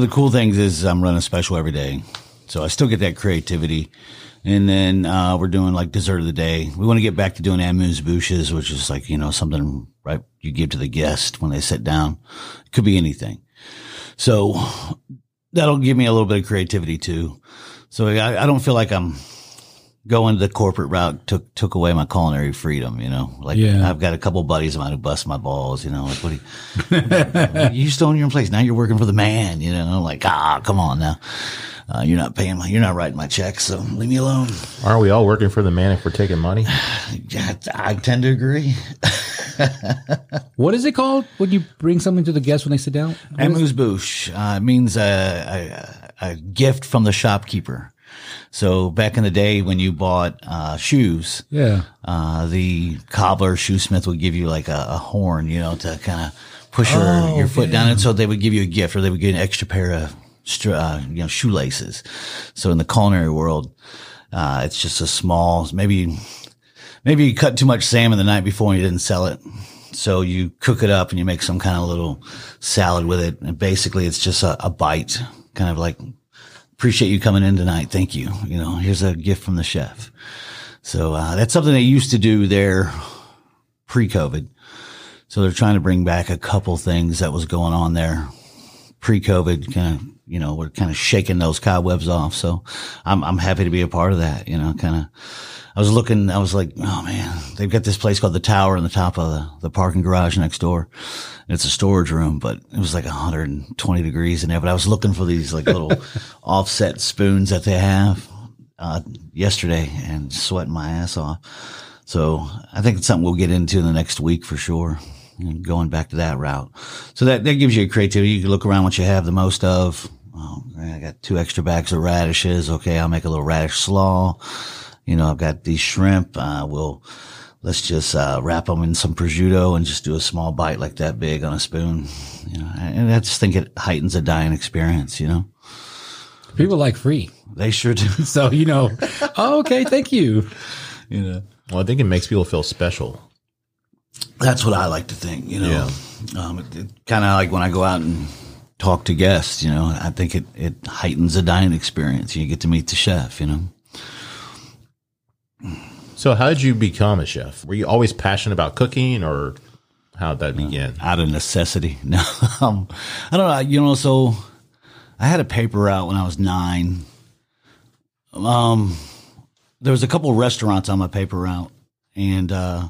Of the cool things is I'm running a special every day. So I still get that creativity. And then, uh, we're doing like dessert of the day. We want to get back to doing amuse bouches, which is like, you know, something right you give to the guest when they sit down. It could be anything. So that'll give me a little bit of creativity too. So I, I don't feel like I'm going the corporate route took took away my culinary freedom. You know, like Yeah. I've got a couple buddies of mine who bust my balls. You know, like what? Do you, you used to own your own place. Now you're working for the man. You know, I'm like ah, come on now. Uh, you're not paying my, you're not writing my checks, so leave me alone. Aren't we all working for the man if we're taking money? Yeah, I tend to agree. What is it called when you bring something to the guests when they sit down? What is- Amuse bouche uh, means a, a, a gift from the shopkeeper. So back in the day when you bought uh, shoes, Yeah. uh, the cobbler shoesmith would give you like a, a horn, you know, to kind of push your, Oh, your foot down. And so they would give you a gift or they would give you an extra pair of, uh, you know, shoelaces. So in the culinary world, uh, it's just a small, maybe, maybe you cut too much salmon the night before and you didn't sell it. So you cook it up and you make some kind of little salad with it. And basically it's just a, a bite, kind of like, appreciate you coming in tonight. Thank you. You know, here's a gift from the chef. So, uh, that's something they used to do there pre-COVID. So they're trying to bring back a couple things that was going on there pre-COVID. Kind of, you know, we're kind of shaking those cobwebs off. So I'm, I'm happy to be a part of that, you know, kind of, I was looking, I was like, oh man, they've got this place called the Tower on the top of the, the parking garage next door. It's a storage room, but it was like 120 degrees in there. But I was looking for these like little offset spoons that they have, uh, yesterday and sweating my ass off. So I think it's something we'll get into in the next week for sure. And going back to that route. So that, that gives you a creativity. You can look around what you have the most of. Oh, I got two extra bags of radishes. Okay. I'll make a little radish slaw. You know, I've got these shrimp. Uh, we'll, let's just, uh, wrap them in some prosciutto and just do a small bite like that big on a spoon. You know, and I just think it heightens a dining experience, you know? People like free. They sure do. So, you know, oh, okay, thank you. you know? Well, I think it makes people feel special. That's what I like to think, you know. Um, it, it kind of like when I go out and talk to guests, you know, I think it, it heightens the dining experience. You get to meet the chef, you know. So, how did you become a chef? Were you always passionate about cooking, or how did that begin? out of necessity. No, um, I don't know. You know, so I had a paper route when I was nine. Um, there was a couple of restaurants on my paper route, and uh,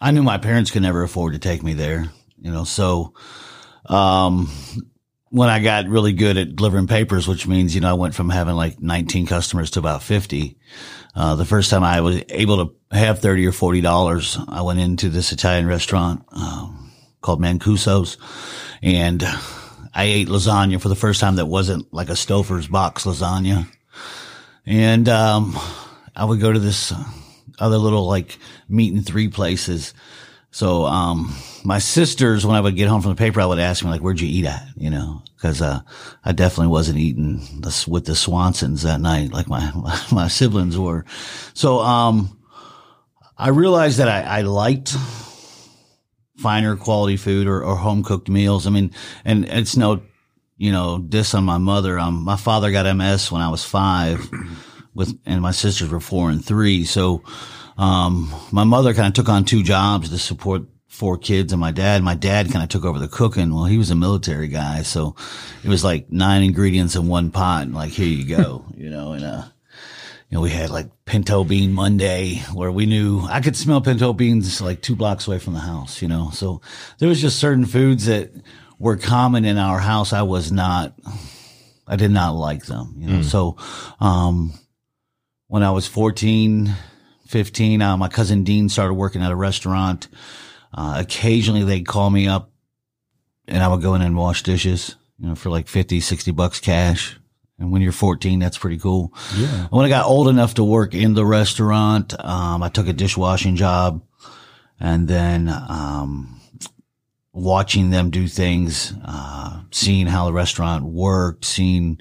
I knew my parents could never afford to take me there. You know, so um, when I got really good at delivering papers, which means you know I went from having like 19 customers to about 50. Uh, the first time I was able to have 30 or 40 dollars, I went into this Italian restaurant um, called Mancuso's, and I ate lasagna for the first time that wasn't like a Stouffer's box lasagna. And um, I would go to this other little like meat and three places. So um, my sisters, when I would get home from the paper, I would ask me like, "Where'd you eat at?" You know, because uh, I definitely wasn't eating this with the Swansons that night like my my siblings were. So um, I realized that I, I liked finer quality food or, or home cooked meals. I mean, and it's no, you know, diss on my mother. Um, my father got MS when I was five with, and my sisters were four and three. So, um, my mother kind of took on two jobs to support four kids and my dad. My dad kind of took over the cooking. Well, he was a military guy. So it was like nine ingredients in one pot and like, here you go, you know, and, uh, you know, we had like pinto bean Monday where we knew I could smell pinto beans like two blocks away from the house, you know. So there was just certain foods that were common in our house. I was not, I did not like them, you know. So, um, when I was 14, 15, uh, my cousin Dean started working at a restaurant. Uh, occasionally they'd call me up and I would go in and wash dishes, you know, for like 50, 60 bucks cash. And when you're 14, that's pretty cool. Yeah. When I got old enough to work in the restaurant, um, I took a dishwashing job and then, um, watching them do things, uh, seeing how the restaurant worked, seeing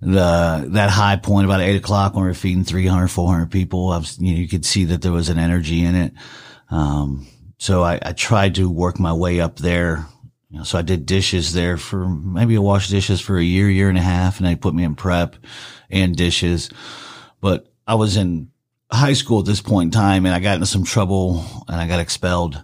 the, that high point about eight o'clock when we were feeding 300, 400 people. I was, you know, you could see that there was an energy in it. Um, so I, I tried to work my way up there, You know, so I did dishes there for maybe I washed dishes for a year, year and a half, and they put me in prep and dishes. But I was in high school at this point in time, and I got into some trouble, and I got expelled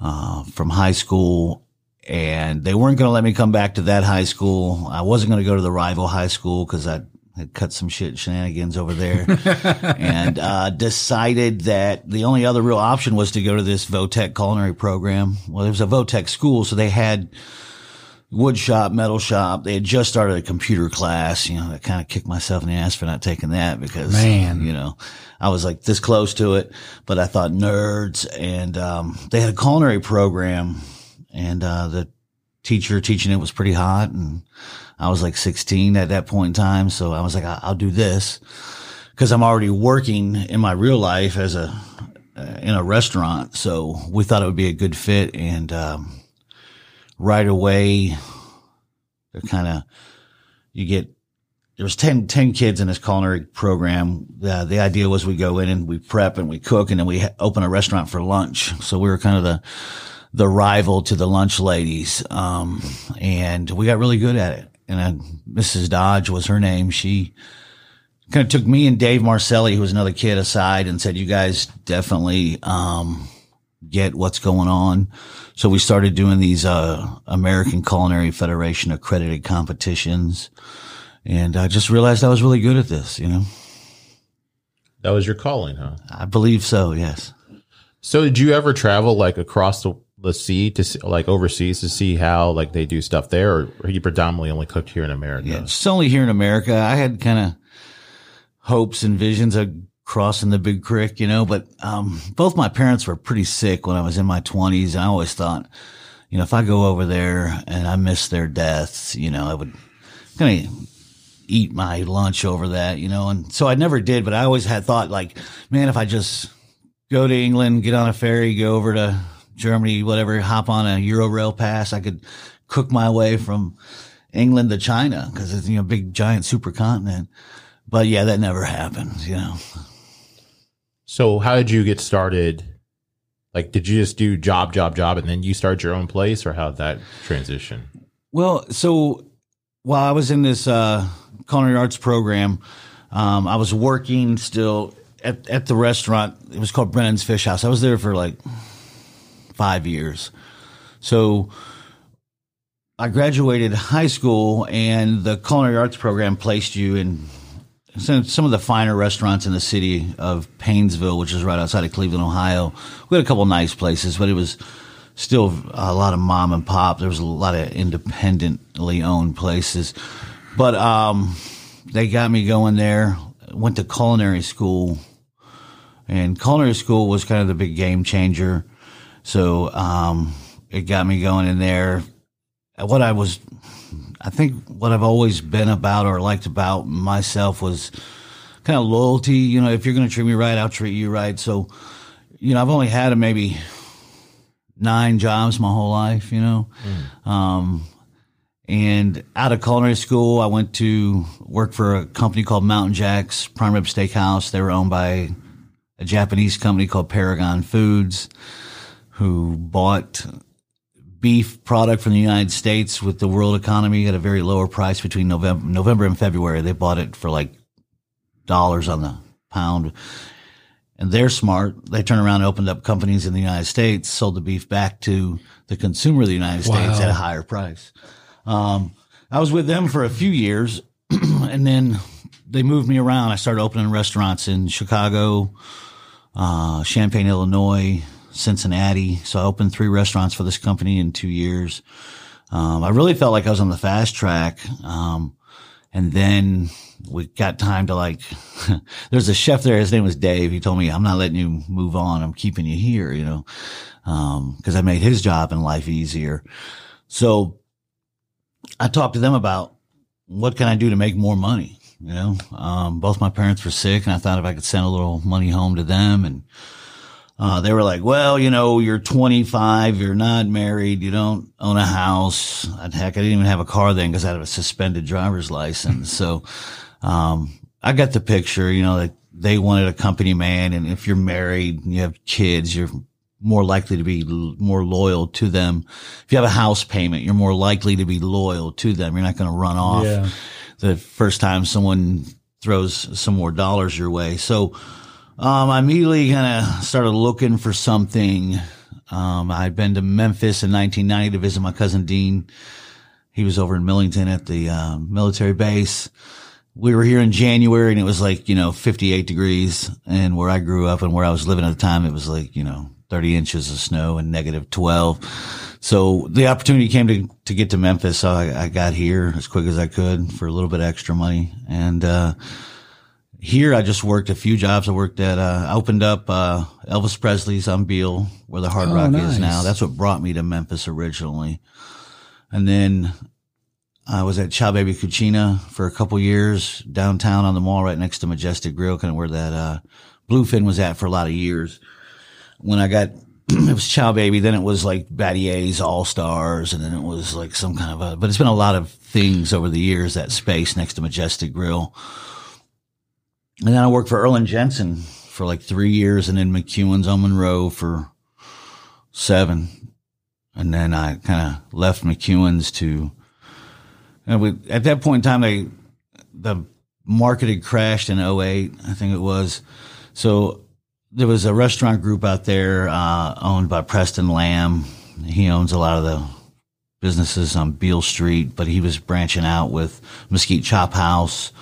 uh, from high school. And they weren't going to let me come back to that high school. I wasn't going to go to the rival high school because I had cut some shit shenanigans over there and uh, decided that the only other real option was to go to this Votech culinary program. Well, there was a Votech school, so they had wood shop, metal shop. They had just started a computer class. You know, I kind of kicked myself in the ass for not taking that because, Man. you know, I was like this close to it, but I thought nerds and, um, they had a culinary program and, uh, the teacher teaching it was pretty hot and I was like 16 at that point in time. So I was like, I- I'll do this because I'm already working in my real life as a, uh, in a restaurant. So we thought it would be a good fit. And, um, right away, they're kind of, you get, there was 10, 10 kids in this culinary program. The, the idea was we go in and we prep and we cook and then we ha- open a restaurant for lunch. So we were kind of the, the rival to the lunch ladies. Um, and we got really good at it. And uh, Mrs. Dodge was her name. She kind of took me and Dave Marcelli, who was another kid aside and said, you guys definitely, um, get what's going on. So we started doing these, uh, American Culinary Federation accredited competitions. And I just realized I was really good at this, you know? That was your calling, huh? I believe so. Yes. So did you ever travel like across the, the sea to see, like overseas to see how like they do stuff there, or, or you predominantly only cooked here in America? Yeah. It's only here in America. I had kind of hopes and visions of crossing the big creek, you know, but, um, both my parents were pretty sick when I was in my twenties. I always thought, you know, if I go over there and I miss their deaths, you know, I would kind of eat my lunch over that, you know, and so I never did, but I always had thought like, man, if I just go to England, get on a ferry, go over to Germany, whatever, hop on a Eurail pass, I could cook my way from England to China because it's, you know, big giant supercontinent. But yeah, that never happens, you know. So how did you get started? Like, did you just do job, job, job, and then you start your own place, or how did that transition? Well, so while I was in this uh, culinary arts program, um, I was working still at, at the restaurant. It was called Brennan's Fish House. I was there for like five years. So I graduated high school, and the culinary arts program placed you in some of the finer restaurants in the city of Painesville, which is right outside of Cleveland, Ohio. We had a couple nice places, but it was still a lot of mom and pop. There was a lot of independently owned places, but um, they got me going there. Went to culinary school, and culinary school was kind of the big game changer. So um, it got me going in there. What I was, I think, what I've always been about or liked about myself was kind of loyalty. You know, if you're going to treat me right, I'll treat you right. So, you know, I've only had a maybe nine jobs my whole life, you know. Um, and out of culinary school, I went to work for a company called Mountain Jack's Prime Rib Steakhouse. They were owned by a Japanese company called Paragon Foods, who bought beef product from the United States with the world economy at a very lower price between November, November and February. They bought it for like dollars on the pound and they're smart. They turned around and opened up companies in the United States, sold the beef back to the consumer of the United States at a higher price. Um, I was with them for a few years and then they moved me around. I started opening restaurants in Chicago, uh, Champaign, Illinois, Cincinnati. So I opened three restaurants for this company in two years. Um, I really felt like I was on the fast track. Um, and then we got time to like, there's a chef there. His name was Dave. He told me, I'm not letting you move on. I'm keeping you here, you know, um, cause I made his job in life easier. So I talked to them about what can I do to make more money? You know, um, both my parents were sick and I thought if I could send a little money home to them and, uh, they were like, well, you know, you're 25, you're not married, you don't own a house. Heck, I didn't even have a car then because I had a suspended driver's license. so, um, I got the picture, you know, that they wanted a company man. And if you're married and you have kids, you're more likely to be l- more loyal to them. If you have a house payment, you're more likely to be loyal to them. You're not going to run off Yeah. the first time someone throws some more dollars your way. So, um, I immediately kind of started looking for something. Um, I'd been to Memphis in 1990 to visit my cousin Dean. He was over in Millington at the uh, military base. We were here in January and it was like, you know, 58 degrees. And where I grew up and where I was living at the time, it was like, you know, 30 inches of snow and negative 12. So the opportunity came to, to get to Memphis. So I, I got here as quick as I could for a little bit extra money. And, uh, here I just worked a few jobs. I worked at, uh, I opened up, uh, Elvis Presley's on Beale where the Hard Oh, Rock is now. That's what brought me to Memphis originally. And then I was at Ciao Baby Cucina for a couple years downtown on the mall right next to Majestic Grill, kind of where that, uh, Bluefin was at for a lot of years. When I got, it was Ciao Baby, then it was like Battier's All Stars, and then it was like some kind of a, but it's been a lot of things over the years, that space next to Majestic Grill. And then I worked for Erling Jensen for like three years and then McEwen's on Monroe for seven. And then I kind of left McEwen's to, and we, at that point in time, they, the market had crashed in 08, I think it was. So there was a restaurant group out there, uh, owned by Preston Lamm. He owns a lot of the businesses on Beale Street, but he was branching out with Mesquite Chop House.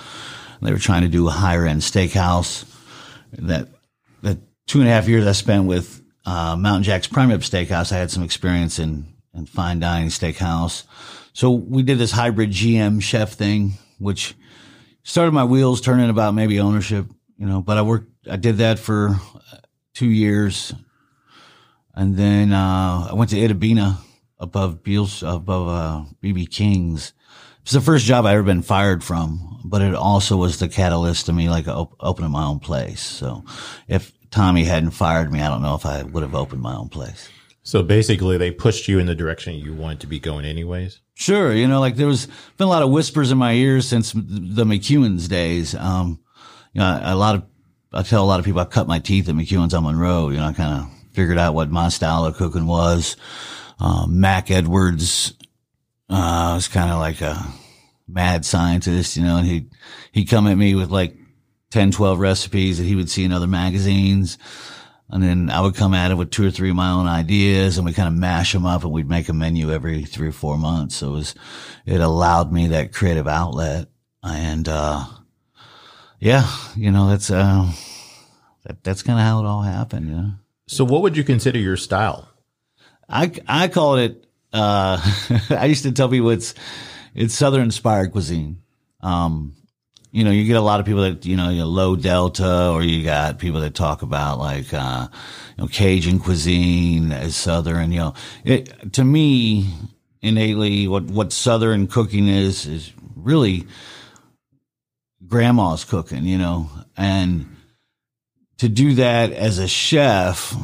They were trying to do a higher end steakhouse. That that two and a half years I spent with uh, Mountain Jack's Prime Rib Steakhouse, I had some experience in in fine dining steakhouse. So we did this hybrid GM chef thing, which started my wheels turning about maybe ownership, you know. But I worked, I did that for two years, and then uh, I went to Itta Bena above Beals, above uh, BB King's. It's the first job I ever been fired from, but it also was the catalyst to me like op- opening my own place. So if Tommy hadn't fired me, I don't know if I would have opened my own place. So basically, they pushed you in the direction you wanted to be going, anyways. Sure, you know, like there was been a lot of whispers in my ears since the McEwen's days. Um, you know, a lot of I tell a lot of people I cut my teeth at McEwen's on Monroe. You know, I kind of figured out what my style of cooking was. Um, Mac Edwards uh, was kind of like a mad scientist, you know, and he he'd come at me with like 10, 12 recipes that he would see in other magazines. And then I would come at it with two or three of my own ideas and we kind of mash them up and we'd make a menu every three or four months. So it was, it allowed me that creative outlet. And, uh, yeah, you know, that's, uh, that, that's kind of how it all happened, you know. So, what would you consider your style? I, I call it, uh, I used to tell people it's, it's Southern inspired cuisine. Um, you know, you get a lot of people that, you know, you low delta or you got people that talk about like, uh, you know, Cajun cuisine as Southern, you know, it, to me, innately, what, what Southern cooking is, is really grandma's cooking, you know, and to do that as a chef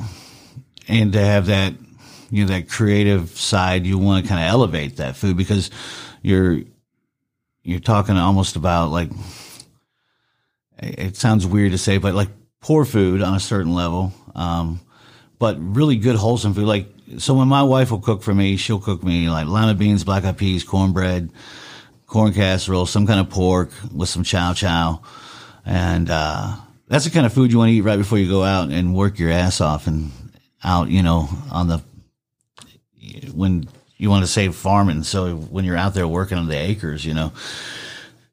and to have that, you know, that creative side, you want to kind of elevate that food because you're, you're talking almost about like, it sounds weird to say, but like poor food on a certain level. Um, but really good wholesome food. Like, so when my wife will cook for me, she'll cook me like lima beans, black eyed peas, cornbread, corn casserole, some kind of pork with some chow chow. And, uh, that's the kind of food you want to eat right before you go out and work your ass off and out, you know, on the, when you want to save farming. So when you're out there working on the acres, you know,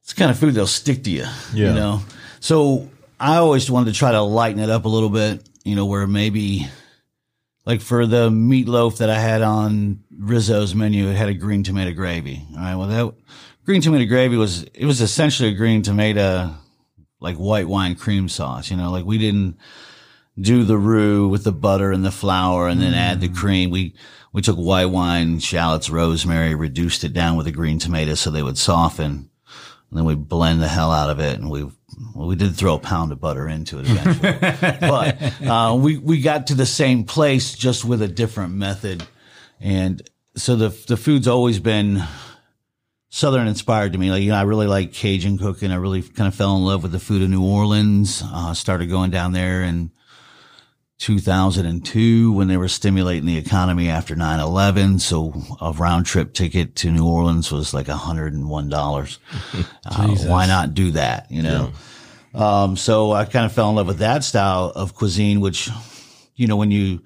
it's the kind of food that'll stick to you, Yeah. you know? So I always wanted to try to lighten it up a little bit, you know, where maybe like for the meatloaf that I had on Rizzo's menu, it had a green tomato gravy. All right. Well, that green tomato gravy was, it was essentially a green tomato, like white wine cream sauce, you know, like we didn't do the roux with the butter and the flour and then add the mm. cream. We, we took white wine, shallots, rosemary, reduced it down with a green tomato so they would soften. And then we blend the hell out of it and we, well, we did throw a pound of butter into it eventually, but, uh, we, we got to the same place just with a different method. And so the, the food's always been Southern inspired to me. Like, you know, I really like Cajun cooking. I really kind of fell in love with the food of New Orleans. Uh, started going down there and 2002 when they were stimulating the economy after 9-11 so a round trip ticket to new orleans was like $101 uh, why not do that you know? Um, so i kind of fell in love with that style of cuisine which you know when you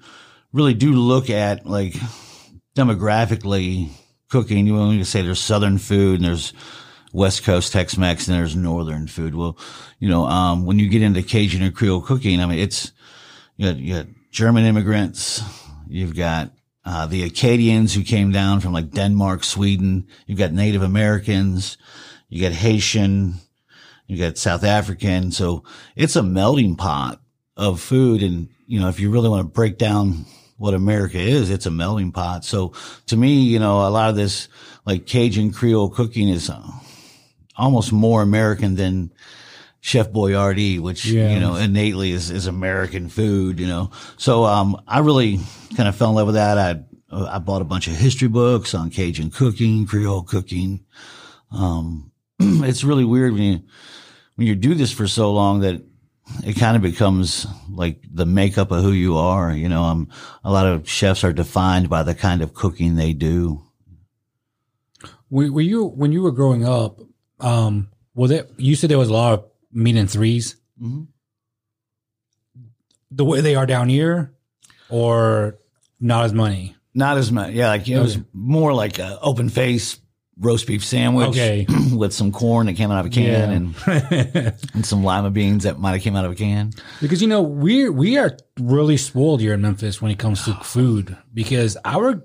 really do look at like demographically cooking you to say there's southern food and there's West Coast Tex-Mex and there's Northern food. Well, you know, um, when you get into Cajun or Creole cooking, I mean, it's, you got, you got German immigrants. You've got, uh, the Acadians who came down from like Denmark, Sweden. You've got Native Americans. You got Haitian. You got South African. So it's a melting pot of food. And, you know, if you really want to break down what America is, it's a melting pot. So to me, you know, a lot of this like Cajun Creole cooking is, uh, almost more American than Chef Boyardee, which Yeah. you know innately is, is American food. You know, so um, I really kind of fell in love with that. I I bought a bunch of history books on Cajun cooking, Creole cooking. Um, it's really weird when you when you do this for so long that it kind of becomes like the makeup of who you are. You know, um, a lot of chefs are defined by the kind of cooking they do. Were, were you when you were growing up? Um, was it you said there was a lot of meat and 3s Mhm. the way they are down here, or not as many? Not as much. Yeah, like it was more like a open face roast beef sandwich Okay. with some corn that came out of a can Yeah. and, and some lima beans that might have came out of a can. Because you know we we are really spoiled here in Memphis when it comes to food. Because our,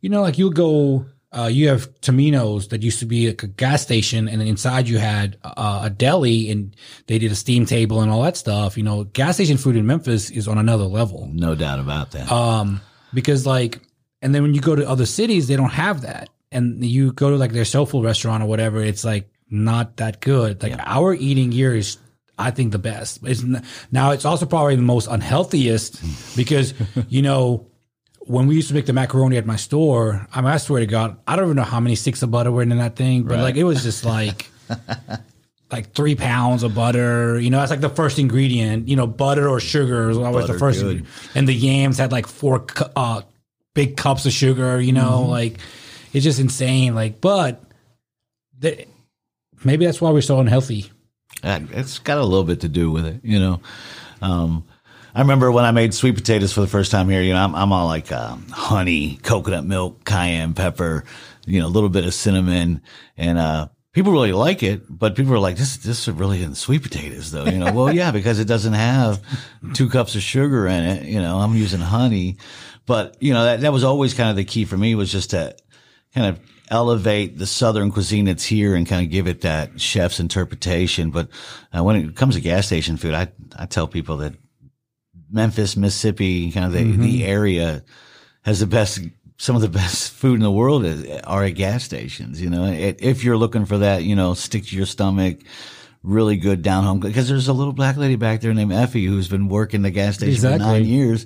you know, like you'll go, uh, you have Tomino's that used to be like a gas station, and inside you had uh, a deli, and they did a steam table and all that stuff. You know, gas station food in Memphis is on another level. No doubt about that. Um, because like, and then when you go to other cities, they don't have that. And you go to like their soul food restaurant or whatever, it's like not that good. Like our eating here is, I think, the best. It's n- now it's also probably the most unhealthiest because you know when we used to make the macaroni at my store, I mean, I swear to God, I don't even know how many sticks of butter were in that thing, but like it was just like. Like three pounds of butter, you know, that's like the first ingredient. You know, butter or sugar is always the first. good. ingredient. And the yams had like four cu- uh, big cups of sugar. You know, Mm-hmm. like it's just insane. Like, but the, maybe that's why we're so unhealthy. Uh, It's got a little bit to do with it, you know. Um, I remember when I made sweet potatoes for the first time here. You know, I'm, I'm all like um, honey, coconut milk, cayenne pepper, you know, a little bit of cinnamon, and uh, people really like it. But people are like, "This, this is really in sweet potatoes, though." You know, well, yeah, because it doesn't have two cups of sugar in it. You know, I'm using honey, but you know that that was always kind of the key for me was just to kind of elevate the southern cuisine that's here and kind of give it that chef's interpretation. But uh, when it comes to gas station food, I I tell people that Memphis, Mississippi, kind of the, the area has the best, some of the best food in the world is, are at gas stations. You know, if you're looking for that, you know, stick to your stomach. Really good down home because there's a little black lady back there named Effie who's been working the gas station for nine years,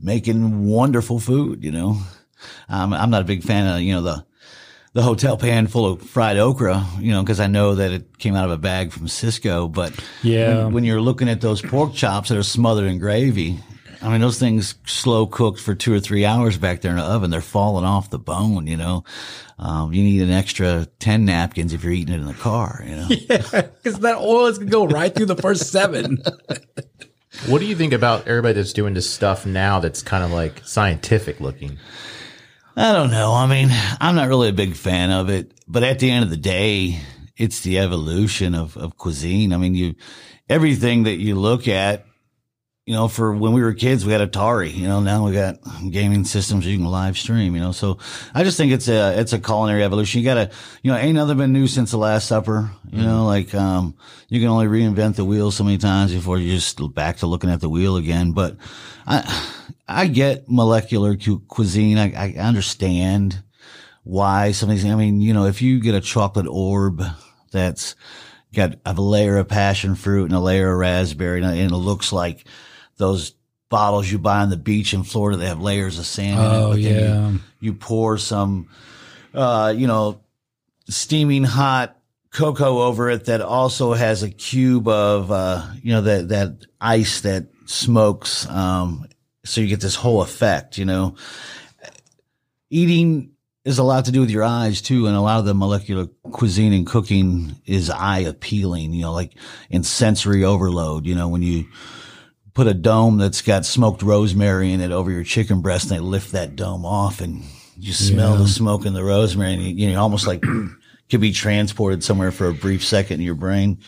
making wonderful food. You know, um, I'm not a big fan of you know the the hotel pan full of fried okra, you know, because I know that it came out of a bag from Sysco. But Yeah. when, when you're looking at those pork chops that are smothered in gravy, I mean, those things slow cooked for two or three hours back there in the oven. They're falling off the bone, you know. Um, you need an extra 10 napkins if you're eating it in the car, you know. Because that oil is gonna go right through the first seven. What do you think about everybody that's doing this stuff now that's kind of like scientific looking? I don't know. I mean, I'm not really a big fan of it, but at the end of the day, it's the evolution of, of cuisine. I mean, you, everything that you look at, you know, for when we were kids, we had Atari, you know, now we got gaming systems you can live stream, you know, so I just think it's a, it's a culinary evolution. You gotta, you know, ain't nothing been new since the last supper, you know, like, um, you can only reinvent the wheel so many times before you're just back to looking at the wheel again. But I, I get molecular cu- cuisine. I, I understand why some of these, I mean, you know, if you get a chocolate orb that's got a layer of passion fruit and a layer of raspberry and it looks like those bottles you buy on the beach in Florida that have layers of sand in it. Oh, but then you- yeah. You, pour some, uh, you know, steaming hot cocoa over it that also has a cube of, uh, you know, that, that ice that smokes, um, so you get this whole effect, you know. Eating is a lot to do with your eyes too, and a lot of the molecular cuisine and cooking is eye appealing, you know, like in sensory overload, you know, when you put a dome that's got smoked rosemary in it over your chicken breast and they lift that dome off and you smell the smoke and the rosemary and you, you know, almost like could be transported somewhere for a brief second in your brain.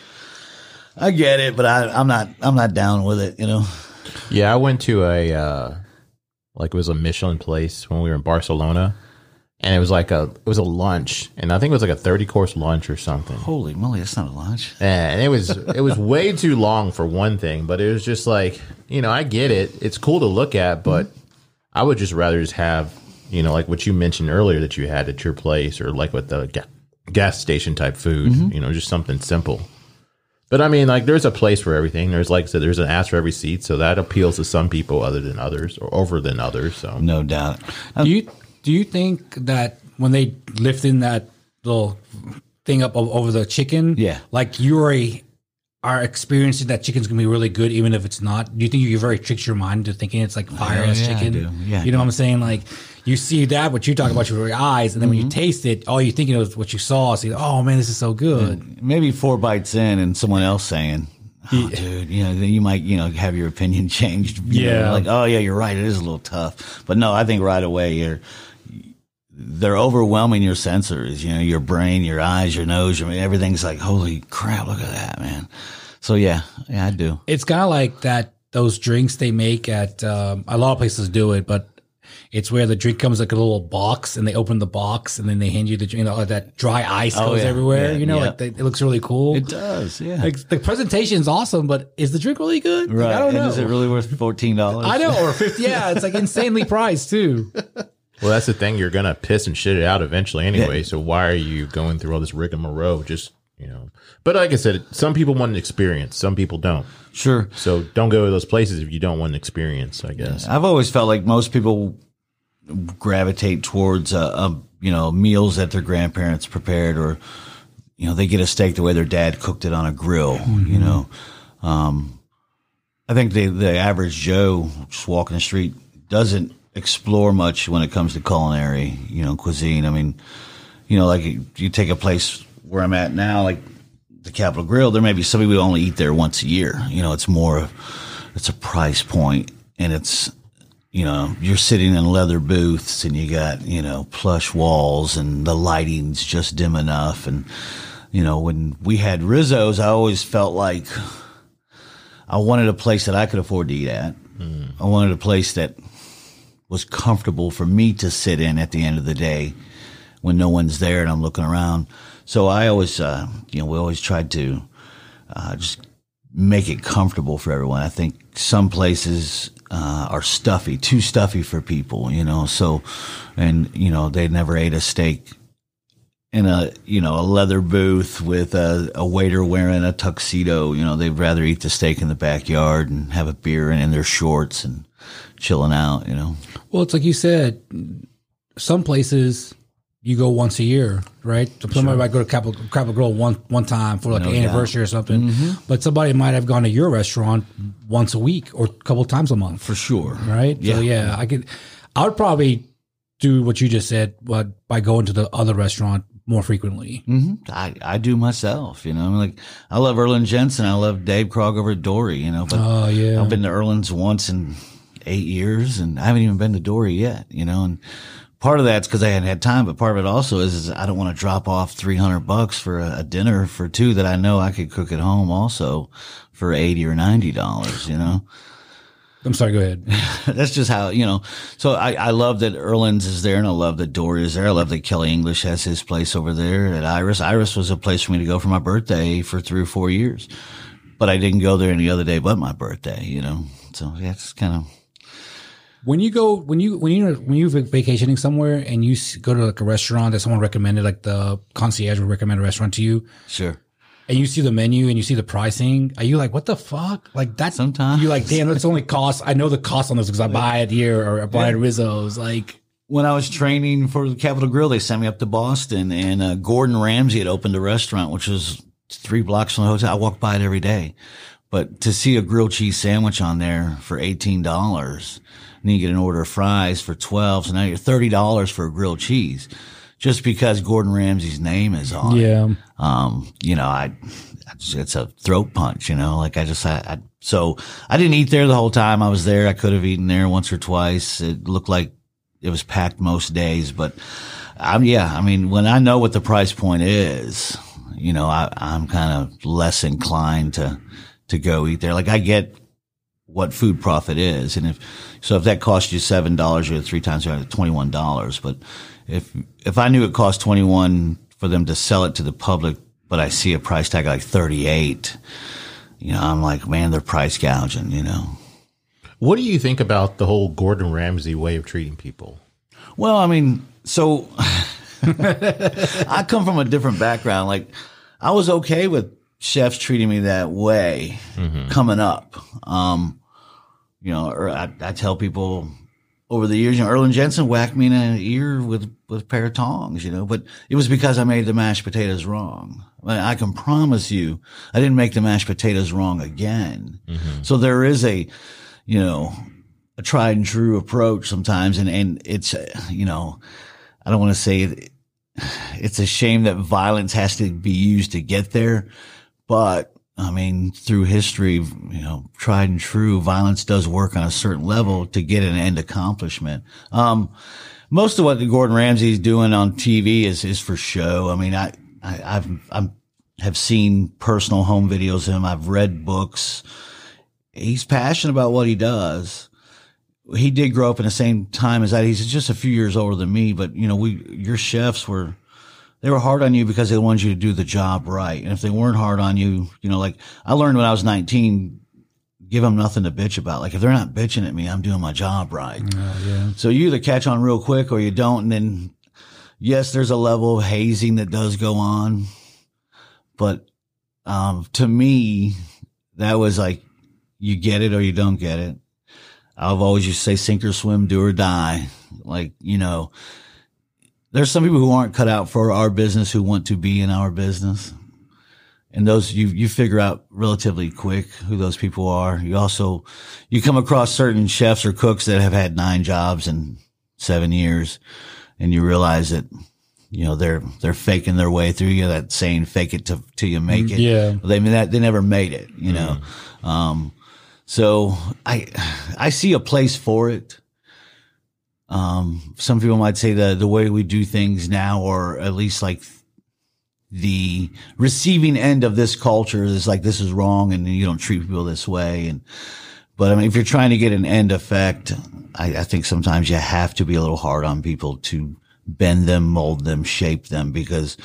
I get it, but I, I'm not, I'm not down with it, you know? Yeah, I went to a uh like it was a Michelin place when we were in Barcelona. And it was like a it was a lunch, and I think it was like a thirty course lunch or something. Holy moly, that's not a lunch. And it was it was way too long for one thing, but it was just like you know I get it. It's cool to look at, but I would just rather just have you know like what you mentioned earlier that you had at your place, or like with the ga- gas station type food. You know, just something simple. But I mean, like, there's a place for everything. There's like I said, there's an ass for every seat, so that appeals to some people other than others, or over than others. So No doubt. Do you do you think that when they lift in that little thing up over the chicken, Yeah. like you already are experiencing that chicken's gonna be really good, even if it's not? Do you think you very tricked your mind into thinking it's like fire ass yeah, I chicken? do. Yeah, you know what I'm saying? Like you see that, what you talk about with your eyes, and then when you taste it, all you're thinking of what you saw. So, you're, oh man, this is so good. Maybe four bites in and someone else saying, oh, dude, you know, then you might, you know, have your opinion changed. you know, Yeah. like, oh, yeah, you're right. It is a little tough. But no, I think right away you're, they're overwhelming your sensors, you know, your brain, your eyes, your nose, your, everything's like, holy crap, look at that, man. So yeah, yeah, I do. It's kind of like that those drinks they make at um, a lot of places do it, but it's where the drink comes like a little box, and they open the box, and then they hand you the drink. You know, that dry ice Oh, goes yeah. everywhere. Yeah, you know, yeah. like they, it looks really cool. It does, yeah. like the presentation's awesome, but is the drink really good? Like, right. I don't and know. is it really worth $14? I know, or fifty. Yeah, it's like insanely priced too. Well, that's the thing. You're gonna piss and shit it out eventually anyway. So why are you going through all this rigmarole? Just you know. But like I said, some people want an experience. Some people don't. Sure. So don't go to those places if you don't want an experience. I guess. I've always felt like most people gravitate towards uh, um, you know meals that their grandparents prepared, or you know they get a steak the way their dad cooked it on a grill. You know, um, I think the the average Joe just walking the street doesn't explore much when it comes to culinary, you know, cuisine. I mean, you know, like you take a place where I'm at now, like the Capital Grille, there may be some people who only eat there once a year. You know, it's more, of it's a price point and it's, you know, you're sitting in leather booths and you got, you know, plush walls and the lighting's just dim enough. And, you know, when we had Rizzo's, I always felt like I wanted a place that I could afford to eat at. Mm. I wanted a place that was comfortable for me to sit in at the end of the day when no one's there and I'm looking around. So I always, uh, you know, we always tried to uh, just make it comfortable for everyone. I think some places uh, are stuffy, too stuffy for people, you know. So, and you know, they never ate a steak in a you know a leather booth with a, a waiter wearing a tuxedo. You know, they'd rather eat the steak in the backyard and have a beer and in their shorts and chilling out. You know. Well, it's like you said, some places you go once a year, right? So somebody might go to Capital, Capital Grille one one time for like No an doubt. anniversary or something, but somebody might have gone to your restaurant once a week or a couple times a month, For sure. right? So yeah, I could, I would probably do what you just said, but by going to the other restaurant more frequently. hmm I, I do myself, you know. I'm like, I love Erling Jensen. I love Dave Krog over at Dory, you know. But Oh yeah, I've been to Erling's once in eight years, and I haven't even been to Dory yet, you know. And part of that's because I hadn't had time, but part of it also is, is I don't want to drop off three hundred bucks for a, a dinner for two that I know I could cook at home also for eighty or ninety dollars, you know. I'm sorry. Go ahead. That's just how, you know. So I, I love that Erling's is there and I love that Dory is there. I love that Kelly English has his place over there at Iris. Iris was a place for me to go for my birthday for three or four years, but I didn't go there any other day but my birthday, you know. So yeah, it's kind of, When you go, when you when you when you're vacationing somewhere and you go to like a restaurant that someone recommended, like the concierge would recommend a restaurant to you, sure. and you see the menu and you see the pricing, are you like, what the fuck? Like that? Sometimes. you're like, damn, that's only cost. I know the cost on this because I buy it here or I buy it at Rizzo's. Like, When I was training for the Capital Grille, they sent me up to Boston and uh, Gordon Ramsay had opened a restaurant, which was three blocks from the hotel. I walked by it every day. But to see a grilled cheese sandwich on there for eighteen dollars, and you get an order of fries for twelve, so now you're thirty dollars for a grilled cheese, just because Gordon Ramsay's name is on it. Yeah. Um, you know, I, it's a throat punch, you know, like I just, I, I, so I didn't eat there the whole time I was there. I could have eaten there once or twice. It looked like it was packed most days, but I'm, yeah, I mean, when I know what the price point is, you know, I, I'm kind of less inclined to, to go eat there. Like I get what food profit is. And if, so if that costs you $7, you're three times $21. But if, if I knew it cost 21 for them to sell it to the public, but I see a price tag like 38, you know, I'm like, man, they're price gouging, you know. What do you think about the whole Gordon Ramsay way of treating people? Well, I mean, so I come from a different background. Like, I was okay with chefs treating me that way coming up. Um, you know, or I, I tell people over the years, you know, Erling Jensen whacked me in the ear with, with a pair of tongs, you know, but it was because I made the mashed potatoes wrong. I I can promise you, I didn't make the mashed potatoes wrong again. So there is a, you know, a tried and true approach sometimes. And, and it's, you know, I don't want to say it, it's a shame that violence has to be used to get there, but I mean, through history, you know, tried and true, violence does work on a certain level to get an end accomplishment. Um, most of what Gordon Ramsay is doing on TV is, is for show. I mean, I, I, I've, I'm, have seen personal home videos of him. I've read books. He's passionate about what he does. He did grow up in the same time as that. He's just a few years older than me, but you know, we, your chefs were, they were hard on you because they wanted you to do the job right. And if they weren't hard on you, you know, like I learned when I was 19, give them nothing to bitch about. Like if they're not bitching at me, I'm doing my job right. yeah. So you either catch on real quick or you don't. And then yes, there's a level of hazing that does go on. But, um, to me, that was like, you get it or you don't get it. I've always used to say sink or swim, do or die. Like, you know, there's some people who aren't cut out for our business who want to be in our business. And those you you figure out relatively quick who those people are. You also you come across certain chefs or cooks that have had nine jobs in seven years, and you realize that you know they're they're faking their way through. You know that saying, "Fake it till till you make it." Yeah. they mean that they never made it. You know, um, so I I see a place for it. Um, some people might say the the way we do things now, or at least like the receiving end of this culture is like this is wrong, and you don't treat people this way. And but I mean, if you're trying to get an end effect, I, I think sometimes you have to be a little hard on people to bend them, mold them, shape them, because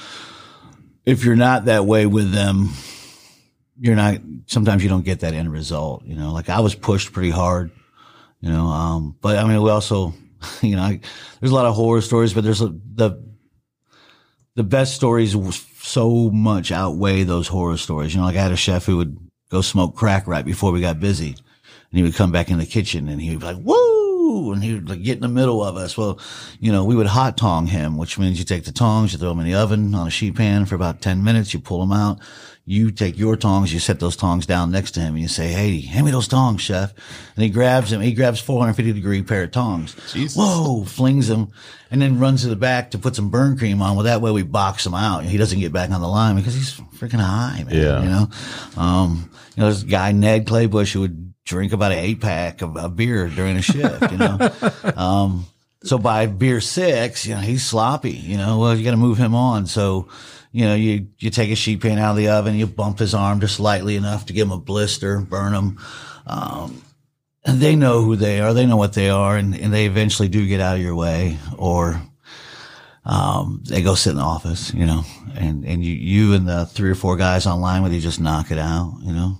if you're not that way with them, you're not. Sometimes you don't get that end result. You know, like I was pushed pretty hard. You know, um, but I mean, we also, you know, I, there's a lot of horror stories, but there's a, the the best stories so much outweigh those horror stories. You know, like I had a chef who would go smoke crack right before we got busy, and he would come back in the kitchen and he would be like, "Woo!" and he would like get in the middle of us. Well, you know, we would hot tong him, which means you take the tongs, you throw them in the oven on a sheet pan for about ten minutes, you pull them out. You take your tongs, you set those tongs down next to him, and you say, "Hey, hand me those tongs, chef." And he grabs them. He grabs 450 degree pair of tongs. Jesus. Whoa! Flings them, and then runs to the back to put some burn cream on. Well, that way we box him out. He doesn't get back on the line because he's freaking high, man. Yeah. You know, um, you know, this guy Ned Claybush who would drink about an eight pack of, of beer during a shift. You know, um, so by beer six, you know, he's sloppy. You know, well, you got to move him on. So, you know, you you take a sheet pan out of the oven, you bump his arm just lightly enough to give him a blister, burn him. Um, and they know who they are. They know what they are, and, and they eventually do get out of your way, or um, they go sit in the office, you know, and and you you and the three or four guys online with you just knock it out, you know.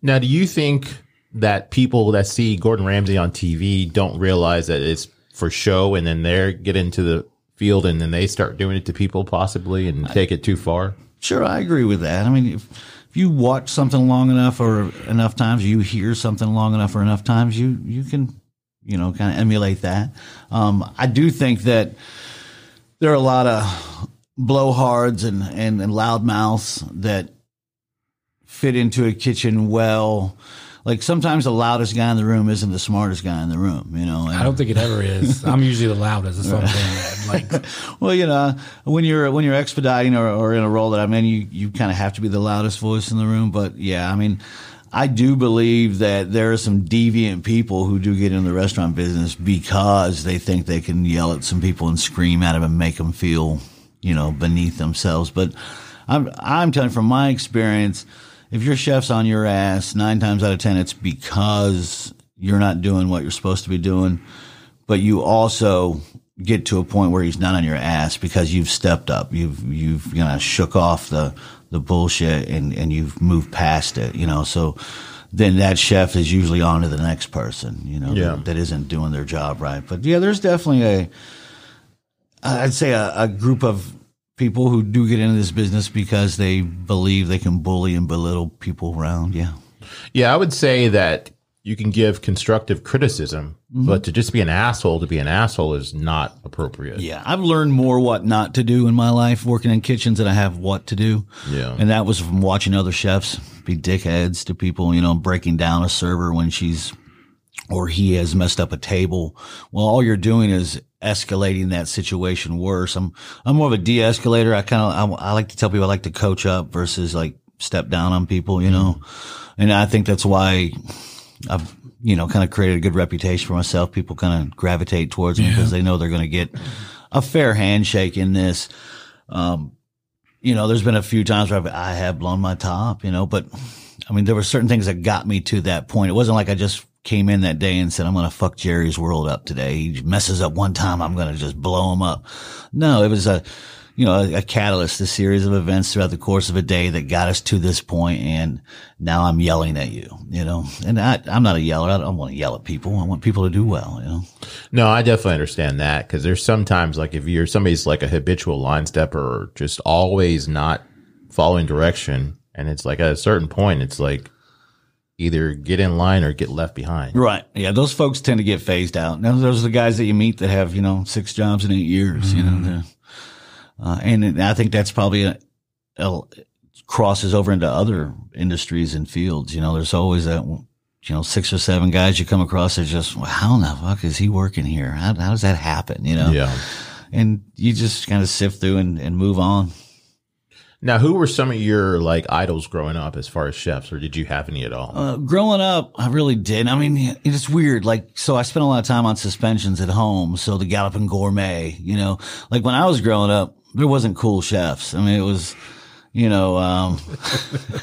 Now, do you think that people that see Gordon Ramsay on TV don't realize that it's for show and then they're get into the field and then they start doing it to people possibly and take it too far? Sure, I agree with that. I mean, if, if you watch something long enough or enough times, you hear something long enough or enough times, you you can, you know, kind of emulate that. Um, I do think that there are a lot of blowhards and and, and loudmouths that fit into a kitchen well. Like sometimes the loudest guy in the room isn't the smartest guy in the room, you know. And- I don't think it ever is. I'm usually the loudest. That's what I'm saying. Like, Well, you know, when you're when you're expediting or, or in a role that I'm in, you you kind of have to be the loudest voice in the room. But yeah, I mean, I do believe that there are some deviant people who do get in the restaurant business because they think they can yell at some people and scream at them and make them feel, you know, beneath themselves. But I'm I'm telling you from my experience, if your chef's on your ass, nine times out of ten, it's because you're not doing what you're supposed to be doing but you also get to a point where he's not on your ass because you've stepped up. You've you've you know shook off the the bullshit and and you've moved past it. You know, so then that chef is usually on to the next person. You know, Yeah. that, that isn't doing their job right. But yeah, there's definitely a I'd say a, a group of people who do get into this business because they believe they can bully and belittle people around. Yeah. Yeah, I would say that you can give constructive criticism, Mm-hmm. but to just be an asshole to be an asshole is not appropriate. Yeah, I've learned more what not to do in my life working in kitchens than I have what to do. Yeah. And that was from watching other chefs be dickheads to people, you know, breaking down a server when she's or he has messed up a table. Well, all you're doing is escalating that situation worse. I'm I'm more of a de-escalator. I kind of I, I like to tell people I like to coach up versus like step down on people, you know. And I think that's why I've you know kind of created a good reputation for myself. People kind of gravitate towards me because they know they're going to get a fair handshake in this. Um, you know, there's been a few times where I've, I have blown my top, you know, but I mean, there were certain things that got me to that point. It wasn't like I just came in that day and said, I'm going to fuck Jerry's world up today. He messes up one time. I'm going to just blow him up. No, it was a, you know, a, a catalyst, a series of events throughout the course of a day that got us to this point, And now I'm yelling at you, you know, and I, I'm not a yeller. I don't want to yell at people. I want people to do well, you know. No, I definitely understand that because there's sometimes like if you're somebody's like a habitual line stepper or just always not following direction, and it's like at a certain point, it's like either get in line or get left behind. Right. Yeah. Those folks tend to get phased out. Now, those are the guys that you meet that have, you know, six jobs in eight years, you know, uh, and I think that's probably a, a- crosses over into other industries and fields. You know, there's always that, you know, six or seven guys you come across that just, well, how in the fuck is he working here? How, how does that happen? You know? Yeah. And you just kind of sift through and, and move on. Now, who were some of your like idols growing up as far as chefs, or did you have any at all? Uh, growing up, I really did. I mean, it's weird. Like, so I spent a lot of time on suspensions at home. So the Galloping Gourmet, you know, like when I was growing up, there wasn't cool chefs. I mean, it was, you know, um,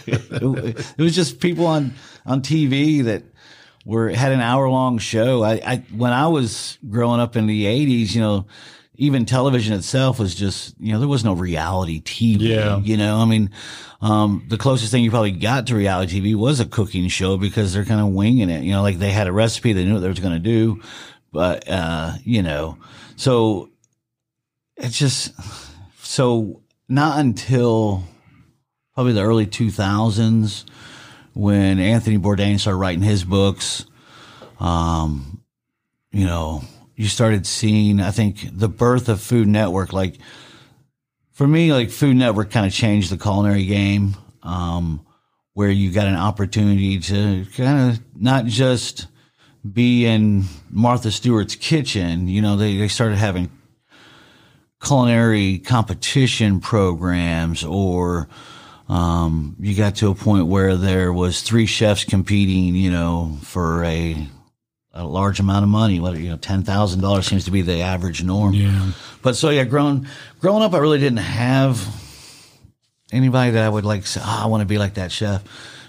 it, it was just people on, on TV that were, had an hour long show. I, I, when I was growing up in the eighties, you know, even television itself was just, you know, there was no reality TV. Yeah. You know, I mean, um, the closest thing you probably got to reality TV was a cooking show because they're kind of winging it. You know, like they had a recipe, they knew what they was going to do, but, uh, you know, so it's just, so not until probably the early 2000s when Anthony Bourdain started writing his books, um, you know, you started seeing, I think, the birth of Food Network. Like for me, like Food Network kind of changed the culinary game, um, where you got an opportunity to kind of not just be in Martha Stewart's kitchen. You know, they, they started having culinary competition programs or, um, you got to a point where there was three chefs competing, you know, for a, a large amount of money. What you know, ten thousand dollars seems to be the average norm. Yeah. But so yeah, growing growing up, I really didn't have anybody that I would like say, oh, I want to be like that chef.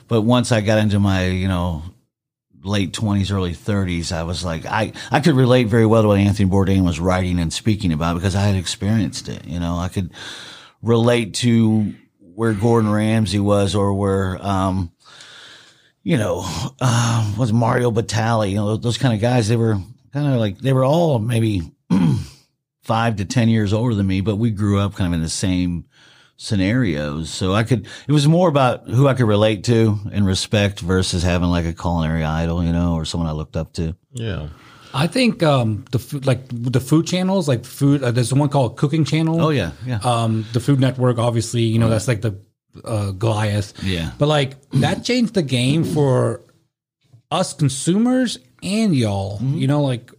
But once I got into my, you know, late twenties, early thirties, I was like, I, I could relate very well to what Anthony Bourdain was writing and speaking about because I had experienced it. You know, I could relate to where Gordon Ramsay was or where, um, you know, uh, was Mario Batali, you know, those kind of guys, they were kind of like, they were all maybe five to 10 years older than me, but we grew up kind of in the same scenarios. So I could, it was more about who I could relate to and respect versus having like a culinary idol, you know, or someone I looked up to. Yeah. I think um, the food, like the food channels, like food. Uh, there's one called Cooking Channel. Oh, yeah. Yeah. Um, the Food Network, obviously, you know, that's like the uh, Goliath. Yeah. But like that changed the game for us consumers and y'all. You know, like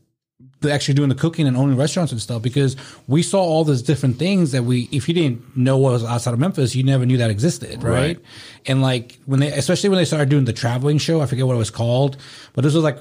actually doing the cooking and owning restaurants and stuff because we saw all these different things that we if you didn't know what was outside of Memphis, you never knew that existed, right? Right. And like when they especially when they started doing the traveling show, I forget what it was called, but this was like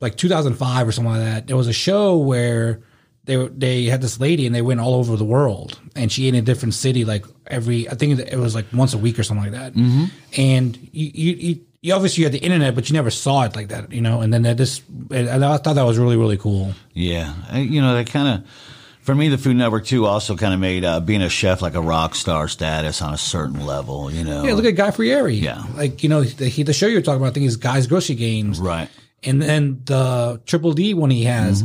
like 2005 or something like that. There was a show where they were- they had this lady and they went all over the world and she ate in a different city like every I think it was like once a week or something like that. Mm-hmm. And you, you you you obviously had the internet, but you never saw it like that, you know. And then and I thought that was really really cool. Yeah, I, you know, that kind of for me, the Food Network too also kind of made uh, being a chef like a rock star status on a certain level. You know, Yeah, look at Guy Fieri. Yeah. like you know the, he, the show you're talking about. I think is Guy's Grocery Games. right? and then the Triple D one he has.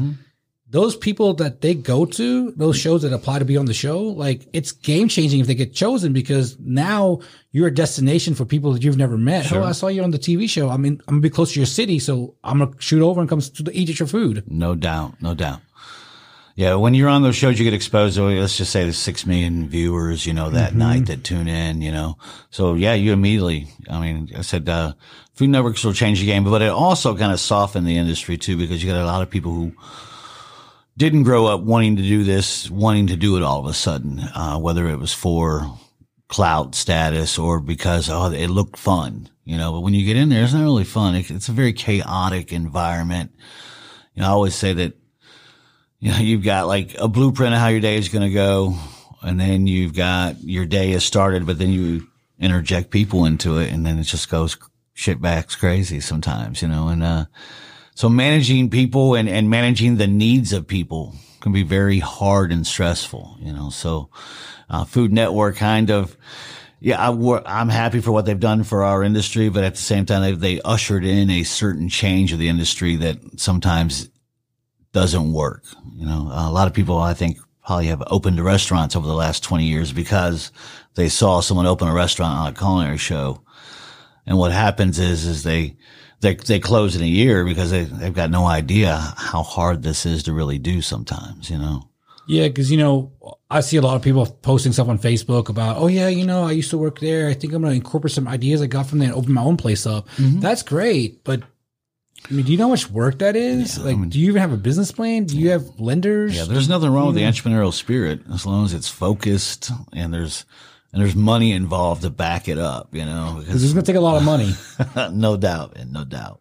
Those people that they go to, those shows that apply to be on the show, like it's game changing if they get chosen because now you're a destination for people that you've never met. Oh, I saw you on the TV show. I mean, I'm gonna be close to your city, so I'm gonna shoot over and come to eat at your food. No doubt, no doubt. Yeah, when you're on those shows, you get exposed to let's just say there's six million viewers, you know, that night that tune in, you know. So yeah, you immediately. I mean, I said uh, Food Networks will change the game, but it also kind of softened the industry too because you got a lot of people who didn't grow up wanting to do this, wanting to do it all of a sudden, uh, whether it was for clout status or because oh it looked fun, you know. But when you get in there, it's not really fun. It, it's a very chaotic environment. You know, I always say that you know, you've got like a blueprint of how your day is going to go. And then you've got your day has started, but then you interject people into it and then it just goes shit backs crazy sometimes, you know, and, uh, so managing people and, and managing the needs of people can be very hard and stressful, you know, so, uh, Food Network kind of, yeah, I, I'm happy for what they've done for our industry, but at the same time, they, they ushered in a certain change of the industry that sometimes doesn't work. You know, a lot of people, I think, probably have opened restaurants over the last 20 years because they saw someone open a restaurant on a culinary show. And what happens is, is they, they, they close in a year because they, they've got no idea how hard this is to really do sometimes, you know? Yeah, because you know, I see a lot of people posting stuff on Facebook about, oh yeah, you know, I used to work there. I think I'm going to incorporate some ideas I got from there and open my own place up. Mm-hmm. That's great, but I mean, do you know how much work that is? like, do you even have a business plan? Do you have lenders? Yeah, there's nothing wrong with the entrepreneurial spirit as long as it's focused and there's, and there's money involved to back it up, you know, Because it's going to take a lot of money. no doubt and no doubt.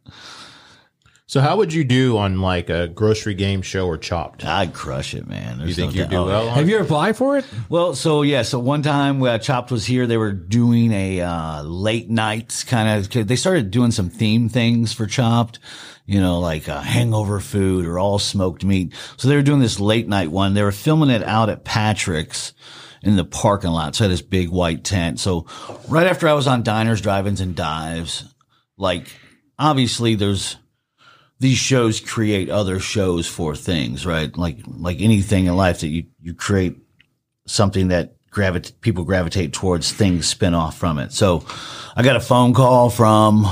So how would you do on like a grocery game show or Chopped? I'd crush it, man. There's You think no you'd doubt. do well? on have it? you ever applied for it? Well, so yeah, so one time uh, Chopped was here, they were doing a uh, late nights kind of. They started doing some theme things for Chopped, you know, like uh, hangover food or all smoked meat. So they were doing this late night one. They were filming it out at Patrick's in the parking lot. So I had this big white tent. So right after I was on diners, drive-ins, and dives, like obviously there's these shows create other shows for things, right? Like like anything in life that you you create something that gravit people gravitate towards things spin off from it. So I got a phone call from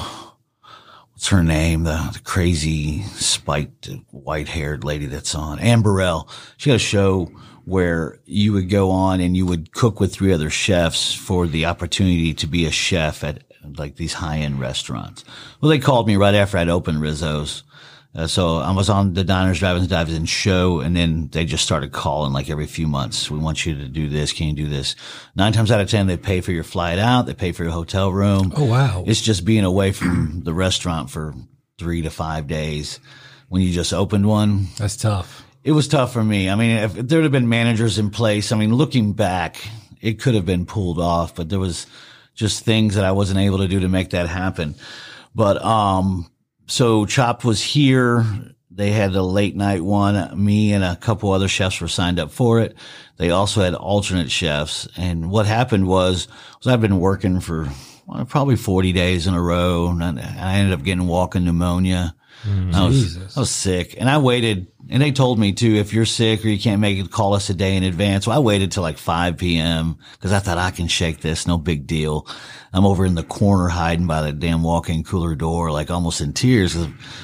what's her name? The, the crazy spiked white haired lady that's on Anne Burrell. She had a show where you would go on and you would cook with three other chefs for the opportunity to be a chef at like these high end restaurants. Well, they called me right after I'd opened Rizzo's. Uh, so I was on the Diners, Drive-ins, Dives in show, and then they just started calling like every few months. We want you to do this. Can you do this? Nine times out of ten, they pay for your flight out. They pay for your hotel room. Oh, wow. It's just being away from the restaurant for three to five days. When you just opened one, That's tough. It was tough for me. I mean, if there'd have been managers in place, I mean, looking back, it could have been pulled off, but there was just things that I wasn't able to do to make that happen. But, um, so Chopped was here. They had a late night one. Me and a couple other chefs were signed up for it. They also had alternate chefs. And what happened was, was I've been working for probably 40 days in a row and I ended up getting walking pneumonia. I was, Jesus. I was sick and I waited and they told me too, if you're sick or you can't make it, call us a day in advance. So I waited till like 5 p.m. because I thought I can shake this. No big deal. I'm over in the corner hiding by the damn walk-in cooler door, like almost in tears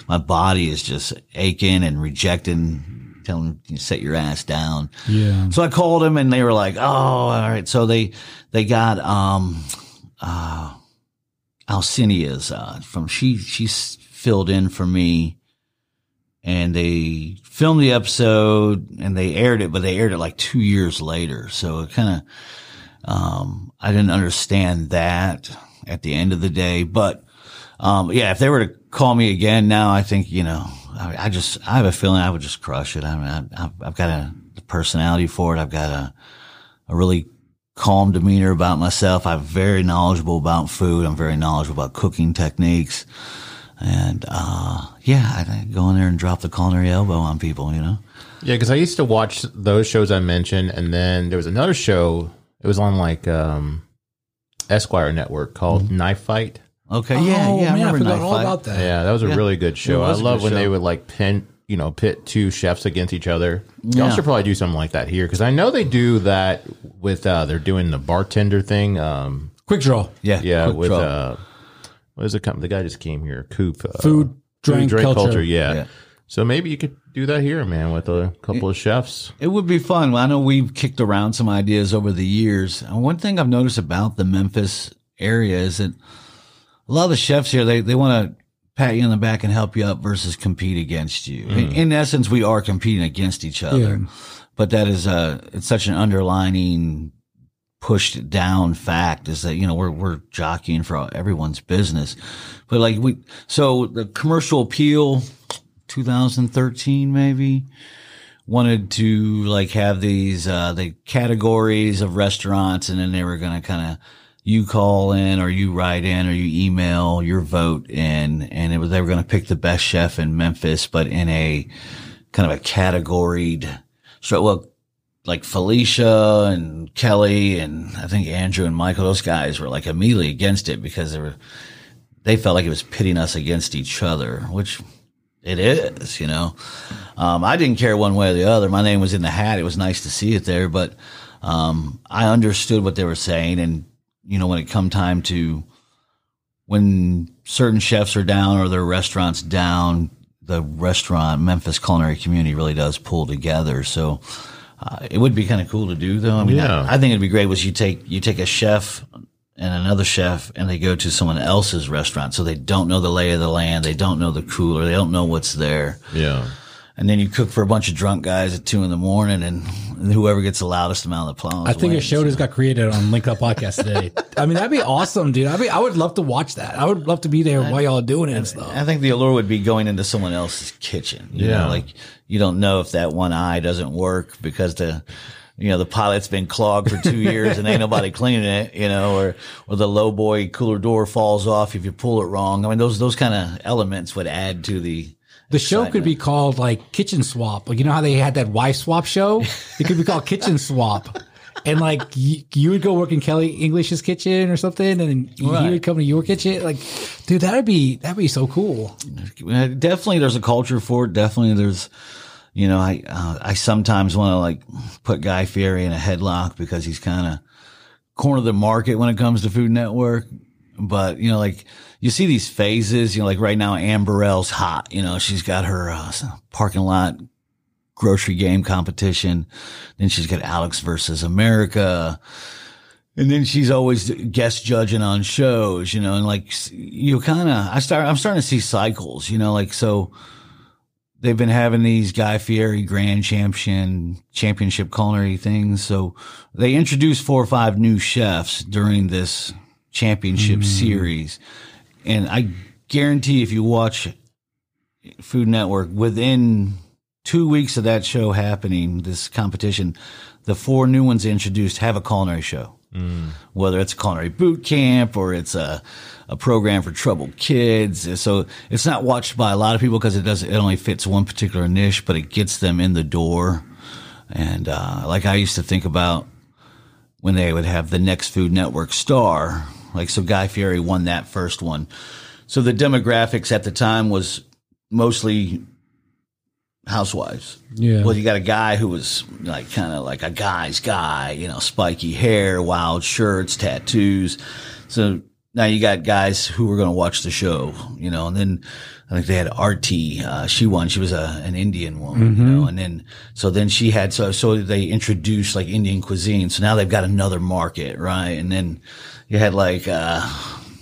my body is just aching and rejecting tell him you set your ass down. Yeah. So I called him and they were like, "Oh, all right." So they they got um uh Alcenia's uh from she she's filled in for me and they filmed the episode and they aired it, but they aired it like 2 years later. So it kind of um I didn't understand that at the end of the day, but um yeah, if they were to call me again now, I think, you know, I, I just I have a feeling I would just crush it. I mean, I, I've got a personality for it. I've got a a really calm demeanor about myself. I'm very knowledgeable about food. I'm very knowledgeable about cooking techniques. And, uh, yeah, I go in there and drop the culinary elbow on people, you know? Yeah, because I used to watch those shows I mentioned, and then there was another show. It was on like um, Esquire Network called Knife Fight. Okay. Yeah. oh, yeah. man, I, remember forgot Knife all Fight. about that. Yeah, that was a really good show. I love good when they would like pin, you know, pit two chefs against each other. Y'all Yeah. should probably do something like that here because I know they do that with. uh They're doing the bartender thing. Um, Quick draw. Yeah. yeah, quick with draw. uh, what is it? company? The guy just came here. Coop uh, Food, drink, culture. Yeah. Yeah. So maybe you could do that here, man, with a couple of chefs. It would be fun. I know we've kicked around some ideas over the years. And one thing I've noticed about the Memphis area is that a lot of the chefs here, they, they want to pat you on the back and help you up versus compete against you. In, in essence, we are competing against each other, Yeah. but that is a, it's such an underlining pushed down fact is that, you know, we're, we're jockeying for everyone's business. But like we, so the commercial appeal, 2013 maybe, wanted to like have these uh the categories of restaurants and then they were going to kind of you call in or you write in or you email your vote in and it was they were going to pick the best chef in Memphis but in a kind of a categoried so well like Felicia and Kelly and I think Andrew and Michael those guys were like immediately against it because they were they felt like it was pitting us against each other which it is, you know. Um, I didn't care one way or the other. My name was in the hat. It was nice to see it there, but um, I understood what they were saying. And you know, when it come time to when certain chefs are down or their restaurants down, the restaurant Memphis culinary community really does pull together. So uh, it would be kind of cool to do, though. I mean, Yeah. I, I think it'd be great was you take you take a chef and another chef and they go to someone else's restaurant so they don't know the lay of the land they don't know the cooler they don't know what's there Yeah. And then you cook for a bunch of drunk guys at two in the morning and whoever gets the loudest amount of applause I think a show just got created on Link Up Podcast today. I mean, that'd be awesome, dude. I mean, I would love to watch that. I would love to be there while y'all are doing it and stuff. I think the allure would be going into someone else's kitchen. You Yeah. know, like you don't know if that one eye doesn't work because the, you know, the pilot's been clogged for two years and ain't nobody cleaning it, you know, or, or the low boy cooler door falls off if you pull it wrong. I mean, those, those kind of elements would add to the, The show could be called like Kitchen Swap. Like you know how they had that wife swap show? It could be called Kitchen Swap. And like you, you would go work in Kelly English's kitchen or something, and he Right. would come to your kitchen. Like, dude, that'd be that'd be so cool. Uh, definitely there's a culture for it. Definitely there's, you know, I, uh, I sometimes want to like put Guy Fieri in a headlock because he's kind of corner of the market when it comes to Food Network. But, you know, like you see these phases, you know, like right now, Anne Burrell's hot, you know, she's got her uh, parking lot grocery game competition. Then she's got Alex versus America. And then she's always guest judging on shows, you know, and like you kind of, I start, I'm starting to see cycles, you know, like so they've been having these Guy Fieri Grand Champion Championship culinary things. So they introduced four or five new chefs during this championship series, and I guarantee if you watch Food Network within two weeks of that show happening, this competition, the four new ones introduced have a culinary show whether it's a culinary boot camp or it's a, a program for troubled kids. So it's not watched by a lot of people because it does, it only fits one particular niche, but it gets them in the door. And, uh, like I used to think about when they would have the next Food Network star, like, so Guy Fieri won that first one. So the demographics at the time was mostly housewives. Yeah. Well, you got a guy who was like kind of like a guy's guy, you know, spiky hair, wild shirts, tattoos. So now you got guys who were going to watch the show, you know, and then I think they had Aarti. Uh, she won. She was a, an Indian woman, you know, and then, so then she had, so, so they introduced like Indian cuisine. So now they've got another market, right? And then you had like, uh,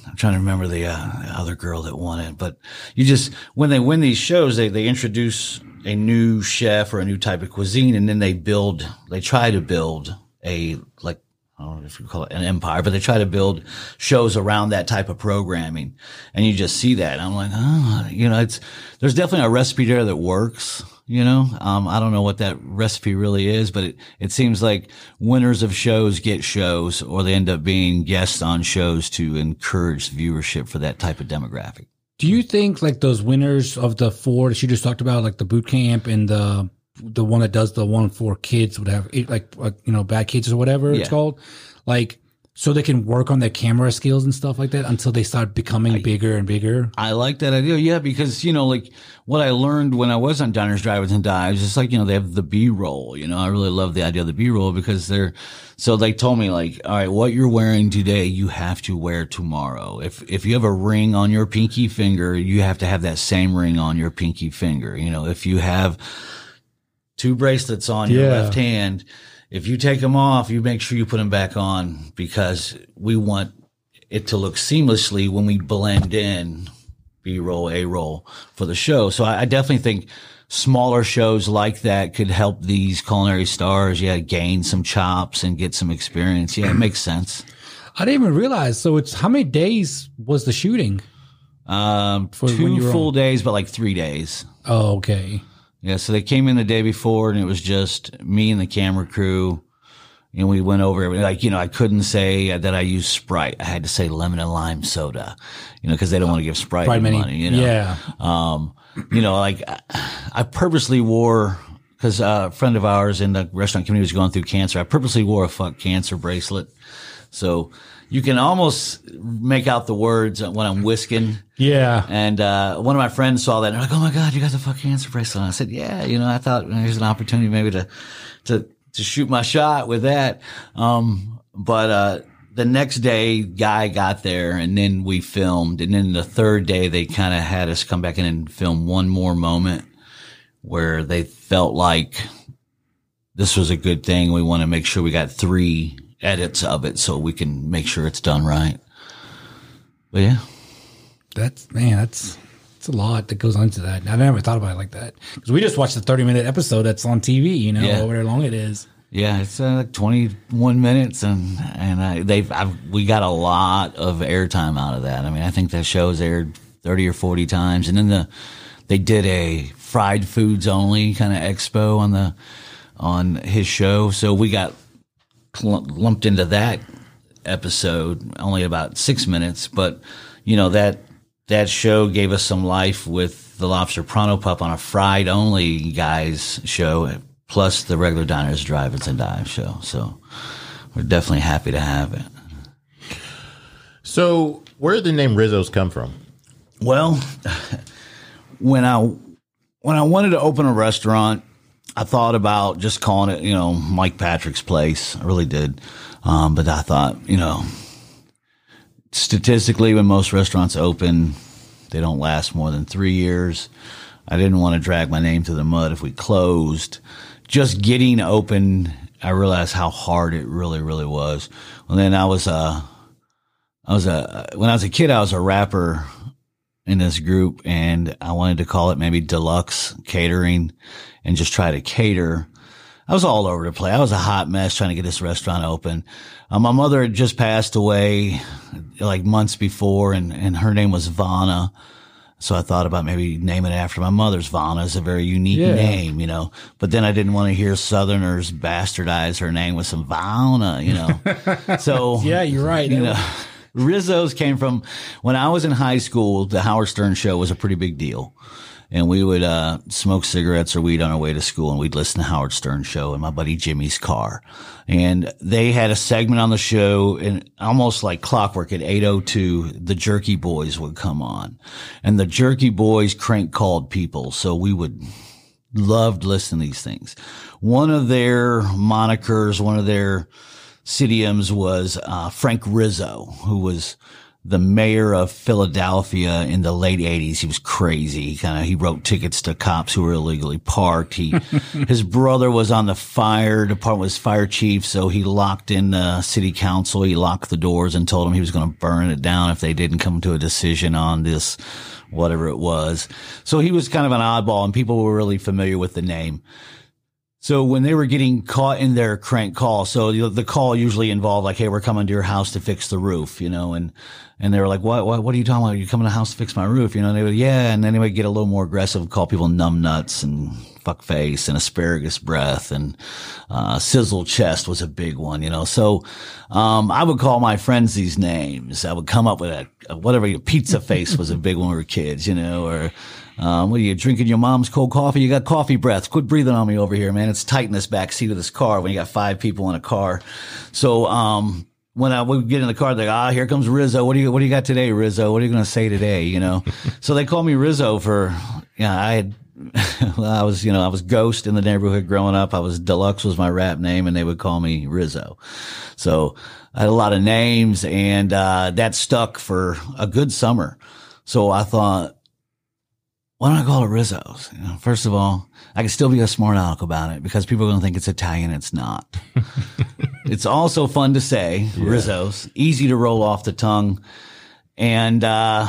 I'm trying to remember the, uh, other girl that won it, but you just, when they win these shows, they, they introduce a new chef or a new type of cuisine and then they build, they try to build a, like, I don't know if you call it an empire, but they try to build shows around that type of programming. And you just see that. I'm like, oh, you know, it's, there's definitely a recipe there that works. You know, um, I don't know what that recipe really is, but it, it seems like winners of shows get shows or they end up being guests on shows to encourage viewership for that type of demographic. Do you think like those winners of the four that you just talked about, like the boot camp and the the one that does the one for kids, would have like, like you know, bad kids or whatever it's called, like so they can work on their camera skills and stuff like that until they start becoming bigger and bigger. I like that idea. Yeah, because you know, like what I learned when I was on Diners, Drive-ins, and Dives, it's like you know they have the B roll. You know, I really love the idea of the B roll because they're so they told me like, all right, what you're wearing today, you have to wear tomorrow. If if you have a ring on your pinky finger, you have to have that same ring on your pinky finger. You know, if you have two bracelets on your left hand. If you take them off, you make sure you put them back on because we want it to look seamlessly when we blend in B roll, A roll for the show. So I, I definitely think smaller shows like that could help these culinary stars, yeah, gain some chops and get some experience. Yeah, it makes sense. I didn't even realize. So it's how many days was the shooting? Um, when two full on. days, but like three days. Oh, okay. Yeah, so they came in the day before, and it was just me and the camera crew. And we went over everything. Like, you know, I couldn't say that I used Sprite. I had to say lemon and lime soda, you know, because they don't want to give Sprite any many. money, you know. Yeah. Um, you know, like I, I purposely wore because a friend of ours in the restaurant community was going through cancer. I purposely wore a fuck cancer bracelet, so you can almost make out the words when I'm whisking. Yeah. And uh, one of my friends saw that and they're like, "Oh my god, you got the fuck cancer bracelet!" And I said, "Yeah, you know, I thought there's an opportunity maybe to to to shoot my shot with that." Um, but uh, the next day, guy got there, and then we filmed, and then the third day, they kind of had us come back in and film one more moment where they felt like this was a good thing. We want to make sure we got three edits of it so we can make sure it's done right. But yeah. That's man, that's it's a lot that goes into that. I never thought about it like that because we just watched the thirty minute episode that's on TV. You know, Yeah. however long it is. Yeah, it's uh, like 21 minutes, and and I, they've I've, we got a lot of airtime out of that. I mean, I think that show's aired 30 or 40 times, and then the they did a fried foods only kind of expo on the on his show, so we got lumped into that episode only about six minutes, but you know that that show gave us some life with the lobster pronto pup on a fried only guys show, plus the regular diners, drive-ins, and dive show. So we're definitely happy to have it. So, where did the name Rizzo's come from? Well, when I when I wanted to open a restaurant, I thought about just calling it, you know, Mike Patrick's Place. I really did, um, but I thought, you know, statistically, when most restaurants open, they don't last more than three years. I didn't want to drag my name through the mud if we closed. Just getting open, I realized how hard it really, really was. And then I was, uh, I was a when I was a kid, I was a rapper in this group, and I wanted to call it maybe Deluxe Catering, and just try to cater. I was all over the place. I was a hot mess trying to get this restaurant open. Uh, my mother had just passed away like months before, and and her name was Vana. So I thought about maybe naming it after my mother's. Vana is a very unique Yeah. name, you know. But then I didn't want to hear Southerners bastardize her name with some Vana, you know. So Yeah, you're right. you know, Rizzo's came from when I was in high school. The Howard Stern show was a pretty big deal, and we would uh, smoke cigarettes or weed on our way to school, and we'd listen to Howard Stern show in my buddy Jimmy's car. And they had a segment on the show, and almost like clockwork at eight oh two, the Jerky Boys would come on, and the Jerky Boys crank called people, so we would loved listening to these things. One of their monikers, one of their Cidiums was uh, Frank Rizzo, who was the mayor of Philadelphia in the late eighties. He was crazy. He kind of, he wrote tickets to cops who were illegally parked. He, his brother was on the fire department, was fire chief. So he locked in the city council. He locked the doors and told them he was going to burn it down if they didn't come to a decision on this, whatever it was. So he was kind of an oddball and people were really familiar with the name. So when they were getting caught in their crank call, so the, call usually involved like, "Hey, we're coming to your house to fix the roof," you know, and and they were like, "What? What? What are you talking about? Are you coming to the house to fix my roof?" You know, and they would, "Yeah," and then they would get a little more aggressive, call people numb nuts and fuck face and asparagus breath and uh, sizzle chest was a big one, you know. So um, I would call my friends these names. I would come up with a, a whatever. Pizza face was a big one when we were kids, you know, or um, what are you drinking your mom's cold coffee? You got coffee breath. Quit breathing on me over here, man. It's tight in this back seat of this car when you got five people in a car. So, um, when I would get in the car, they're like, ah, here comes Rizzo. What do you, what do you got today, Rizzo? What are you going to say today? You know? so they called me Rizzo for, yeah, I had, I was, you know, I was ghost in the neighborhood growing up. I was deluxe was my rap name and they would call me Rizzo. So I had a lot of names and, uh, that stuck for a good summer. So I thought, why don't I call it Rizzo's? You know, first of all, I can still be a smart aleck about it because people are going to think it's Italian. It's not. it's also fun to say yeah. Rizzo's, easy to roll off the tongue. And, uh,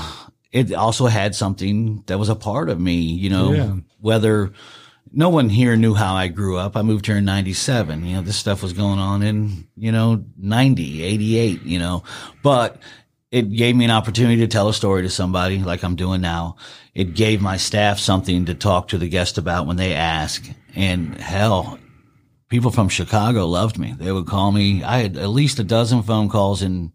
it also had something that was a part of me, you know, yeah. whether no one here knew how I grew up. I moved here in 97. You know, this stuff was going on in, you know, 90, 88, you know, but it gave me an opportunity to tell a story to somebody like I'm doing now. It gave my staff something to talk to the guest about when they ask. And hell, people from Chicago loved me. They would call me. I had at least a dozen phone calls in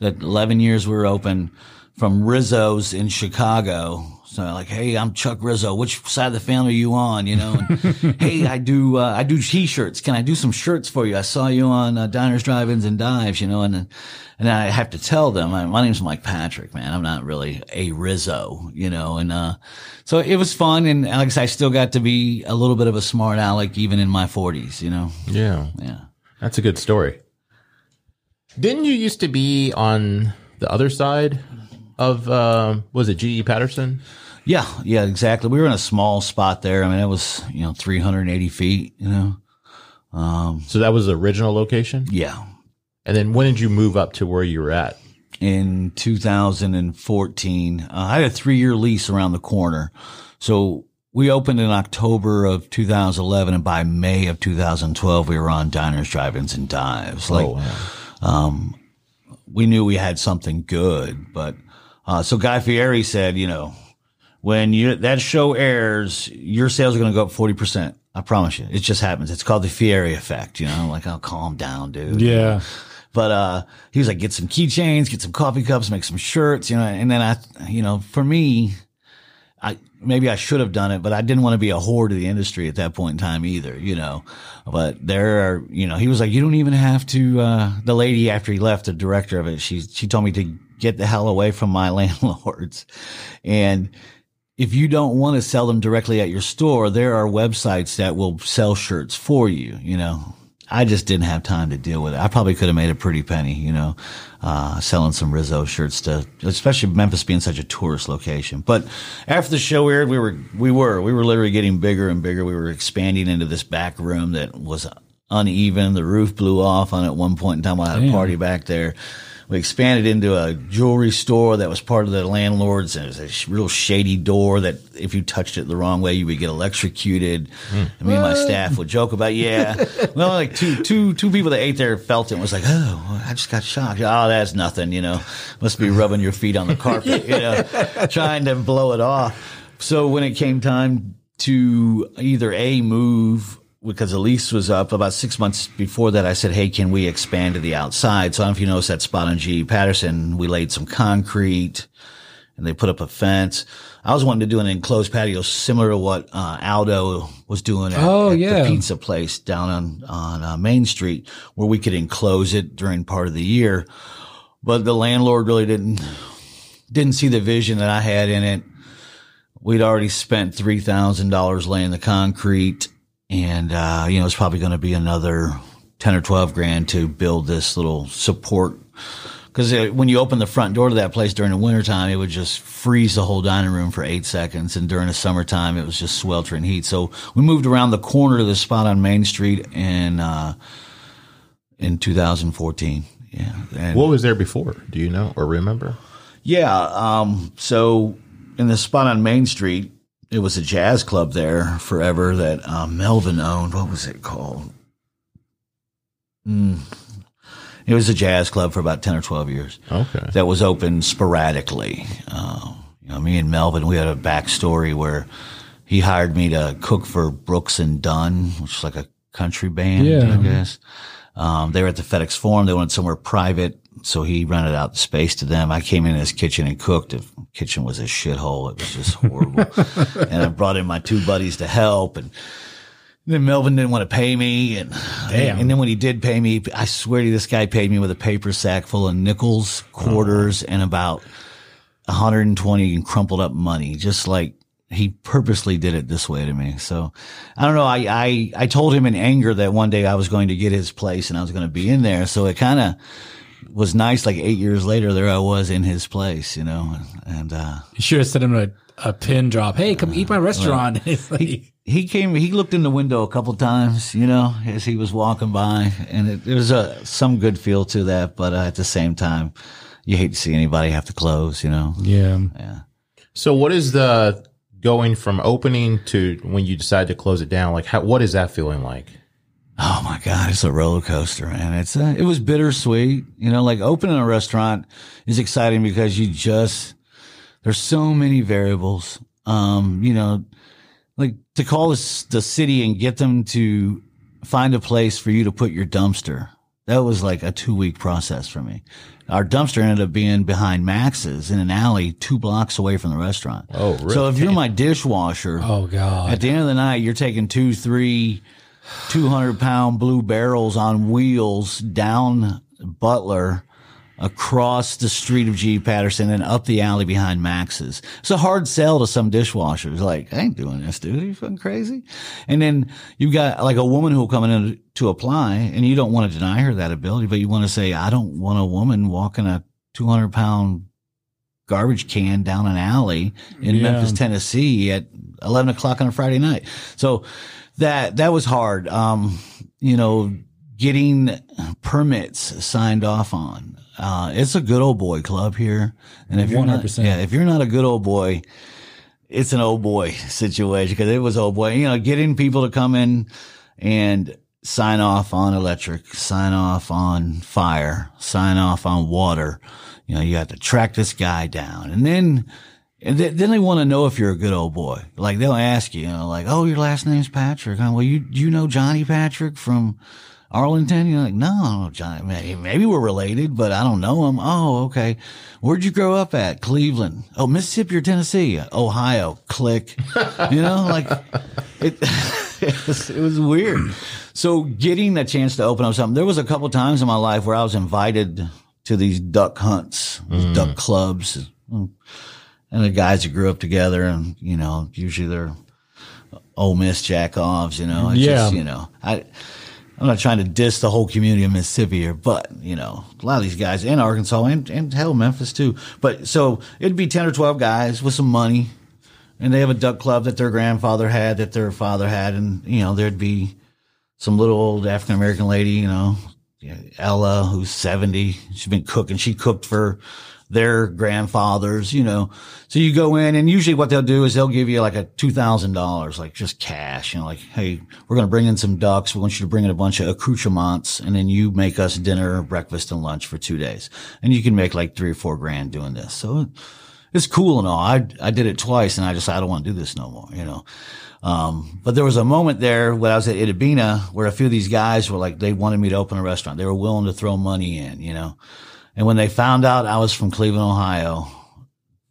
the 11 years we were open from Rizzo's in Chicago. So like, hey, I'm Chuck Rizzo. Which side of the family are you on? You know, and, hey, I do uh, I do t-shirts. Can I do some shirts for you? I saw you on uh, Diners, Drive-ins, and Dives. You know, and and I have to tell them, my, my name's Mike Patrick, man. I'm not really a Rizzo, you know, and, uh, so it was fun. And like I said, I still got to be a little bit of a smart aleck even in my forties, you know? Yeah. Yeah. That's a good story. Didn't you used to be on the other side of, uh, was it GE Patterson? Yeah. Yeah, exactly. We were in a small spot there. I mean, it was, you know, 380 feet, you know? Um, so that was the original location? Yeah. And then when did you move up to where you were at? In 2014. Uh, I had a three year lease around the corner. So we opened in October of 2011, and by May of 2012, we were on diners, drive-ins, and dives. Like, oh, wow. um, we knew we had something good, but uh, so Guy Fieri said, you know, when you that show airs, your sales are going to go up forty percent. I promise you, it just happens. It's called the Fieri effect. You know, like, oh, calm down, dude. Yeah. But uh, he was like, get some keychains, get some coffee cups, make some shirts, you know. And then I, you know, for me, I maybe I should have done it, but I didn't want to be a whore to the industry at that point in time either, you know. But there are, you know, he was like, you don't even have to. Uh, the lady after he left, the director of it, she she told me to get the hell away from my landlords, and if you don't want to sell them directly at your store, there are websites that will sell shirts for you, you know. I just didn't have time to deal with it. I probably could have made a pretty penny, you know, uh, selling some Rizzo shirts to, especially Memphis being such a tourist location. But after the show aired, we were, we were, we were literally getting bigger and bigger. We were expanding into this back room that was uneven. The roof blew off on at one point in time. I had Damn. a party back there we expanded into a jewelry store that was part of the landlord's. And it was a real shady door that if you touched it the wrong way, you would get electrocuted. Mm. And me and my staff would joke about, yeah. well, like two, two, two people that ate there felt it and was like, oh, I just got shocked. Oh, that's nothing, you know, must be rubbing your feet on the carpet, you know, trying to blow it off. So when it came time to either A, move because the lease was up about six months before that, I said, Hey, can we expand to the outside? So I don't know if you noticed that spot on G Patterson, we laid some concrete and they put up a fence. I was wanting to do an enclosed patio similar to what uh, Aldo was doing at, oh, at yeah. the pizza place down on, on uh, Main Street where we could enclose it during part of the year. But the landlord really didn't, didn't see the vision that I had in it. We'd already spent $3,000 laying the concrete and uh, you know it's probably going to be another ten or twelve grand to build this little support Because when you open the front door to that place during the wintertime, it would just freeze the whole dining room for eight seconds. And during the summertime, it was just sweltering heat. So we moved around the corner to the spot on Main Street in, uh, in 2014. Yeah. And What was there before? Do you know or remember? yeah. Um, so in the spot on Main Street, it was a jazz club there forever that um, Melvin owned. What was it called? Mm. It was a jazz club for about 10 or 12 years Okay. that was open sporadically. Uh, you know, me and Melvin, we had a backstory where he hired me to cook for Brooks and Dunn, which is like a country band, Yeah. I guess. Um, they were at the FedEx Forum. They wanted somewhere private. So he rented out the space to them. I came in his kitchen and cooked. The kitchen was a shithole. It was just horrible. and I brought in my two buddies to help and then Melvin didn't want to pay me, and Damn. and then when he did pay me, I swear to you, this guy paid me with a paper sack full of nickels, quarters, and about 120 in crumpled up money, just like he purposely did it this way to me. So I don't know. I I I told him in anger that one day I was going to get his place and I was going to be in there. So it kind of was nice. Like eight years later, there I was in his place, you know, and. uh You should have sent him a, a pin drop. Hey, come eat my restaurant. It's like, he came he looked in the window a couple times you know as he was walking by and it, there was a some good feel to that but uh, at the same time you hate to see anybody have to close you know yeah. yeah So what is the going from opening to when you decide to close it down? Like how, what is that feeling like? Oh my god it's a roller coaster man it's uh, it was bittersweet you know like opening a restaurant is exciting because you just there's so many variables um you know like to call this the city and get them to find a place for you to put your dumpster. That was like a two week process for me. Our dumpster ended up being behind Max's in an alley two blocks away from the restaurant. Oh, really? So if you're my dishwasher, Oh God. at the end of the night, you're taking two, three, 200 pound blue barrels on wheels down Butler across the street of G. Patterson and up the alley behind Max's. It's a hard sell to some dishwashers. Like, I ain't doing this, dude. Are you fucking crazy? And then you've got like a woman who will come in to apply and you don't want to deny her that ability, but you want to say, I don't want a woman walking a 200 pound garbage can down an alley in Yeah. Memphis, Tennessee at 11 o'clock on a Friday night. So that, that was hard. Um, you know, getting permits signed off on. Uh, it's a good old boy club here. And if you're not, yeah, if you're not a good old boy, it's an old boy situation because it was old boy. You know, getting people to come in and sign off on electric, sign off on fire, sign off on water. You know, you have to track this guy down, and then and th- then they want to know if you're a good old boy. Like they'll ask you, you know, like, "Oh, your last name's Patrick." Huh? Well, you do you know Johnny Patrick from Arlington? You're like, "No, I don't know Johnny. Maybe, maybe we're related, but I don't know him." Oh, okay. Where'd you grow up at? Cleveland. Oh, Mississippi or Tennessee? Ohio. Click. You know, like it. it, was, it was weird. So getting a chance to open up something, there was a couple times in my life where I was invited to these duck hunts, these mm. duck clubs, and the guys that grew up together, and you know, usually they're Ole Miss jack offs. You know, it's Yeah. just, you know, I. I'm not trying to diss the whole community of Mississippi here, but you know, a lot of these guys in Arkansas and, and hell, Memphis too. But so it'd be 10 or 12 guys with some money and they have a duck club that their grandfather had, that their father had. And, you know, there'd be some little old African American lady, you know, Ella, who's 70. She's been cooking. She cooked for their grandfathers, you know. So you go in and usually what they'll do is they'll give you like a $2,000, like just cash, you know, like, Hey, we're going to bring in some ducks. We want you to bring in a bunch of accoutrements and then you make us dinner, breakfast and lunch for two days. And you can make like three or four grand doing this. So it's cool and all. I, I did it twice and I just, I don't want to do this no more, you know. Um, but there was a moment there when I was at Itta Bena where a few of these guys were like, they wanted me to open a restaurant. They were willing to throw money in, you know. And when they found out I was from Cleveland, Ohio,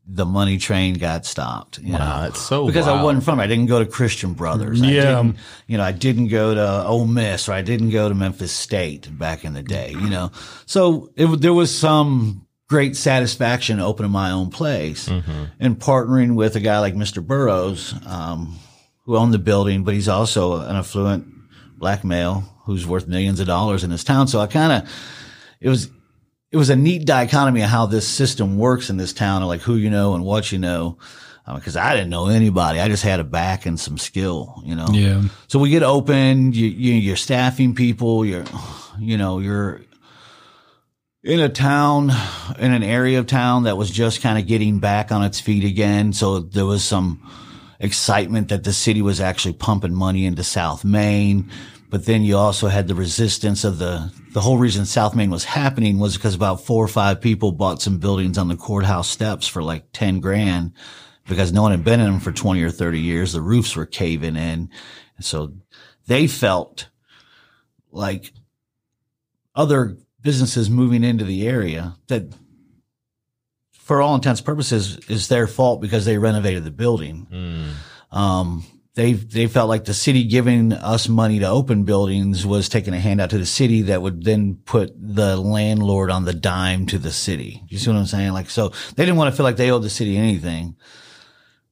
the money train got stopped. You Wow, know? that's so because I wasn't from. I didn't go to Christian Brothers. I Yeah. didn't, you know, I didn't go to Ole Miss or I didn't go to Memphis State back in the day. You know, so it, there was some great satisfaction opening my own place and partnering with a guy like Mr. Burrows, um, who owned the building, but he's also an affluent black male who's worth millions of dollars in his town. So I kind of, it was it was a neat dichotomy of how this system works in this town, of like who you know and what you know. Uh, because I didn't know anybody, I just had a back and some skill, you know. Yeah. So we get open. You, you you're staffing people. You're, you know, you're in a town, in an area of town that was just kind of getting back on its feet again. So there was some excitement that the city was actually pumping money into South Main. But then you also had the resistance of the, the whole reason South Main was happening was because about four or five people bought some buildings on the courthouse steps for like 10 grand because no one had been in them for 20 or 30 years. The roofs were caving in. And so they felt like other businesses moving into the area that for all intents and purposes is their fault because they renovated the building. Um, they they felt like the city giving us money to open buildings was taking a handout to the city that would then put the landlord on the dime to the city. You see what I'm saying? Like so they didn't want to feel like they owed the city anything.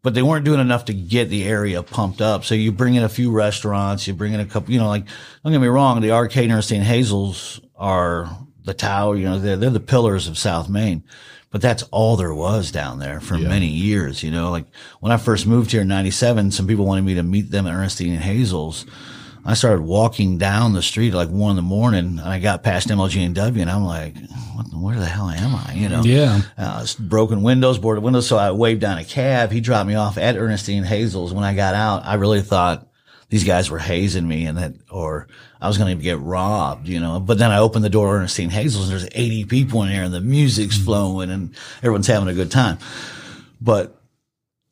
But they weren't doing enough to get the area pumped up. So you bring in a few restaurants, you bring in a couple, you know, like, don't get me wrong, the arcade and St. Hazel's are the tower, you know, they're, they're the pillars of South Main. But that's all there was down there for many years, you know. Like when I first moved here in '97, some people wanted me to meet them at Ernestine and Hazel's. I started walking down the street at like one in the morning, and I got past MLG and W, and I'm like, what, "Where the hell am I?" You know? Yeah. Uh, broken windows, boarded windows. So I waved down a cab. He dropped me off at Ernestine Hazel's. When I got out, I really thought these guys were hazing me, and that, or I was going to get robbed, you know. But then I opened the door to Ernestine Hazel's, and there's 80 people in there, and the music's mm-hmm. flowing, and everyone's having a good time. But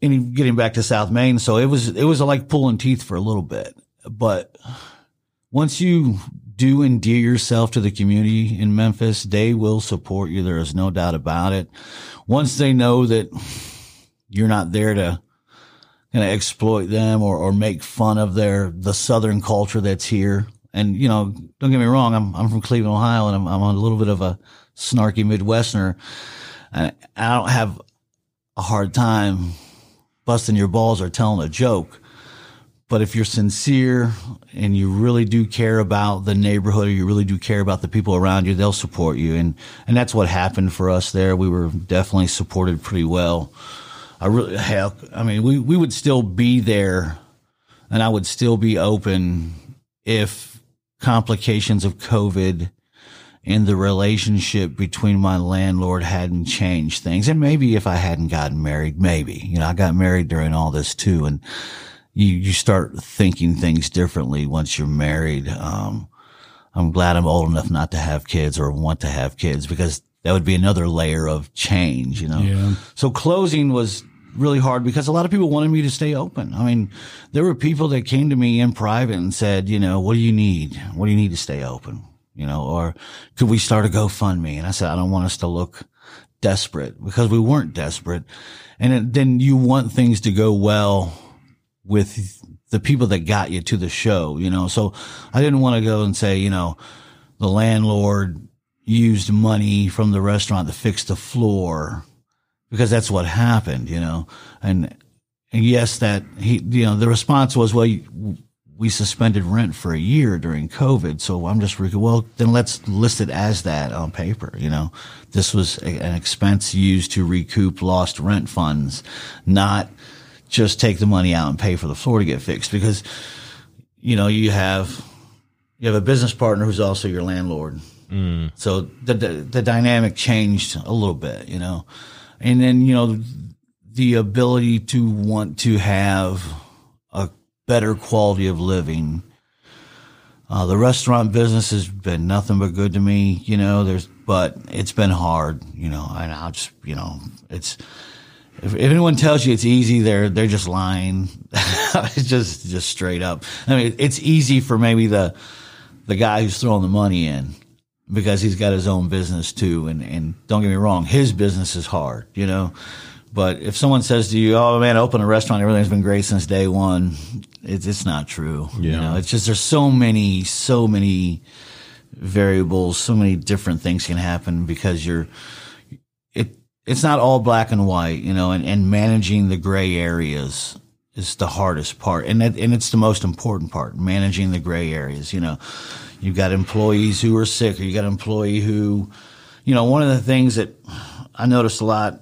any getting back to South Main, so it was it was like pulling teeth for a little bit. But once you do endear yourself to the community in Memphis, they will support you. There is no doubt about it. Once they know that you're not there to kind of exploit them or, or make fun of their the Southern culture that's here. And you know, don't get me wrong, I'm I'm from Cleveland, Ohio, and I'm I'm a little bit of a snarky Midwesterner. And I don't have a hard time busting your balls or telling a joke. But if you're sincere and you really do care about the neighborhood or you really do care about the people around you, they'll support you. And, and that's what happened for us there. We were definitely supported pretty well. I really, hell, I mean, we, we would still be there and I would still be open if complications of COVID and the relationship between my landlord hadn't changed things. And maybe if I hadn't gotten married, maybe, you know, I got married during all this too. And you, you start thinking things differently once you're married. Um, I'm glad I'm old enough not to have kids or want to have kids because that would be another layer of change, you know? Yeah. So closing was really hard because a lot of people wanted me to stay open. I mean, there were people that came to me in private and said, you know, what do you need? What do you need to stay open? You know, or could we start a GoFundMe? And I said, I don't want us to look desperate because we weren't desperate. And it, then you want things to go well with the people that got you to the show, you know? So I didn't want to go and say, you know, the landlord used money from the restaurant to fix the floor because that's what happened, you know. And, and yes, that he, you know, the response was, well, you, we suspended rent for a year during COVID. So I'm just, well, then let's list it as that on paper. You know, this was a, an expense used to recoup lost rent funds, not just take the money out and pay for the floor to get fixed because, you know, you have, you have a business partner who's also your landlord. Mm. So the, the, the dynamic changed a little bit, you know, and then, you know, the ability to want to have a better quality of living. Uh, the restaurant business has been nothing but good to me, you know, there's, but it's been hard, you know, and I'll just, you know, it's, if, if anyone tells you it's easy, they're, they're just lying. it's just, just straight up. I mean, it's easy for maybe the, the guy who's throwing the money in because he's got his own business too. And, and don't get me wrong, his business is hard, you know, but if someone says to you, "Oh man, I opened a restaurant, everything's been great since day one," it's it's not true. You Yeah. know, it's just there's so many, so many variables, so many different things can happen because you're it. It's not all black and white, you know, and, and managing the gray areas is the hardest part, and that, and it's the most important part. Managing the gray areas, you know, you've got employees who are sick, or you got an employee who you know, one of the things that I noticed a lot,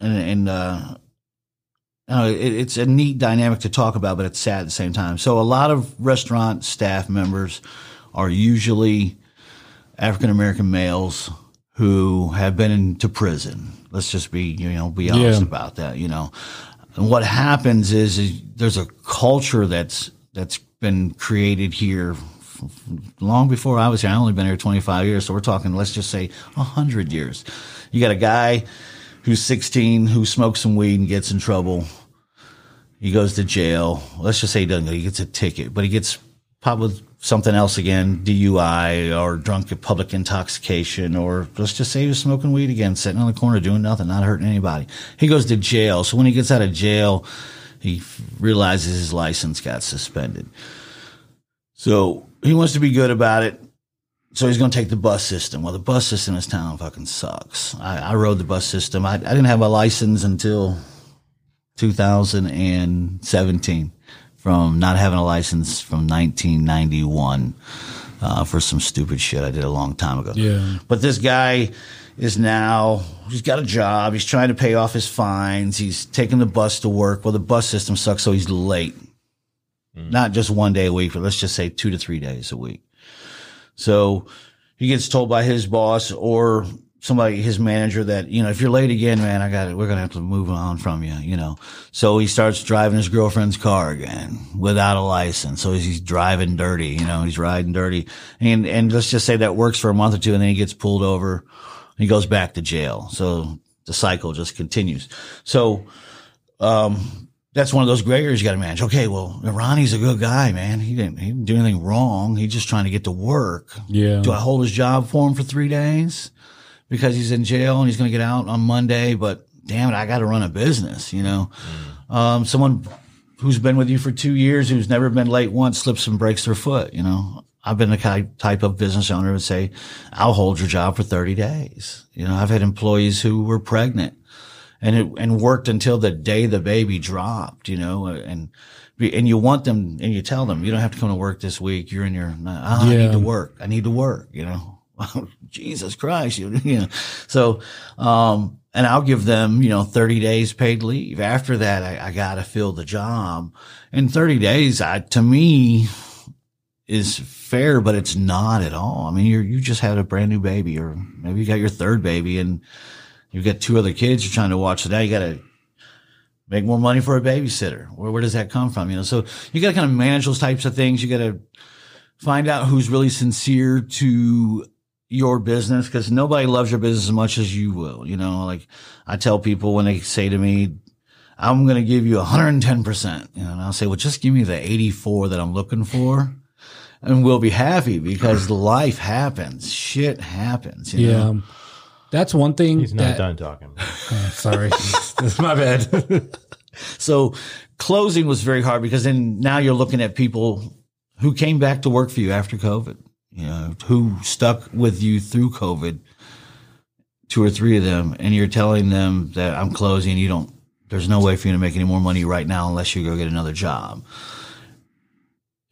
and, and uh, it, it's a neat dynamic to talk about, but it's sad at the same time. So a lot of restaurant staff members are usually African American males who have been into prison. Let's just be, you know, be honest Yeah. about that, you know. And what happens is, is there's a culture that's that's been created here long before I was here. I only been here 25 years, so we're talking, let's just say, 100 years. You got a guy who's 16 who smokes some weed and gets in trouble. He goes to jail. Let's just say he doesn't go. He gets a ticket, but he gets with something else again, DUI or drunk public intoxication, or let's just say he was smoking weed again, sitting on the corner doing nothing, not hurting anybody. He goes to jail. So when he gets out of jail, he realizes his license got suspended. So he wants to be good about it. So he's going to take the bus system. Well, the bus system in this town fucking sucks. I, I rode the bus system. I, I didn't have my license until 2017 from not having a license from 1991 uh, for some stupid shit I did a long time ago. Yeah. But this guy is now, he's got a job. He's trying to pay off his fines. He's taking the bus to work. Well, the bus system sucks, so he's late. Not just one day a week, but let's just say two to three days a week. So he gets told by his boss or somebody, his manager that, you know, if you're late again, man, I got it. We're going to have to move on from you, you know. So he starts driving his girlfriend's car again without a license. So he's driving dirty, you know, he's riding dirty. And, and let's just say that works for a month or two and then he gets pulled over. He goes back to jail. So the cycle just continues. So, um, that's one of those gray areas you got to manage. Okay, well, Ronnie's a good guy, man. He didn't, he didn't do anything wrong. He's just trying to get to work. Yeah. Do I hold his job for him for three days because he's in jail and he's going to get out on Monday? But damn it, I got to run a business, you know? Um, someone who's been with you for two years, who's never been late once, slips and breaks their foot, you know? I've been the ki- type of business owner who would say, I'll hold your job for 30 days. You know, I've had employees who were pregnant and it, and worked until the day the baby dropped, you know, and, and you want them and you tell them, you don't have to come to work this week. You're in your, oh, I need to work. I need to work, you know, Jesus Christ, you, you know, so, um, and I'll give them, you know, 30 days paid leave. After that, I, I got to fill the job. In 30 days, I, to me, is fair, but it's not at all. I mean, you're, you just had a brand new baby or maybe you got your third baby and you've got two other kids you're trying to watch. So now you got to make more money for a babysitter. Where, where does that come from? You know, so you got to kind of manage those types of things. You got to find out who's really sincere to your business because nobody loves your business as much as you will. You know, like I tell people when they say to me, I'm going to give you 110%, you know, and I'll say, well, just give me the 84 that I'm looking for and we'll be happy because life happens. Shit happens. You Yeah. Know? That's one thing. He's not that, done talking. Oh, sorry. That's my bad. So closing was very hard because then now you're looking at people who came back to work for you after COVID, you know, who stuck with you through COVID, two or three of them, and you're telling them that I'm closing. You don't, there's no way for you to make any more money right now unless you go get another job.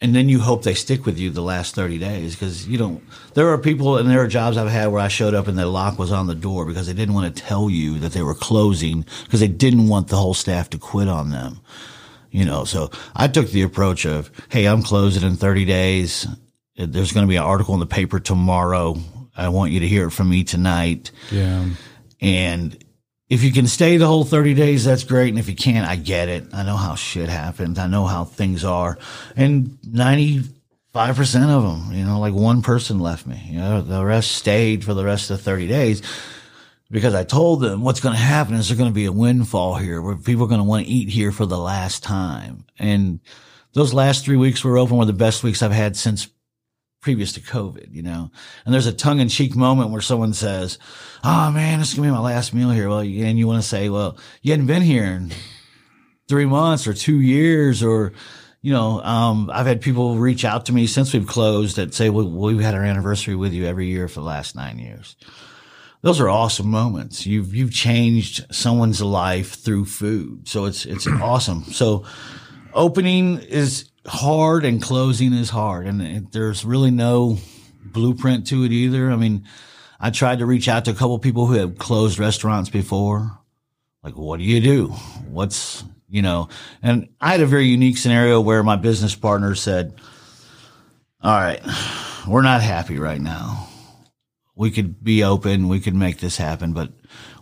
And then you hope they stick with you the last 30 days because you don't, there are people and there are jobs I've had where I showed up and the lock was on the door because they didn't want to tell you that they were closing because they didn't want the whole staff to quit on them. You know, so I took the approach of, Hey, I'm closing in 30 days. There's going to be an article in the paper tomorrow. I want you to hear it from me tonight. yeah. And if you can stay the whole 30 days, that's great. And if you can't, I get it. I know how shit happens. I know how things are. And 95% of them, you know, like one person left me. You know, the rest stayed for the rest of the 30 days because I told them what's going to happen is there's going to be a windfall here where people are going to want to eat here for the last time. And those last three weeks were open were the best weeks I've had since previous to COVID, you know, and there's a tongue in cheek moment where someone says, Oh man, this is gonna be my last meal here. Well, and you want to say, well, you hadn't been here in three months or two years or, you know, um, I've had people reach out to me since we've closed that say, well, we've had our anniversary with you every year for the last nine years. Those are awesome moments. You've, you've changed someone's life through food. So it's, it's awesome. So opening is hard and closing is hard. And it, there's really no blueprint to it either. I mean, I tried to reach out to a couple people who had closed restaurants before. Like, what do you do? What's, you know, and I had a very unique scenario where my business partner said, all right, we're not happy right now. We could be open. We could make this happen, but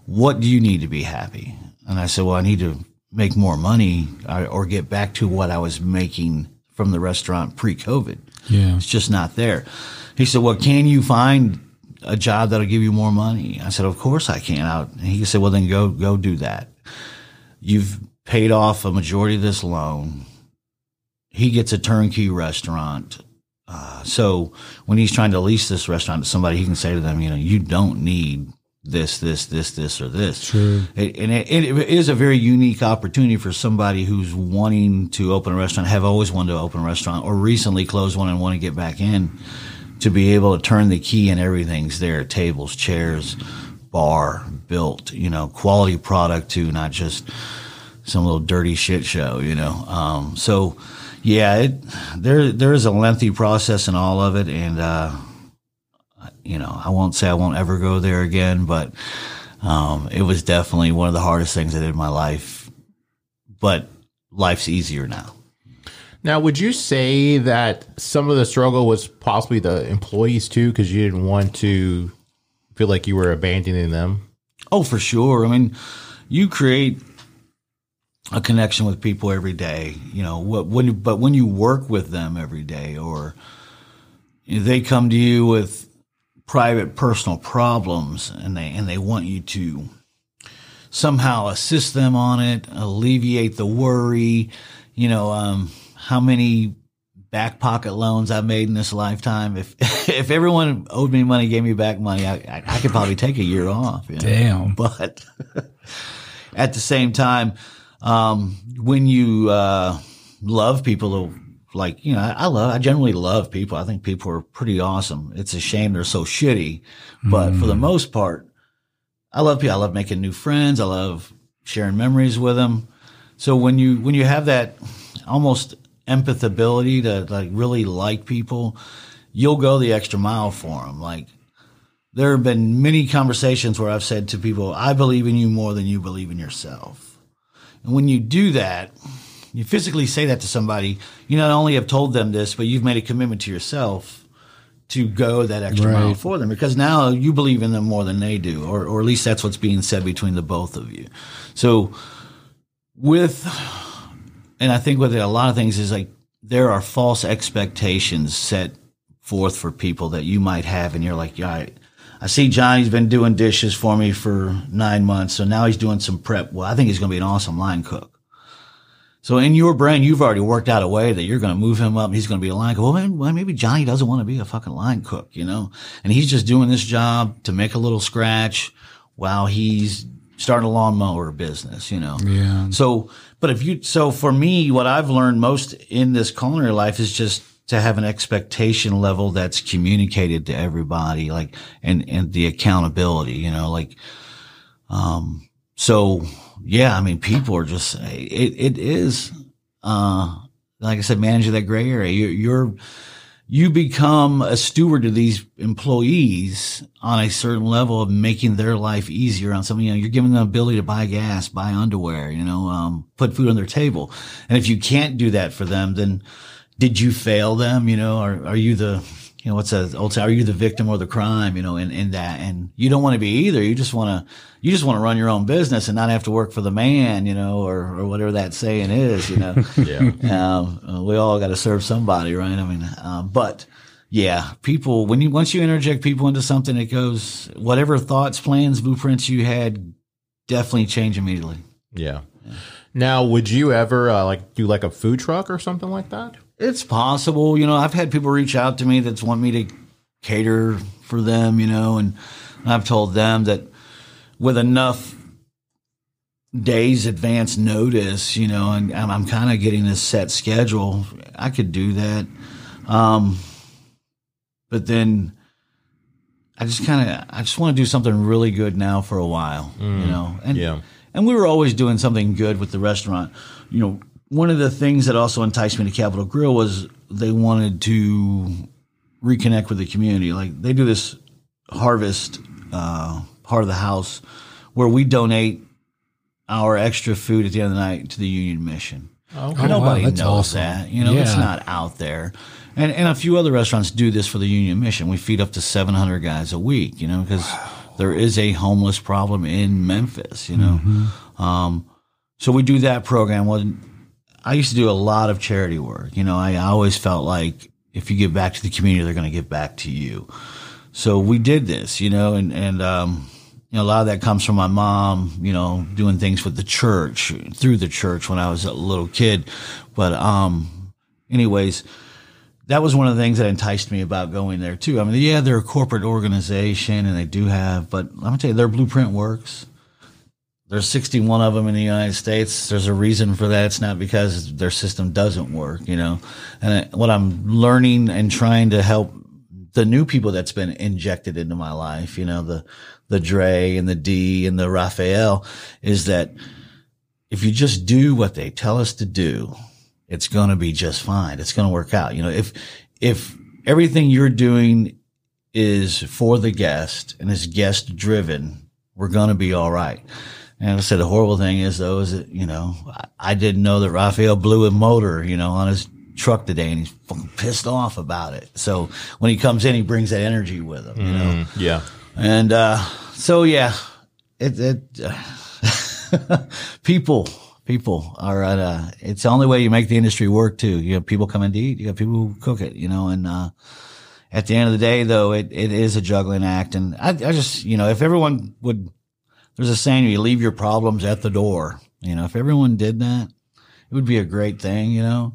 what do you need to be happy? And I said, well, I need to make more money or, or get back to what I was making from the restaurant pre COVID. Yeah. It's just not there. He said, well, can you find a job that'll give you more money? I said, of course I can. I, and he said, well, then go, go do that. You've paid off a majority of this loan. He gets a turnkey restaurant. Uh, so when he's trying to lease this restaurant to somebody, he can say to them, you know, you don't need this, this, this, this, or this. True. It, and it, it is a very unique opportunity for somebody who's wanting to open a restaurant, have always wanted to open a restaurant, or recently closed one and want to get back in, to be able to turn the key and everything's there: tables, chairs, bar, built, you know, quality product too, not just some little dirty shit show, you know. Um, so, yeah, it, there there is a lengthy process in all of it, and uh, you know, I won't say I won't ever go there again, but um, it was definitely one of the hardest things I did in my life. But life's easier now. Now, would you say that some of the struggle was possibly the employees too, because you didn't want to feel like you were abandoning them? Oh, for sure. I mean, you create a connection with people every day. You know, what when but when you work with them every day, or they come to you with private, personal problems, and they and they want you to somehow assist them on it, alleviate the worry. You know, um, how many back pocket loans I've made in this lifetime. If if everyone owed me money, gave me back money, I, I, could probably take a year off. you know? Damn. But at the same time, um, when you uh, love people, like you know, I, I love, I generally love people. I think people are pretty awesome. It's a shame they're so shitty, but for the hmm. most part, I love people. I love making new friends. I love sharing memories with them. So when you when you have that almost empath ability to like really like people, you'll go the extra mile for them. Like there have been many conversations where I've said to people, "I believe in you more than you believe in yourself." And when you do that, you physically say that to somebody. You not only have told them this, but you've made a commitment to yourself to go that extra mile for them because now you believe in them more than they do, or or at least that's what's being said between the both of you. So with and I think with a lot of things is like there are false expectations set forth for people that you might have, and you're like, yeah, I, I see Johnny's been doing dishes for me for nine months, so now he's doing some prep. Well, I think he's going to be an awesome line cook. So in your brain, you've already worked out a way that you're going to move him up. He's going to be a line cook. Well, well, maybe Johnny doesn't want to be a fucking line cook, you know, and he's just doing this job to make a little scratch while he's starting a lawnmower business, you know. Yeah. So, but if you, so for me, what I've learned most in this culinary life is just to have an expectation level that's communicated to everybody, like, and, and the accountability, you know, like, um, so yeah, I mean, people are just, it, it is, uh, like I said, managing that gray area. You're, you're, you become a steward to these employees on a certain level of making their life easier on something. You know, you're giving them the ability to buy gas, buy underwear, you know, um, put food on their table. And if you can't do that for them, then did you fail them? You know, are, are you the, you know, what's that old saying? Are you the victim or the crime? You know, in, in that, and you don't want to be either. You just want to, you just want to run your own business and not have to work for the man, you know, or, or whatever that saying is, you know. Yeah. um, we all got to serve somebody, right? I mean, um, but yeah, people, when you, once you interject people into something, it goes, whatever thoughts, plans, blueprints you had definitely change immediately. yeah. Now, would you ever uh, like do like a food truck or something like that? It's possible, you know, I've had people reach out to me that want me to cater for them, you know, and I've told them that with enough days advance notice, you know, and I'm, I'm kind of getting this set schedule, I could do that. Um, but then I just kind of, I just want to do something really good now for a while, you know, and, Yeah. and we were always doing something good with the restaurant. You know, one of the things that also enticed me to Capital Grille was they wanted to reconnect with the community. Like they do this harvest uh, part of the house where we donate our extra food at the end of the night to the Union Mission. Oh, Nobody that's knows awesome. that. You know, it's not out there. And and a few other restaurants do this for the Union Mission. We feed up to 700 guys a week, you know, because there is a homeless problem in Memphis, you know. Mm-hmm. Um, so we do that program. Well, I used to do a lot of charity work. You know, I always felt like if you give back to the community, they're going to give back to you. So we did this, you know, and, and, um, you know, a lot of that comes from my mom, you know, doing things with the church through the church when I was a little kid. But, um, anyways, that was one of the things that enticed me about going there too. I mean, yeah, they're a corporate organization and they do have, but I'm gonna tell you, their blueprint works. There's 61 of them in the United States. There's a reason for that. It's not because their system doesn't work, you know. And what I'm learning and trying to help the new people that's been injected into my life, you know, the the Dre and the D and the Raphael, is that if you just do what they tell us to do, it's going to be just fine. It's going to work out. You know, if if everything you're doing is for the guest and is guest driven, we're going to be all right. And I said, the horrible thing is though, is that, you know, I, I didn't know that Raphael blew a motor, you know, on his truck today and he's fucking pissed off about it. So when he comes in, he brings that energy with him, you know? Mm, yeah. And, uh, so yeah, it, it, people, people are at a, it's the only way you make the industry work too. You have people coming to eat, you have people who cook it, you know, and, uh, at the end of the day though, it, it is a juggling act. And I, I just, you know, if everyone would, there's a saying, you leave your problems at the door. You know, if everyone did that, it would be a great thing, you know.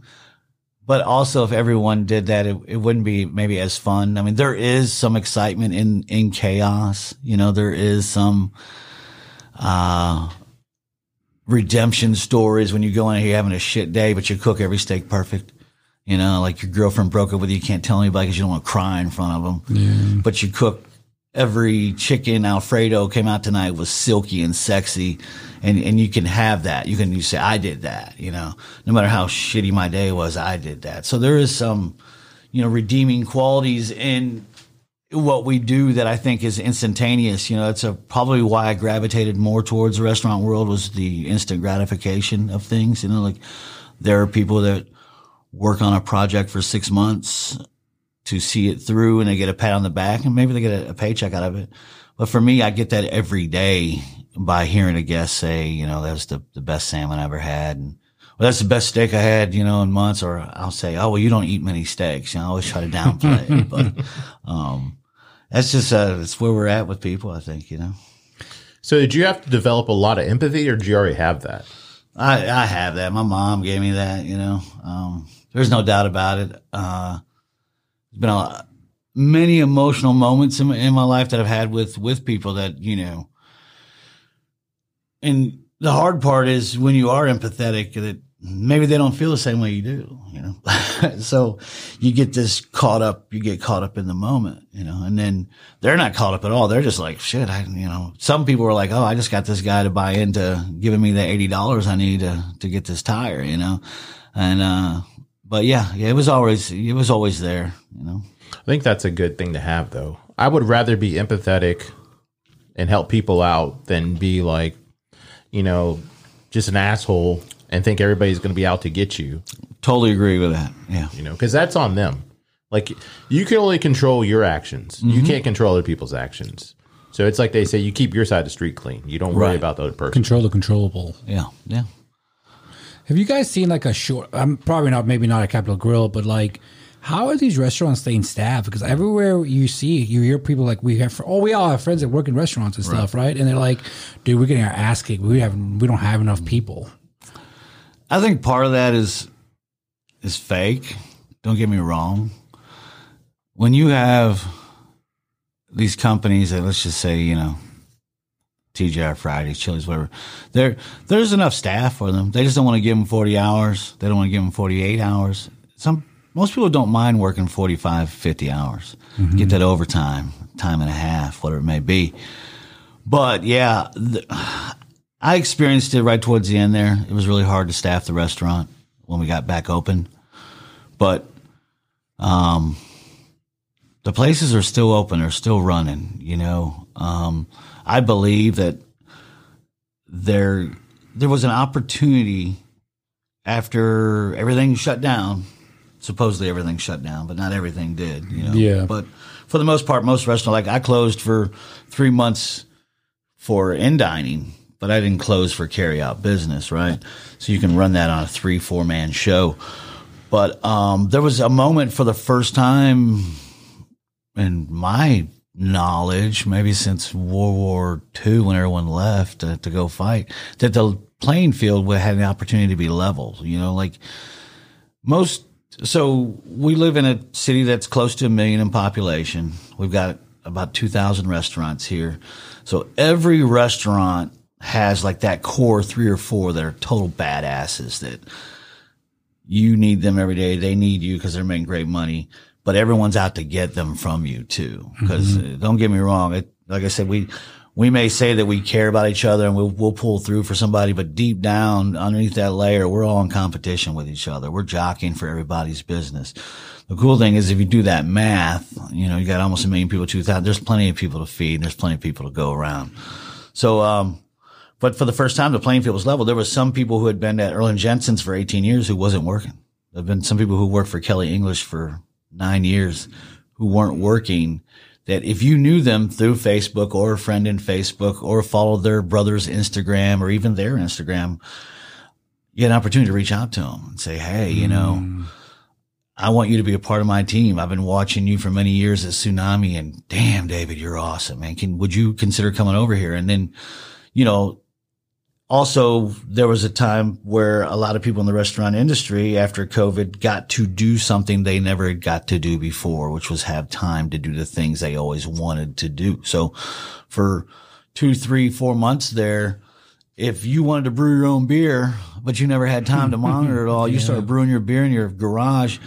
But also, if everyone did that, it, it wouldn't be maybe as fun. I mean, there is some excitement in in chaos. You know, there is some uh redemption stories when you go in here having a shit day, but you cook every steak perfect. You know, like your girlfriend broke up with you, you can't tell anybody because you don't want to cry in front of them. But you cook every chicken Alfredo came out tonight was silky and sexy. And, and you can have that. You can you say, I did that, you know, no matter how shitty my day was, I did that. So there is some, you know, redeeming qualities in what we do that I think is instantaneous. You know, that's a, probably why I gravitated more towards the restaurant world was the instant gratification of things. You know, like there are people that work on a project for six months to see it through and they get a pat on the back and maybe they get a, a paycheck out of it. But for me, I get that every day by hearing a guest say, you know, that was the, the best salmon I ever had. And well, that's the best steak I had, you know, in months. Or I'll say, oh, well, you don't eat many steaks. You know, I always try to downplay it. But, um, that's just, uh, that's where we're at with people, I think, you know. So did you have to develop a lot of empathy, or did you already have that? I, I have that. My mom gave me that, you know. Um, there's no doubt about it. Uh, there's been a many emotional moments in, my- in my life that I've had with, with people that, you know, and the hard part is when you are empathetic that maybe they don't feel the same way you do, you know. so you get this caught up, you get caught up in the moment, you know, and then they're not caught up at all. They're just like, shit, I, you know, some people are like, oh, I just got this guy to buy into giving me the $80 I need to, to get this tire, you know. And, uh, but yeah, yeah, it was always, it was always there, you know. I think that's a good thing to have, though. I would rather be empathetic and help people out than be like, you know, just an asshole and think everybody's going to be out to get you. Totally agree with that. Yeah. You know, because that's on them. Like you can only control your actions. Mm-hmm. You can't control other people's actions. So it's like they say, you keep your side of the street clean. You don't worry Right. about the other person. Control the controllable. Yeah. Yeah. Have you guys seen like a short? I'm probably not, maybe not a Capital Grille, but like, how are these restaurants staying staffed? Because everywhere you see, you hear people like we have. Oh, we all have friends that work in restaurants and stuff, right? And they're like, "Dude, we're getting our ass kicked. We have, we don't have enough people." I think part of that is is fake. Don't get me wrong. When you have these companies that let's just say, you know, TGI Fridays, Chili's, whatever, there there's enough staff for them. They just don't want to give them 40 hours. They don't want to give them 48 hours. Some most people don't mind working 45, 50 hours. Get that overtime, time and a half, whatever it may be. But yeah, the, I experienced it right towards the end there. It was really hard to staff the restaurant when we got back open. But um the places are still open, they're still running. You know, um, I believe that there there was an opportunity after everything shut down. Supposedly everything shut down, but not everything did. You know, Yeah. But for the most part, most restaurants like I closed for three months for in dining, but I didn't close for carry out business, right? So you can run that on a three, four man show. But um, there was a moment for the first time in my knowledge, maybe since World War II, when everyone left to, to go fight, that the playing field had an opportunity to be leveled. You know, like most. So we live in a city that's close to a million in population. We've got about 2,000 restaurants here. So every restaurant has like that core three or four that are total badasses that you need them every day. They need you because they're making great money, but everyone's out to get them from you too. Because don't get me wrong, it, like I said, we we may say that we care about each other and we'll we'll pull through for somebody, but deep down underneath that layer, we're all in competition with each other. We're jockeying for everybody's business. The cool thing is if you do that math, you know, you got almost a million people, two thousand. There's plenty of people to feed. And there's plenty of people to go around. So, um, but for the first time, the playing field was level. There was some people who had been at Erling Jensen's for 18 years who wasn't working. There've been some people who worked for Kelly English for nine years who weren't working. That if you knew them through Facebook or a friend in Facebook or followed their brother's Instagram or even their Instagram, you had an opportunity to reach out to them and say, Hey, you know, mm. I want you to be a part of my team. I've been watching you for many years at Tsunami and damn, David, you're awesome, man. Can, would you consider coming over here? And then, you know, also there was a time where a lot of people in the restaurant industry after COVID got to do something they never got to do before, which was have time to do the things they always wanted to do. So for two, three, four months there, if you wanted to brew your own beer, but you never had time to monitor it all, you started brewing your beer in your garage.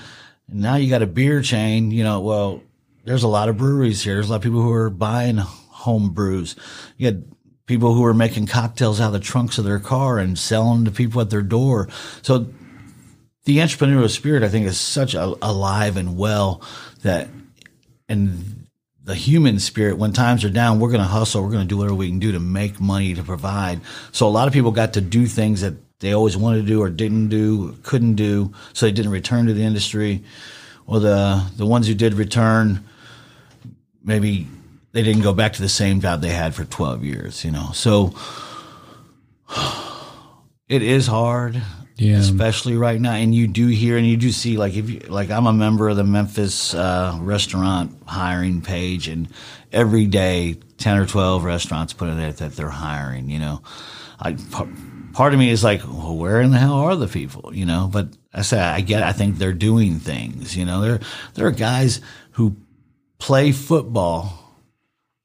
And now you got a beer chain, you know, well, there's a lot of breweries here. There's a lot of people who are buying home brews. You had people who are making cocktails out of the trunks of their car and selling to people at their door. So the entrepreneurial spirit, I think, is such a, alive and well that, and the human spirit, when times are down, we're going to hustle. We're going to do whatever we can do to make money to provide. So a lot of people got to do things that they always wanted to do or didn't do, couldn't do. So they didn't return to the industry. Or the, the ones who did return, maybe they didn't go back to the same job they had for 12 years, you know. So it is hard. Yeah. Especially right now. And you do hear and you do see like if you like I'm a member of the Memphis uh, restaurant hiring page and every day 10 or 12 restaurants put in it that they're hiring, you know. I part of me is like, well, where in the hell are the people, you know? But I say I get I think they're doing things, you know. There there are guys who play football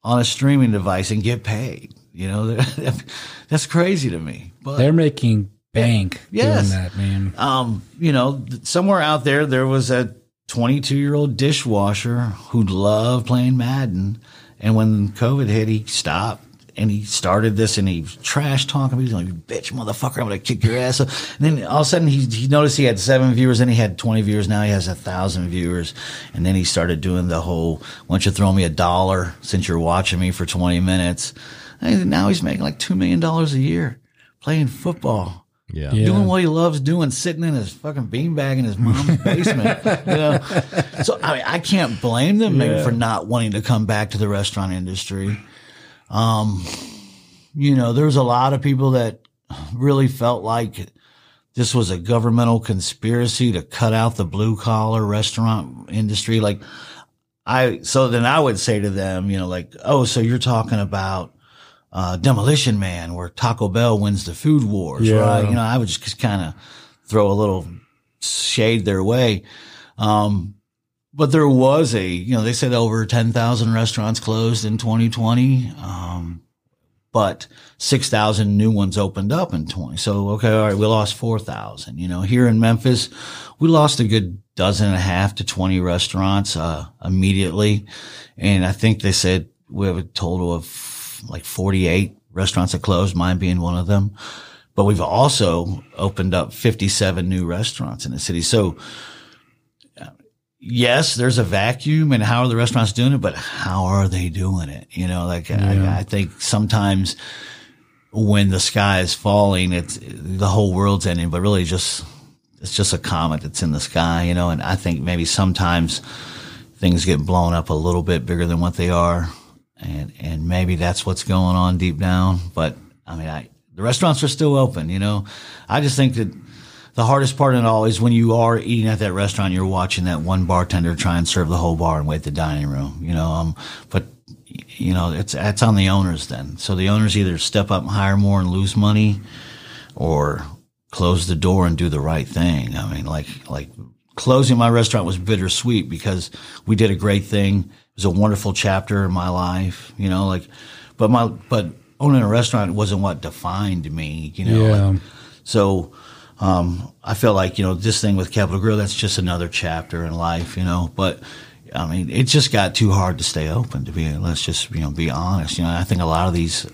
on a streaming device and get paid. You know, that's crazy to me. But They're making bank Yes. doing that, man. um, you know, somewhere out there, there was a 22 year old dishwasher who loved playing Madden. And when COVID hit, he stopped and he started this and he trash talking me. He's like, bitch, motherfucker, I'm going to kick your ass. And then all of a sudden he, he noticed he had seven viewers and he had 20 viewers. Now he has a thousand viewers. And then he started doing the whole, why don't you throw me a dollar since you're watching me for 20 minutes? And now he's making like $2 million a year playing football Yeah. Yeah. doing what he loves doing, sitting in his fucking beanbag in his mom's basement. You know, so I mean, I can't blame them maybe for not wanting to come back to the restaurant industry. Um, you know, there's a lot of people that really felt like this was a governmental conspiracy to cut out the blue collar restaurant industry. Like, I so then I would say to them, you know, like, oh, so you're talking about uh, Demolition Man, where Taco Bell wins the food wars, Yeah. right? You know, I would just kind of throw a little shade their way. Um, but there was a, you know, they said over 10,000 restaurants closed in 2020. Um, but 6,000 new ones opened up in 20. So, okay, all right, we lost 4,000. You know, here in Memphis, we lost a good dozen and a half to 20 restaurants, uh, immediately. And I think they said we have a total of like 48 restaurants that closed, mine being one of them. But we've also opened up 57 new restaurants in the city. So yes, there's a vacuum and how are the restaurants doing it, but how are they doing it? You know, like I, I think sometimes when the sky is falling, it's the whole world's ending, but really just, it's just a comet that's in the sky, you know, and I think maybe sometimes things get blown up a little bit bigger than what they are. And, and maybe that's what's going on deep down. But I mean, I, the restaurants are still open, you know, I just think that the hardest part in it all is when you are eating at that restaurant, you're watching that one bartender try and serve the whole bar and wait the dining room, you know, um, but you know, it's, it's on the owners then. So the owners either step up and hire more and lose money or close the door and do the right thing. I mean, like, like closing my restaurant was bittersweet because we did a great thing. It was a wonderful chapter in my life, you know, like, but my, but owning a restaurant wasn't what defined me, you know. Yeah. Like, so, um, I feel like, you know, this thing with Capital Grille, that's just another chapter in life, you know, but I mean, it just got too hard to stay open to be, let's just, you know, be honest. You know, I think a lot of these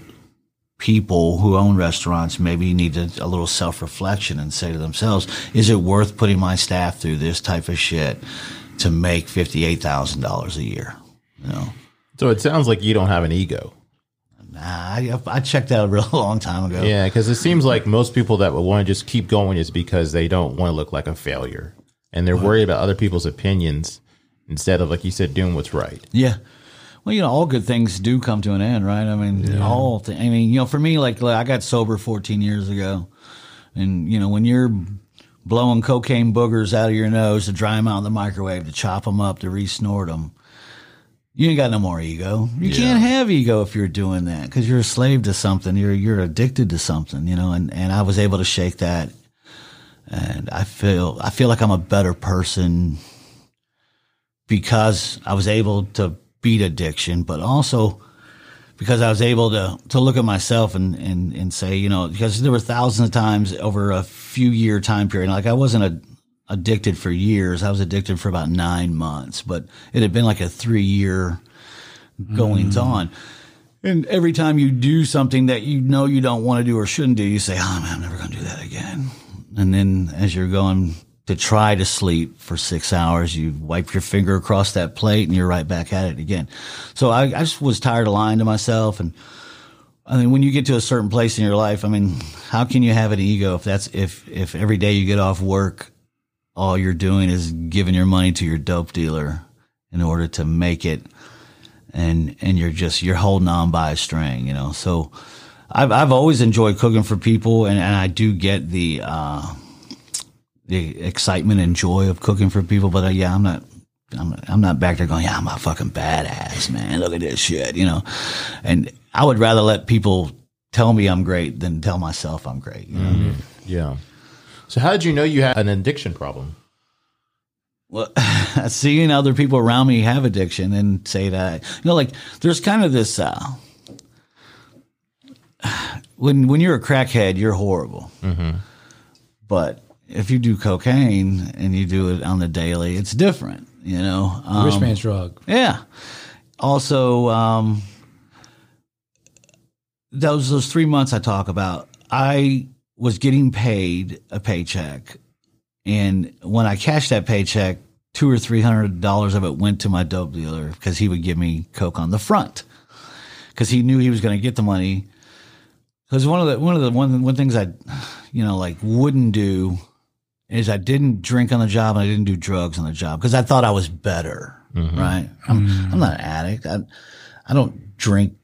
people who own restaurants maybe need a, a little self reflection and say to themselves, is it worth putting my staff through this type of shit to make $58,000 a year? You know? So it sounds like you don't have an ego. Nah, I, I checked out a real long time ago. Yeah, because it seems like most people that would want to just keep going is because they don't want to look like a failure, and they're worried about other people's opinions instead of, like you said, doing what's right. Yeah. Well, you know, all good things do come to an end, right? I mean, all. Th- I mean, you know, for me, like, like I got sober 14 years ago, and you know, when you're blowing cocaine boogers out of your nose to dry them out in the microwave, to chop them up, to re-snort them, you ain't got no more ego. You can't have ego if you're doing that because you're a slave to something. You're you're addicted to something, you know. And and I was able to shake that, and I feel I feel like I'm a better person because I was able to beat addiction, but also because I was able to to look at myself and and and say, you know, because there were thousands of times over a few year time period, like I wasn't a, addicted for years. I was addicted for about nine months, but it had been like a three year goings mm. on. And every time you do something that you know you don't want to do or shouldn't do, you say, "Oh man, I'm never going to do that again." And then as you're going to try to sleep for six hours, you wipe your finger across that plate and you're right back at it again. So I, I just was tired of lying to myself. And I mean, when you get to a certain place in your life, I mean, how can you have an ego if that's if if every day you get off work, all you're doing is giving your money to your dope dealer in order to make it and and you're just you're holding on by a string, you know. So I've I've always enjoyed cooking for people, and, and I do get the uh, the excitement and joy of cooking for people. But uh, yeah, I'm not. I'm I'm not back there going, yeah, I'm a fucking badass, man. Look at this shit, you know. And I would rather let people tell me I'm great than tell myself I'm great. You know? Yeah. So how did you know you had an addiction problem? well, seeing other people around me have addiction and say that, you know, like there's kind of this, uh, when, when you're a crackhead, you're horrible. But if you do cocaine and you do it on the daily, it's different, you know? Um, Rich man's drug. yeah. Also, um, those those three months I talk about, I was getting paid a paycheck, and when I cashed that paycheck, two or three hundred dollars of it went to my dope dealer because he would give me coke on the front because he knew he was going to get the money. Because one of the one of the one one things I, you know, like wouldn't do is I didn't drink on the job and I didn't do drugs on the job because I thought I was better. Mm-hmm. Right? I'm mm. I'm not an addict. I I don't drink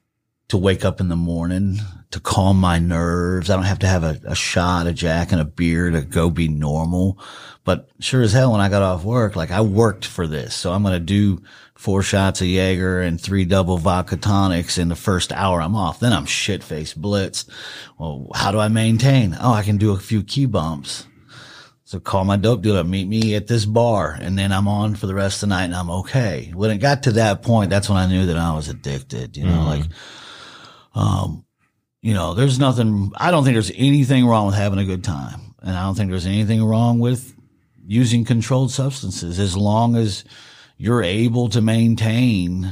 to wake up in the morning to calm my nerves. I don't have to have a, a shot, a jack, and a beer to go be normal. But sure as hell, when I got off work, like I worked for this, so I'm going to do four shots of Jaeger and three double vodka tonics in the first hour I'm off. Then I'm shit faced blitzed. Well, how do I maintain? Oh, I can do a few key bumps. So call my dope dealer, meet me at this bar, and then I'm on for the rest of the night and I'm okay. When it got to that point, that's when I knew that I was addicted, you know, mm-hmm. like, um, you know, there's nothing, I don't think there's anything wrong with having a good time. And I don't think there's anything wrong with using controlled substances as long as you're able to maintain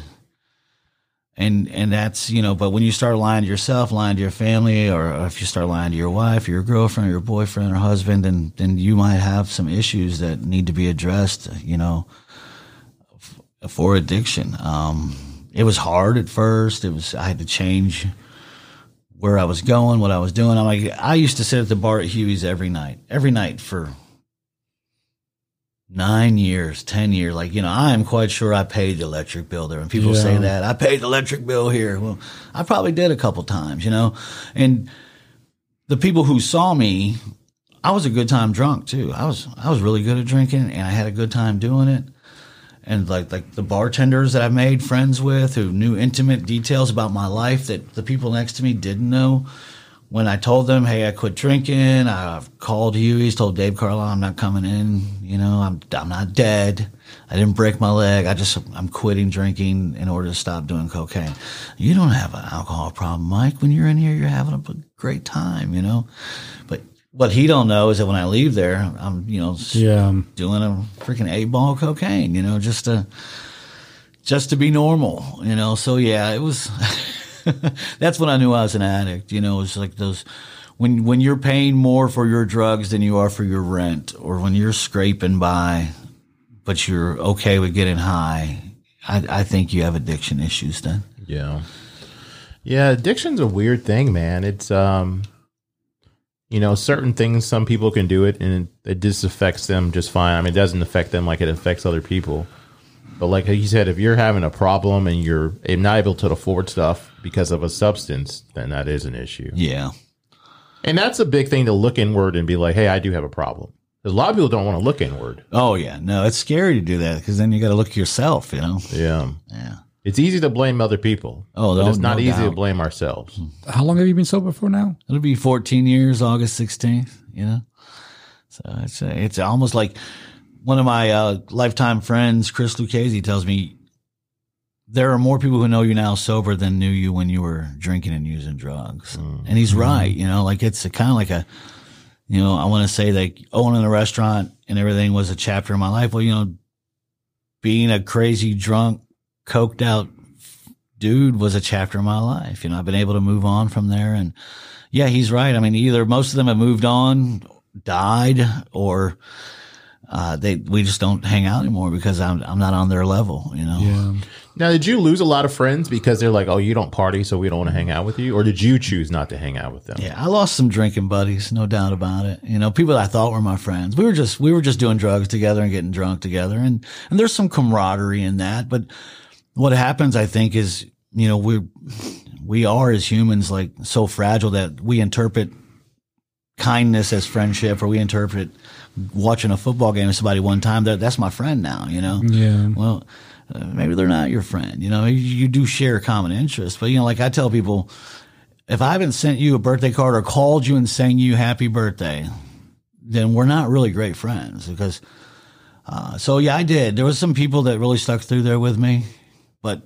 and and that's you know but when you start lying to yourself lying to your family or if you start lying to your wife or your girlfriend or your boyfriend or husband then then you might have some issues that need to be addressed you know for addiction. Um, it was hard at first. It was I had to change where I was going, what I was doing. I'm like I used to sit at the bar at Huey's every night, every night for nine years, ten years. Like you know, I am quite sure I paid the electric bill there. And people say that I paid the electric bill here, well, I probably did a couple times, you know, and the people who saw me, I was a good time drunk too. I was I was really good at drinking, and I had a good time doing it. And like like the bartenders that I made friends with, who knew intimate details about my life that the people next to me didn't know. When I told them, "Hey, I quit drinking," I've called Huey's, told Dave Carlisle, "I'm not coming in." You know, I'm I'm not dead. I didn't break my leg. I just I'm quitting drinking in order to stop doing cocaine. You don't have an alcohol problem, Mike. When you're in here, you're having a great time. You know, but what he don't know is that when I leave there, I'm you know Yeah. doing a freaking eight ball of cocaine, you know, just to just to be normal, you know. So yeah, it was. that's when I knew I was an addict. You know, it's like those when when you're paying more for your drugs than you are for your rent, or when you're scraping by, but you're okay with getting high. I, I think you have addiction issues then. Yeah. Yeah, addiction's a weird thing, man. It's um you know, certain things some people can do it and it just affects them just fine. I mean, it doesn't affect them like it affects other people. But like you said, if you're having a problem and you're not able to afford stuff because of a substance, then that is an issue. Yeah. And that's a big thing to look inward and be like, "Hey, I do have a problem." a lot of people don't want to look inward. Oh yeah. No, it's scary to do that because then you got to look at yourself. You know. Yeah. Yeah. It's easy to blame other people. Oh, but no- it's not no easy to blame ourselves. How long have you been sober for now? It'll be 14 years, August 16th, you know? So it's, uh, it's almost like one of my uh, lifetime friends, Chris Lucchese, tells me there are more people who know you now sober than knew you when you were drinking and using drugs. And he's right, you know, like it's kind of like a, you know, I want to say that owning a restaurant and everything was a chapter in my life. Well, you know, being a crazy drunk, coked out dude was a chapter in my life. You know, I've been able to move on from there. And yeah, he's right. I mean, either most of them have moved on, died, or uh, they we just don't hang out anymore because I'm I'm not on their level. You know. Yeah. Now, did you lose a lot of friends because they're like, "Oh, you don't party, so we don't want to hang out with you," or did you choose not to hang out with them? Yeah, I lost some drinking buddies, no doubt about it. You know, people that I thought were my friends. We were just we were just doing drugs together and getting drunk together, and and there's some camaraderie in that. But what happens, I think, is you know we we are as humans like so fragile that we interpret kindness as friendship, or we interpret watching a football game with somebody one time that that's my friend now. You know, Yeah. well, uh, maybe they're not your friend. You know, you, you do share a common interest, but you know, like I tell people, if I haven't sent you a birthday card or called you and sang you happy birthday, then we're not really great friends because. Uh, so yeah, I did. There was some people that really stuck through there with me, but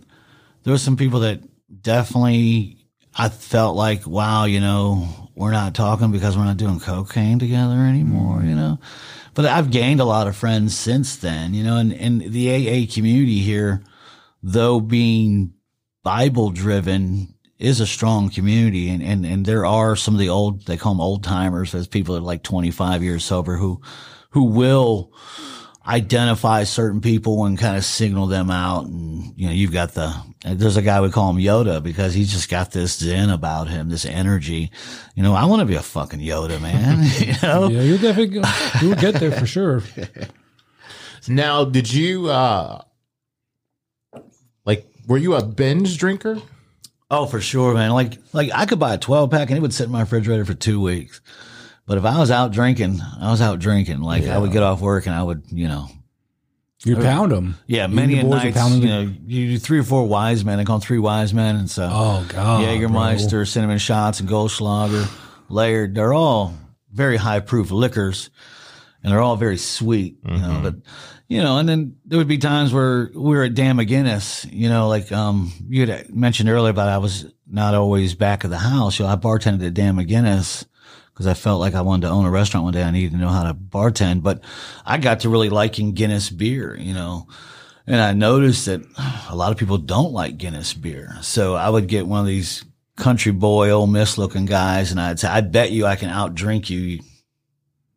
there were some people that definitely I felt like, wow, you know, we're not talking because we're not doing cocaine together anymore, you know. But I've gained a lot of friends since then, you know, and, and the AA community here, though being Bible driven, is a strong community. And, and, and there are some of the old, they call them old timers, as people that are like 25 years sober who, who will identify certain people and kind of signal them out. And, you know, you've got the, there's a guy we call him Yoda because he's just got this zen about him, this energy. You know, I want to be a fucking Yoda, man. you know? Yeah, you'll definitely you'll get there for sure. Now, did you uh like were you a binge drinker? Oh, for sure, man. Like, like I could buy a 12 pack and it would sit in my refrigerator for two weeks. But if I was out drinking, I was out drinking. Like I would get off work and I would, you know, You pound them. yeah, many are nights, you the- know, you do three or four wise men. I call them three wise men. And so, Oh God, Jägermeister, cinnamon shots, and Goldschlager, layered. They're all very high proof liquors, and they're all very sweet. You know, but you know, and then there would be times where we were at Dan McGuinness. You know, like um, you had mentioned earlier about I was not always back of the house. You know, I bartended at Dan McGuinness. Because I felt like I wanted to own a restaurant one day, I needed to know how to bartend. But I got to really liking Guinness beer, you know. And I noticed that a lot of people don't like Guinness beer. So I would get one of these country boy, Ole Miss looking guys, and I'd say, I bet you I can outdrink you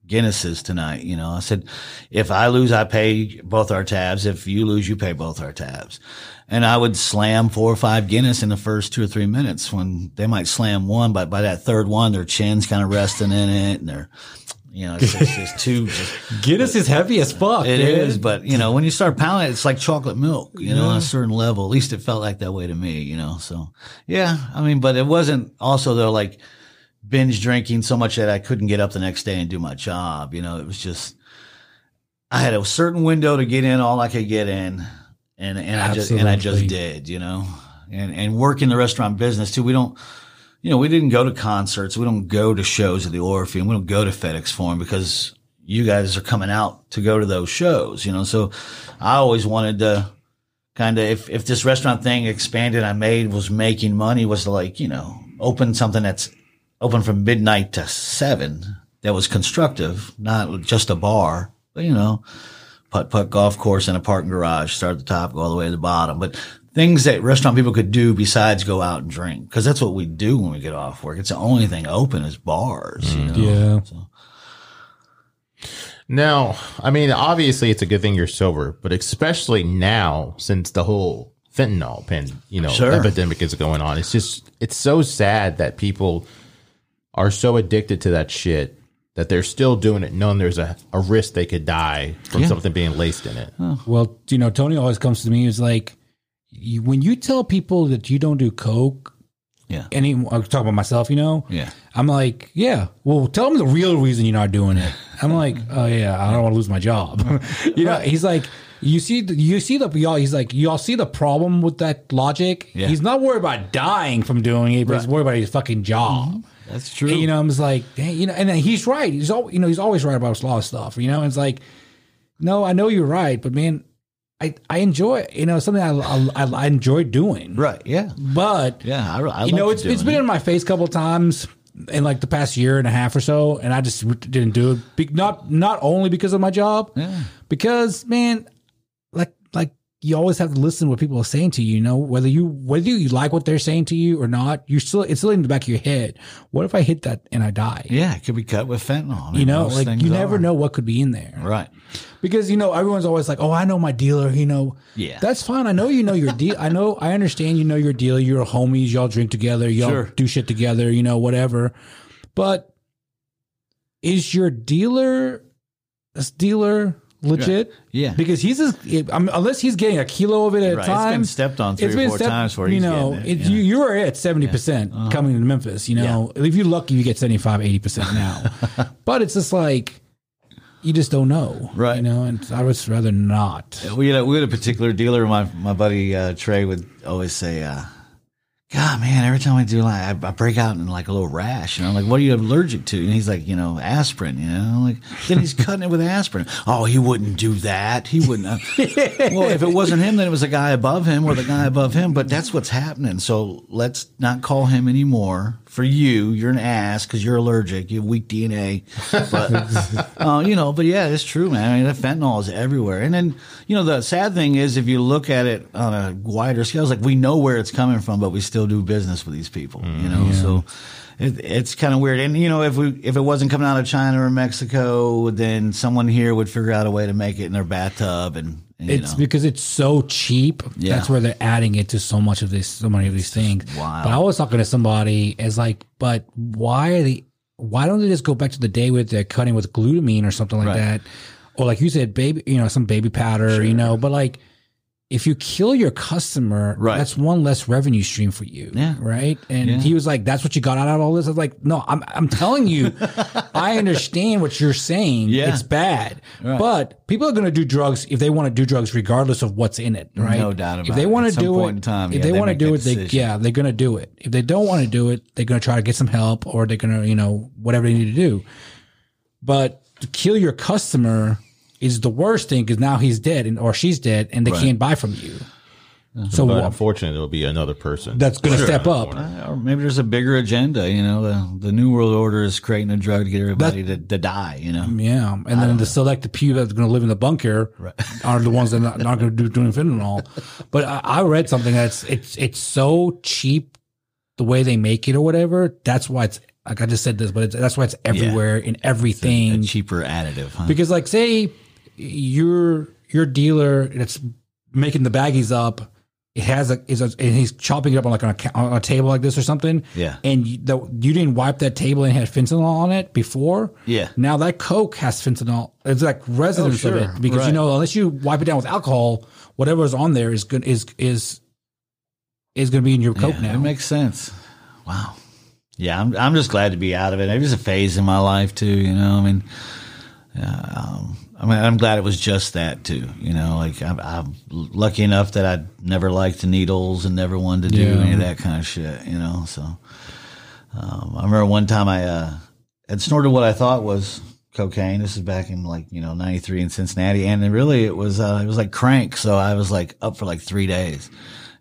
Guinnesses tonight. You know, I said, if I lose, I pay both our tabs. If you lose, you pay both our tabs. And I would slam four or five Guinness in the first two or three minutes when they might slam one, but by that third one, their chin's kind of resting in it and they're, you know, it's just, just too, just, Guinness is heavy as fuck. it dude. is, but you know, when you start pounding it, it's like chocolate milk, you know, on a certain level. At least it felt like that way to me, you know. So yeah, I mean, but it wasn't also though like binge drinking so much that I couldn't get up the next day and do my job. You know, it was just I had a certain window to get in all I could get in, and and I just and I just did, you know, and and work in the restaurant business too. We don't. You know, we didn't go to concerts. We don't go to shows at the Orpheum. We don't go to FedEx Forum because you guys are coming out to go to those shows, you know. So I always wanted to kind of if if this restaurant thing expanded I made was making money was to like, you know, open something that's open from midnight to 7 that was constructive, not just a bar, but you know, putt putt golf course and a parking garage, start at the top, go all the way to the bottom. But things that restaurant people could do besides go out and drink, because that's what we do when we get off work. It's the only thing open is bars. You mm. know? Yeah. So, Now, I mean, obviously it's a good thing you're sober, but especially now since the whole fentanyl pen, you know, Sure. epidemic is going on. It's just it's so sad that people are so addicted to that shit that they're still doing it knowing there's a, a risk they could die from Yeah. something being laced in it. Well, you know, Tony always comes to me. He's like, you, when you tell people that you don't do coke, yeah. any I'm talking about myself, you know, Yeah. I'm like, yeah. Well, tell them the real reason you're not doing it. I'm like, oh yeah, I don't want to lose my job. you know, he's like, you see, the, you see the y'all. He's like, y'all see the problem with that logic. Yeah. He's not worried about dying from doing it, but he's worried about his fucking job. Mm-hmm. That's true. And, you know, I'm just like, dang, you know, and then he's right. He's all, you know, he's always right about a lot of stuff. You know, and it's like, no, I know you're right, but man, I I enjoy, it. you know, something I I, I enjoy doing. right. Yeah. But Yeah. I, I you know, it's it's been it. in my face a couple of times in like the past year and a half or so, and I just didn't do it. Be, not not only because of my job, Yeah. because man, you always have to listen to what people are saying to you. You know, whether you whether you like what they're saying to you or not, you still it's still in the back of your head. What if I hit that and I die? Yeah, it could be cut with fentanyl. I mean, You know, like you never are. know what could be in there. Right. Because you know everyone's always like, "Oh, I know my dealer." You know, Yeah. that's fine. I know you know your deal. I know, I understand. You know your dealer. You're homies. Y'all drink together. Y'all Sure. do shit together. You know, whatever. But is your dealer, this dealer, legit? Yeah. Because he's just, unless he's getting a kilo of it at a time. It's been stepped on three or four stepped- times before you he's know, it, it, yeah. Uh-huh. you, you're at seventy percent coming to Memphis. You know, if you're lucky, you get 75, 80 percent now. but it's just like you just don't know, Right. You know, and I would rather not. We had a, we had a particular dealer. My my buddy uh, Trey would always say, uh, "God, man, every time I do like I, I break out in like a little rash." and I'm like, "What are you allergic to?" And he's like, "You know, aspirin." You know, I'm like then he's cutting it with aspirin. Oh, he wouldn't do that. He wouldn't. uh, well, if it wasn't him, then it was a guy above him or the guy above him. But that's what's happening. So let's not call him anymore. For you, you're an ass because you're allergic. You have weak DNA. But uh, you know, but yeah, it's true, man. I mean, the fentanyl is everywhere. And then, you know, the sad thing is, if you look at it on a wider scale, it's like we know where it's coming from, but we still do business with these people. You know, so it, it's kind of weird. And you know, if we if it wasn't coming out of China or Mexico, then someone here would figure out a way to make it in their bathtub, and, It's know. because it's so cheap. Yeah. That's where they're adding it to so much of this, so many of these things. wild. But I was talking to somebody as like, but why are they? Why don't they just go back to the day with they're cutting with glutamine or something like Right. that, or like you said, baby, you know, some baby powder, you know. But like, if you kill your customer, Right. that's one less revenue stream for you, Yeah. right? And Yeah. he was like, "That's what you got out of all this." I was like, "No, I'm I'm telling you, I understand what you're saying. Yeah. It's bad, Right. but people are going to do drugs if they want to do drugs, regardless of what's in it, right? No doubt about it If they want to do it, time, if yeah, they, they want to do it, they yeah, they're going to do it. If they don't want to do it, they're going to try to get some help, or they're going to you know whatever they need to do. But to kill your customer is the worst thing because now he's dead and or she's dead, and they Right. can't buy from you. So But unfortunately, it'll be another person that's going to step up. Uh, or maybe there's a bigger agenda. You know, the the New World Order is creating a drug to get everybody to, to die. You know, Yeah, and then the select few that's going to live in the bunker are the ones that are not, not going to do doing fentanyl. But I, I read something that's it's it's so cheap the way they make it or whatever. That's why it's like I just said this, but it's, that's why it's everywhere in A everything. cheaper additive, huh? Because like say your your dealer that's making the baggies up, it has a is a, and he's chopping it up on like on a, on a table like this or something. Yeah. And you, the, you didn't wipe that table and had fentanyl on it before. Yeah. Now that Coke has fentanyl. It's like residence Oh, of it because you know unless you wipe it down with alcohol, whatever's on there is good is is is going to be in your Coke Yeah, now. It makes sense. Wow. Yeah, I'm I'm just glad to be out of it. It was a phase in my life too, you know. I mean, yeah, um, I mean, I'm glad it was just that too. You know, like I'm, I'm lucky enough that I never liked the needles and never wanted to do Yeah. any of that kind of shit. You know, so um, I remember one time I uh, had snorted what I thought was cocaine. This is back in like you know '93 in Cincinnati, and really it was uh, it was like crank. So I was like up for like three days.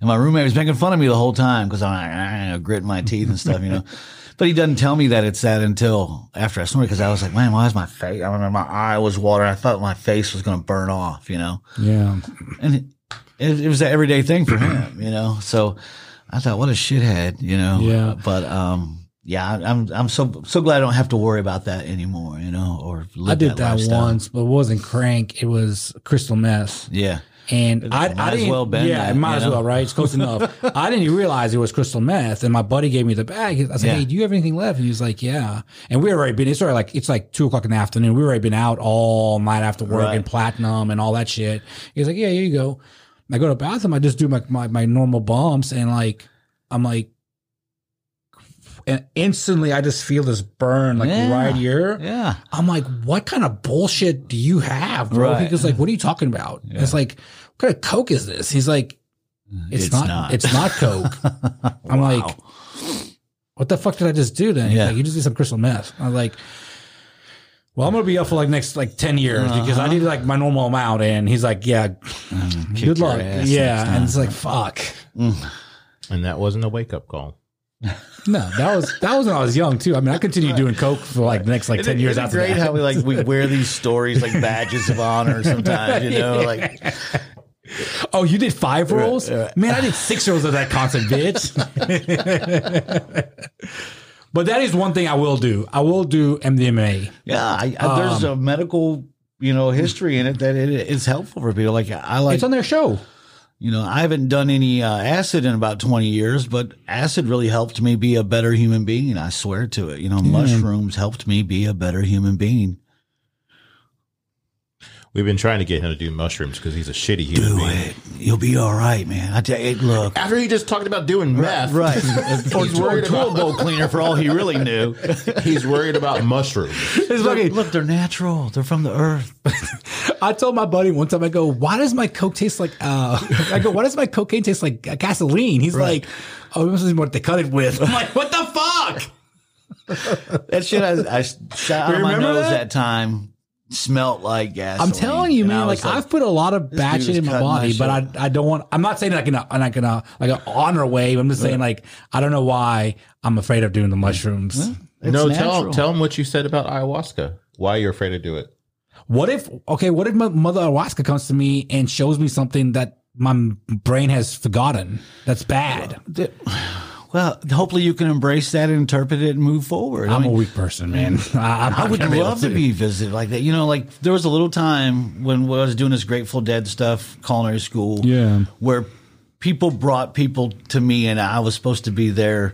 And my roommate was making fun of me the whole time because I'm like, "Ah," know, gritting my teeth and stuff, you know. But he doesn't tell me that it's that until after I snorted because I was like, man, why is my face? I remember my eye was watering. I thought my face was going to burn off, you know. yeah. And it, it, it was an everyday thing for him, you know. So I thought, what a shithead, you know. Yeah. But um, yeah, I'm I'm so so glad I don't have to worry about that anymore, you know, or I did that, lifestyle. once, but it wasn't crank. It was crystal meth. Yeah. And I, might I as didn't, well been yeah, that, it might as know? well, right? It's close enough. I didn't even realize it was crystal meth, and my buddy gave me the bag. I was like, Yeah. "Hey, do you have anything left?" And he was like, "Yeah." And we already been. It's already like it's like two o'clock in the afternoon. We already been out all night after work Right. and platinum and all that shit. He's like, "Yeah, here you go." I go to the bathroom. I just do my my, my normal bumps, and like I'm like, and instantly I just feel this burn like Yeah. right here. Yeah. I'm like, what kind of bullshit do you have, bro? Right. Because like, what are you talking about? It's like, what kind of coke is this? He's like, it's, It's not, not. It's not coke. I'm like, what the fuck did I just do then? He's Yeah. like, you just did some crystal meth. I'm like, well, I'm gonna be up for like next like ten years uh-huh. because I need like my normal amount. And he's like, yeah, mm, Kick good luck. Yeah, and it's like, fuck. Mm. And that wasn't a wake up call. No, that was that was when I was young too. I mean, I continued doing coke for like the next like ten years Isn't after great that. how we like we wear these stories like badges of honor sometimes, you know, like Oh, you did five rolls? Man, I did six rolls of that concert, bitch. but that is one thing I will do. I will do MDMA. yeah, I, I, there's Um, a medical you know history in it that it is helpful for people. Like I like It's on their show. You know I haven't done any uh, acid in about 20 years, but acid really helped me be a better human being. I swear to it. You know, mushrooms helped me be a better human being. We've been trying to get him to do mushrooms because he's a shitty human Do being. it. You'll be all right, man. I tell you, look. After he just talked about doing meth, Right. or he's worried tool about bowl cleaner for all he really knew. he's worried about mushrooms. It's fucking- Look, they're natural. They're from the earth. I told my buddy one time, I go, why does my coke taste like, uh, I go, why does my cocaine taste like gasoline? He's like, oh, this is what they cut it with. I'm like, what the fuck? That shit I, I shot out of my remember nose that? that? time smelled like gas. I'm telling you, And man. I Like, was I've put a lot of dude bad in my cutting my body, but I. I don't want. I'm not saying like in a like in a like an honor way. I'm just saying like I don't know why I'm afraid of doing the mushrooms. It's no, tell natural. him, tell him what you said about ayahuasca. Why you're afraid to do it. What if okay? What if my mother ayahuasca comes to me and shows me something that my brain has forgotten? That's bad. Well, hopefully you can embrace that and interpret it and move forward. I I'm a weak person, man. I, I'm I would love to be visited like that. You know, like there was a little time when I was doing this Grateful Dead stuff, culinary school, Yeah. where people brought people to me, and I was supposed to be their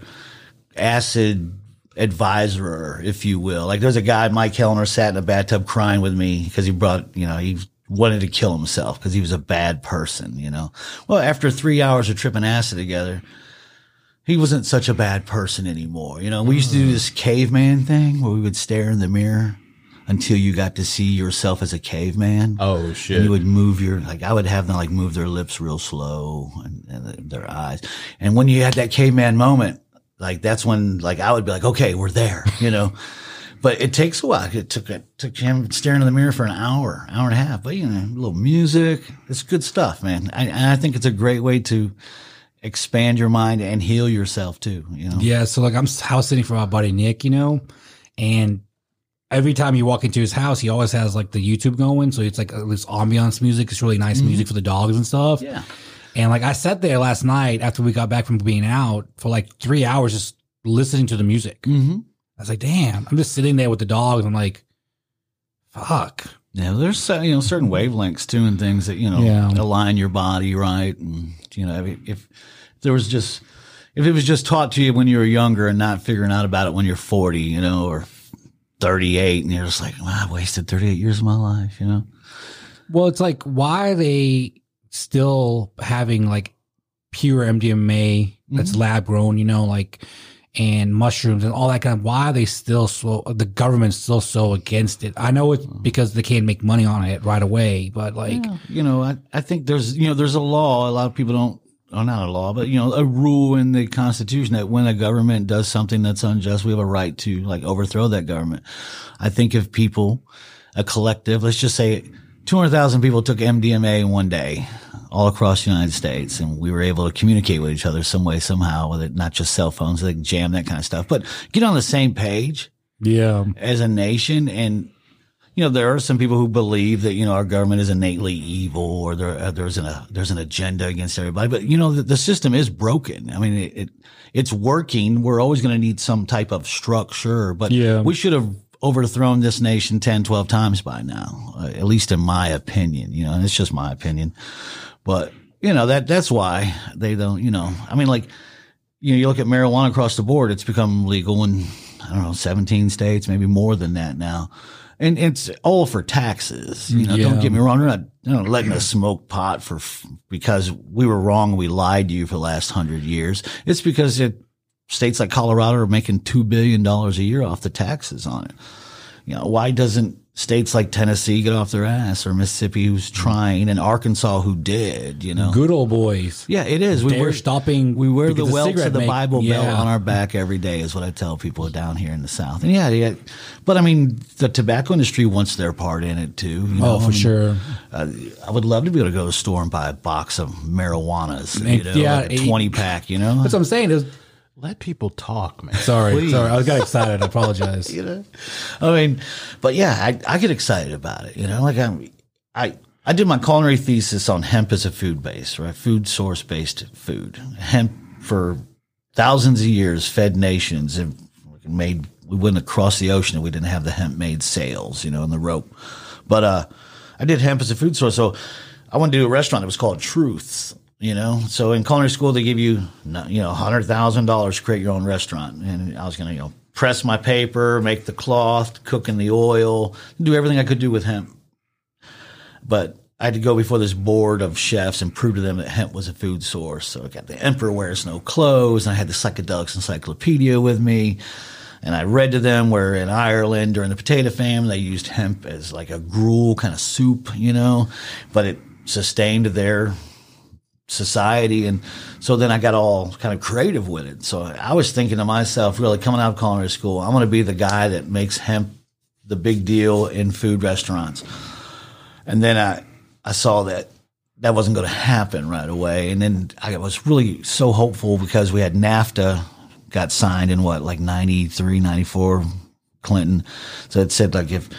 acid advisor, if you will. Like there's a guy, Mike Kellner, sat in a bathtub crying with me because he brought, you know, he wanted to kill himself because he was a bad person. You know, well, after three hours of tripping acid together he wasn't such a bad person anymore. You know, we used to do mm. this caveman thing where we would stare in the mirror until you got to see yourself as a caveman. Oh And shit! you would move your like I would have them like move their lips real slow and, and their eyes. And when you had that caveman moment, like that's when like I would be like, okay, we're there, you know. But it takes a while. It took it took him staring in the mirror for an hour, hour and a half. But you know, a little music, it's good stuff, man. I, and I think it's a great way to expand your mind and heal yourself too. You know, Yeah, so like I'm house sitting for my buddy Nick, you know, and every time you walk into his house, he always has like the YouTube going, so it's like this ambiance music. It's really nice music for the dogs and stuff. Mm-hmm. yeah. And like I sat there last night after we got back from being out for like three hours just listening to the music. Mm-hmm. I was like, damn. I'm just sitting there with the dogs. I'm like, fuck. Yeah, there's uh, you know certain wavelengths too, and things that you know Yeah. align your body right, and you know if, if there was just if it was just taught to you when you were younger and not figuring out about it when you're 40, you know, or 38, and you're just like, wow, I wasted 38 years of my life, you know. Well, it's like, why are they still having like pure MDMA that's lab grown, you know, like, and mushrooms and all that kind of, why are they still so, the government's still so against it? I know it's mm-hmm. because they can't make money on it right away, but like, you know, I, I think there's, you know, there's a law. A lot of people don't, or not a law, but you know, a rule in the Constitution that when a government does something that's unjust, we have a right to like overthrow that government. I think if people, a collective, let's just say 200,000 people took MDMA in one day all across the United States and we were able to communicate with each other some way, somehow, with it, not just cell phones, like jam, that kind of stuff, but get on the same page yeah, as a nation and you know there are some people who believe that you know our government is innately evil or there uh, there's an uh, there's an agenda against everybody. But you know the, the system is broken. I mean it, it it's working. We're always going to need some type of structure but Yeah. we should have overthrown this nation 10 12 times by now uh, at least in my opinion you know and it's just my opinion but you know that that's why they don't you know i mean like you know, you look at marijuana across the board, it's become legal in, I don't know, 17 states, maybe more than that now. And it's all for taxes. You know, don't get me wrong. They're not, they're not letting us smoke pot for, because we were wrong. We lied to you for the last hundred years. It's because it, states like Colorado are making $2 billion a year off the taxes on it. You know, why doesn't states like Tennessee get off their ass or Mississippi who's trying and Arkansas who did, you know? good old boys. Yeah, it is. We wear stopping We wear the welts of the make- Bible belt on our back every day. Is what I tell people down here in the South. And yeah, yeah. But I mean, the tobacco industry wants their part in it too. You know? Oh, I for mean, sure. uh, I would love to be able to go to the store and buy a box of marijuanas. You know, yeah, like a it- twenty pack. You know, That's what I'm saying. Was, Let people talk, man. sorry, Please. sorry. I got excited. I apologize. you know. I mean, but yeah, I, I get excited about it. You know, like I'm, I I did my culinary thesis on hemp as a food base, right? Food source based food. Hemp for thousands of years fed nations and made. We wouldn't have crossed the ocean if we didn't have the hemp made sails, you know, and the rope. But uh, I did hemp as a food source, so I went to do a restaurant that was called Truths. You know, so in culinary school they give you, you know, hundred thousand dollars to create your own restaurant, and I was going to, you know, press my paper, make the cloth, cook in the oil, do everything I could do with hemp. But I had to go before this board of chefs and prove to them that hemp was a food source. So I got the Emperor Wears No Clothes, and I had the Psychedelics Encyclopedia with me. And I read to them where in Ireland during the potato famine, they used hemp as like a gruel kind of soup, you know, but it sustained their society. And so then I got all kind of creative with it. So I was thinking to myself, really coming out of culinary school, I'm going to be the guy that makes hemp the big deal in food restaurants. And then I, I saw that that wasn't going to happen right away. And then I was really so hopeful because we had NAFTA got signed in what, like 93, 94, Clinton. So it said like if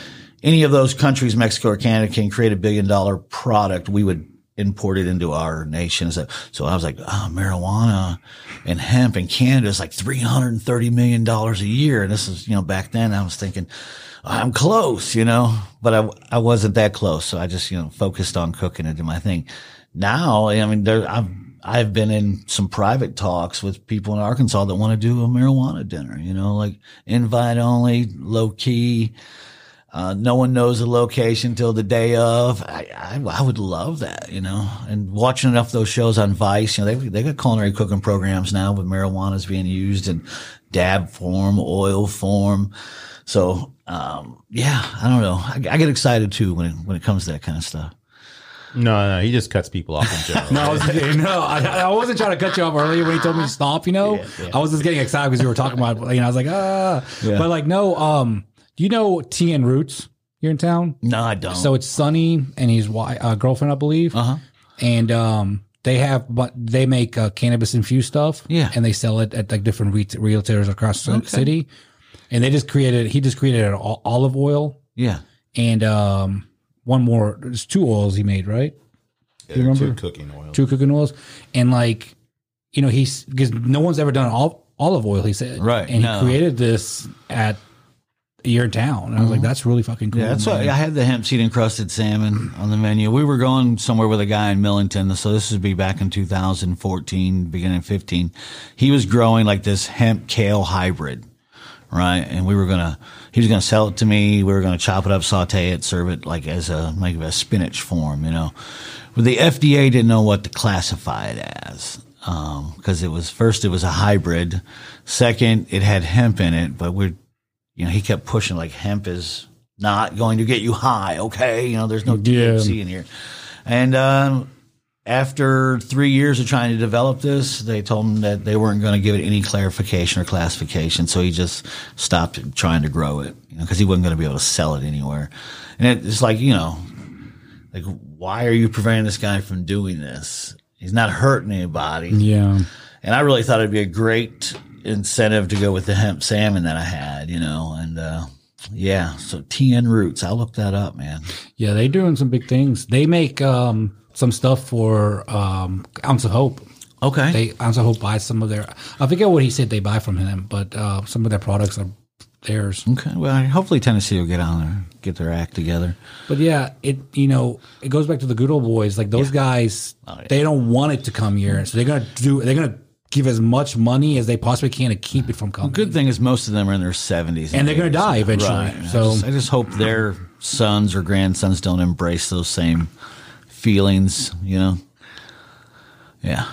any of those countries, Mexico or Canada, can create a billion dollar product, we would import it into our nation. So, so I was like, oh, marijuana and hemp in Canada is like $330 million a year. And this is, you know, back then I was thinking, I'm close, you know, but I, I wasn't that close. So I just, you know, focused on cooking and do my thing. Now, I mean, there, I've, I've been in some private talks with people in Arkansas that want to do a marijuana dinner, you know, like invite only, low key. Uh, no one knows the location till the day of. I, I, I would love that, you know, and watching enough of those shows on Vice, you know, they they got culinary cooking programs now with is being used in dab form, oil form. So, um, yeah, I don't know. I, I get excited too when it, when it comes to that kind of stuff. No, no, he just cuts people off in general. No, I, was, no I, I wasn't trying to cut you off earlier when he told me to stop. You know, I was just getting excited because you were talking about. You know, I was like, ah, Yeah. but like, no. Um, do you know TN Roots here in town? No, I don't. So it's Sonny and his wife, uh, girlfriend, I believe. uh huh. and um, they have but they make uh, cannabis infused stuff. Yeah. and they sell it at like different ret- retailers across the city. And they just created. He just created an ol- olive oil Yeah. and um, one more. There's two oils he made, right? you remember? cooking oil. Two cooking oils, and like you know he's because no one's ever done all olive oil. He said, Right, and no. he created this at your town. And I was like, that's really fucking cool. Mm-hmm. Yeah, that's why man. I had the hemp seed encrusted salmon on the menu. We were going somewhere with a guy in Millington, so this would be back in 2014, beginning of 15. He was growing like this hemp kale hybrid, right? And we were gonna, he was gonna sell it to me. We were gonna chop it up, saute it, serve it like as a like a spinach form, you know. But the FDA didn't know what to classify it as because it was first it was a hybrid, second it had hemp in it, but we're you know, he kept pushing like hemp is not going to get you high. Okay. You know, there's no Yeah. THC in here. And, um, after three years of trying to develop this, they told him that they weren't going to give it any clarification or classification. So he just stopped trying to grow it, you know, he wasn't going to be able to sell it anywhere. And it's like, you know, like, why are you preventing this guy from doing this? He's not hurting anybody. yeah. And I really thought it'd be a great incentive to go with the hemp salmon that I had, you know, and, uh, yeah, so TN Roots, I'll look that up, man. Yeah, they're doing some big things. They make um, some stuff for um, Ounce of Hope. Okay. They Ounce of Hope buys some of their. I forget what he said they buy from him, but uh, some of their products are theirs. okay. Well, hopefully Tennessee will get on there, get their act together. But yeah, it you know it goes back to the good old boys. Like those guys, Oh, yeah. they don't want it to come here, so they're gonna do. They're gonna give as much money as they possibly can to keep it from coming. Good thing is most of them are in their 70s. And they're gonna die eventually, Right. I so- just, I just hope their sons or grandsons don't embrace those same feelings, you know? Yeah.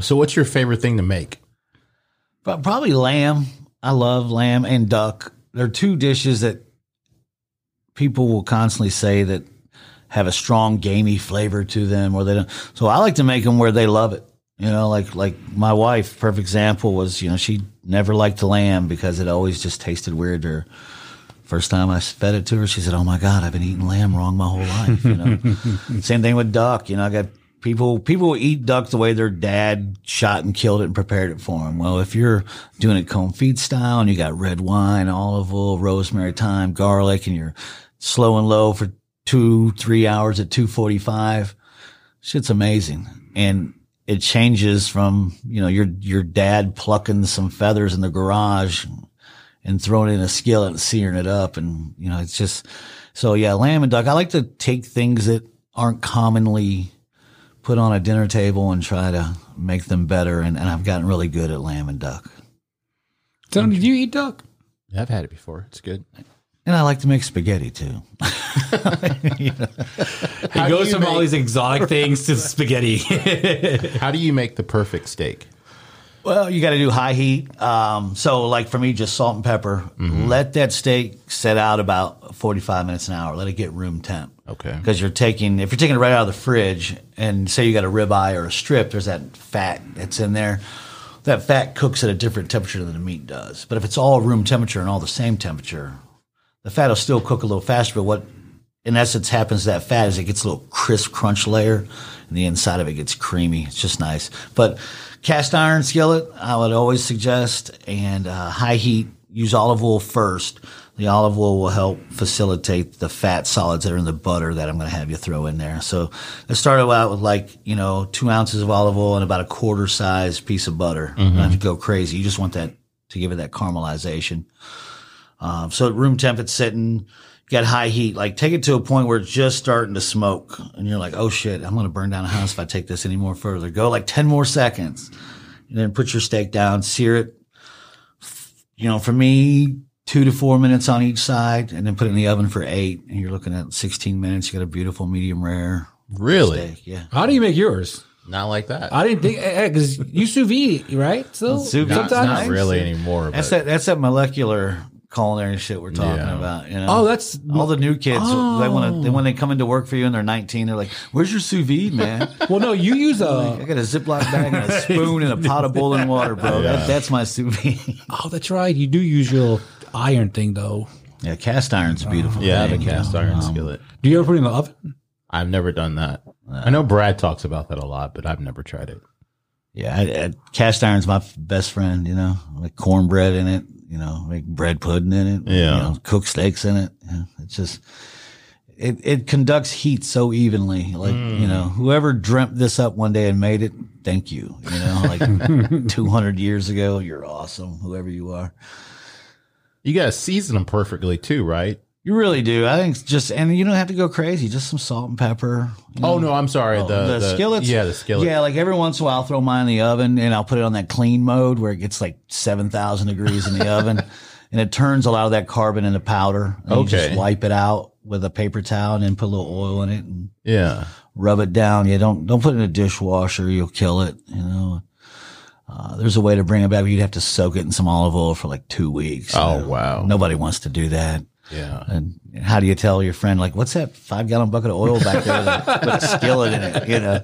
So, what's your favorite thing to make? But probably lamb. I love lamb and duck. They're two dishes that people will constantly say that have a strong gamey flavor to them, or they don't. So I like to make them where they love it. You know, like like my wife. Perfect example was you know she never liked the lamb because it always just tasted weird to her. First time I fed it to her, she said, "Oh my God, I've been eating lamb wrong my whole life." You know, same thing with duck. You know, I got people people eat duck the way their dad shot and killed it and prepared it for them. Well, if you're doing it confit style and you got red wine, olive oil, rosemary, thyme, garlic, and you're slow and low for two three hours at two forty five, shit's amazing. And it changes from you know your your dad plucking some feathers in the garage and throwing it in a skillet and searing it up. And, you know, it's just, so yeah, lamb and duck. I like to take things that aren't commonly put on a dinner table and try to make them better. And, and I've gotten really good at lamb and duck. Tony, do you eat duck? Yeah, I've had it before. It's good. And I like to make spaghetti too. It do goes you from all these exotic things to spaghetti. How do you make the perfect steak? Well, you got to do high heat. Um, so, like for me, just salt and pepper. Let that steak set out about forty-five minutes an hour. Let it get room temp. Okay. Because you're taking, if you're taking it right out of the fridge, and say you got a ribeye or a strip, there's that fat that's in there. That fat cooks at a different temperature than the meat does. But if it's all room temperature and all the same temperature, the fat will still cook a little faster. But what, in essence, happens to that fat is it gets a little crisp crunch layer, and the inside of it gets creamy. It's just nice. But cast iron skillet, I would always suggest, and uh, high heat. Use olive oil first. The olive oil will help facilitate the fat solids that are in the butter that I'm going to have you throw in there. So let's start out with like, you know, two ounces of olive oil and about a quarter size piece of butter. Not to go crazy. You just want that to give it that caramelization. Um, so at room temp, it's sitting, got high heat. Like take it to a point where it's just starting to smoke, and you're like, "Oh shit, I'm going to burn down a house if I take this any more further." Go like ten more seconds, and then put your steak down, sear it. You know, for me, two to four minutes on each side, and then put it in the oven for eight, and you're looking at 16 minutes. You got a beautiful medium rare Really? steak. Yeah. How do you make yours? Not like that. I didn't think because you sous vide, right? So Sous vide. not, sometimes. not really anymore. That's But that. That's that molecular culinary shit we're talking Yeah. about. You know. Oh, that's All the new kids, they want to. They, when they come into work for you and they're 19, they're like, "Where's your sous vide, man? well. No, you use I a. got a Ziploc bag and a spoon and a pot of boiling water, bro. That, that's my sous vide." Oh, that's right. You do use your iron thing though. yeah, cast iron's a beautiful. yeah, thing, the you cast know. iron Um, skillet. Do you ever put it in the oven? I've never done that. I know Brad talks about that a lot, but I've never tried it. Yeah, I, I, cast iron's my f- best friend. You know, like cornbread in it. You know, make bread pudding in it. Yeah. you know, cook steaks in it. Yeah, it's just. it, it conducts heat so evenly. Like, mm. you know, whoever dreamt this up one day and made it, thank you. You know, like 200 years ago, you're awesome, whoever you are. You got to season them perfectly too, right? You really do. I think it's just, and you don't have to go crazy. Just some salt and pepper. you know. Oh no, I'm sorry. the, the, skillets. Yeah, the skillet. Yeah, like every once in a while, I'll throw mine in the oven and I'll put it on that clean mode where it gets like 7,000 degrees in the oven and it turns a lot of that carbon into powder. And You just Okay. wipe it out with a paper towel and then put a little oil in it and yeah. rub it down. Yeah, don't, don't put it in a dishwasher. You'll kill it. You know, uh, there's a way to bring it back. but You'd have to soak it in some olive oil for like two weeks. you Oh know. wow. Nobody wants to do that. Yeah. And how do you tell your friend, like, what's that five gallon bucket of oil back there with a, with a skillet in it? You know,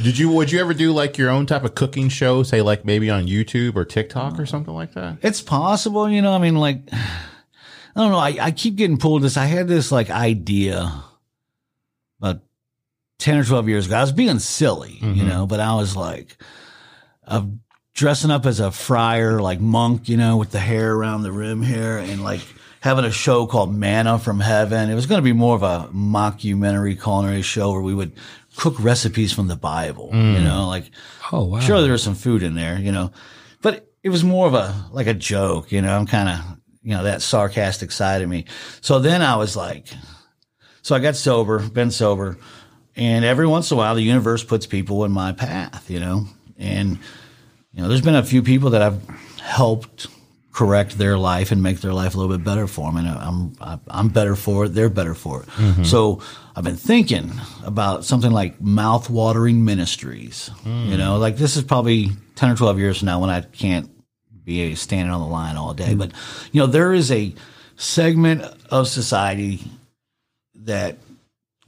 Did you? Would you ever do like your own type of cooking show? Say like maybe on YouTube or TikTok or something like that. it's possible, you know, I mean, like, I don't know. I, I keep getting pulled this. I had this like idea about 10 or 12 years ago. I was being silly, you mm-hmm. know, but I was like, of dressing up as a friar, like monk, you know, with the hair around the rim here and like having a show called Manna from Heaven. It was going to be more of a mockumentary culinary show where we would cook recipes from the Bible, you mm. know, like, Oh wow. Sure, there was some food in there, you know, but it was more of a like a joke, you know. I'm kind of you know that sarcastic side of me. So then I was like, so I got sober, been sober, and every once in a while the universe puts people in my path, you know, and you know there's been a few people that I've helped correct their life and make their life a little bit better for them, and I'm I'm better for it. They're better for it. Mm-hmm. So I've been thinking about something like mouth-watering ministries. Mm. You know, like this is probably ten or twelve years from now when I can't be standing on the line all day, mm. but you know there is a segment of society that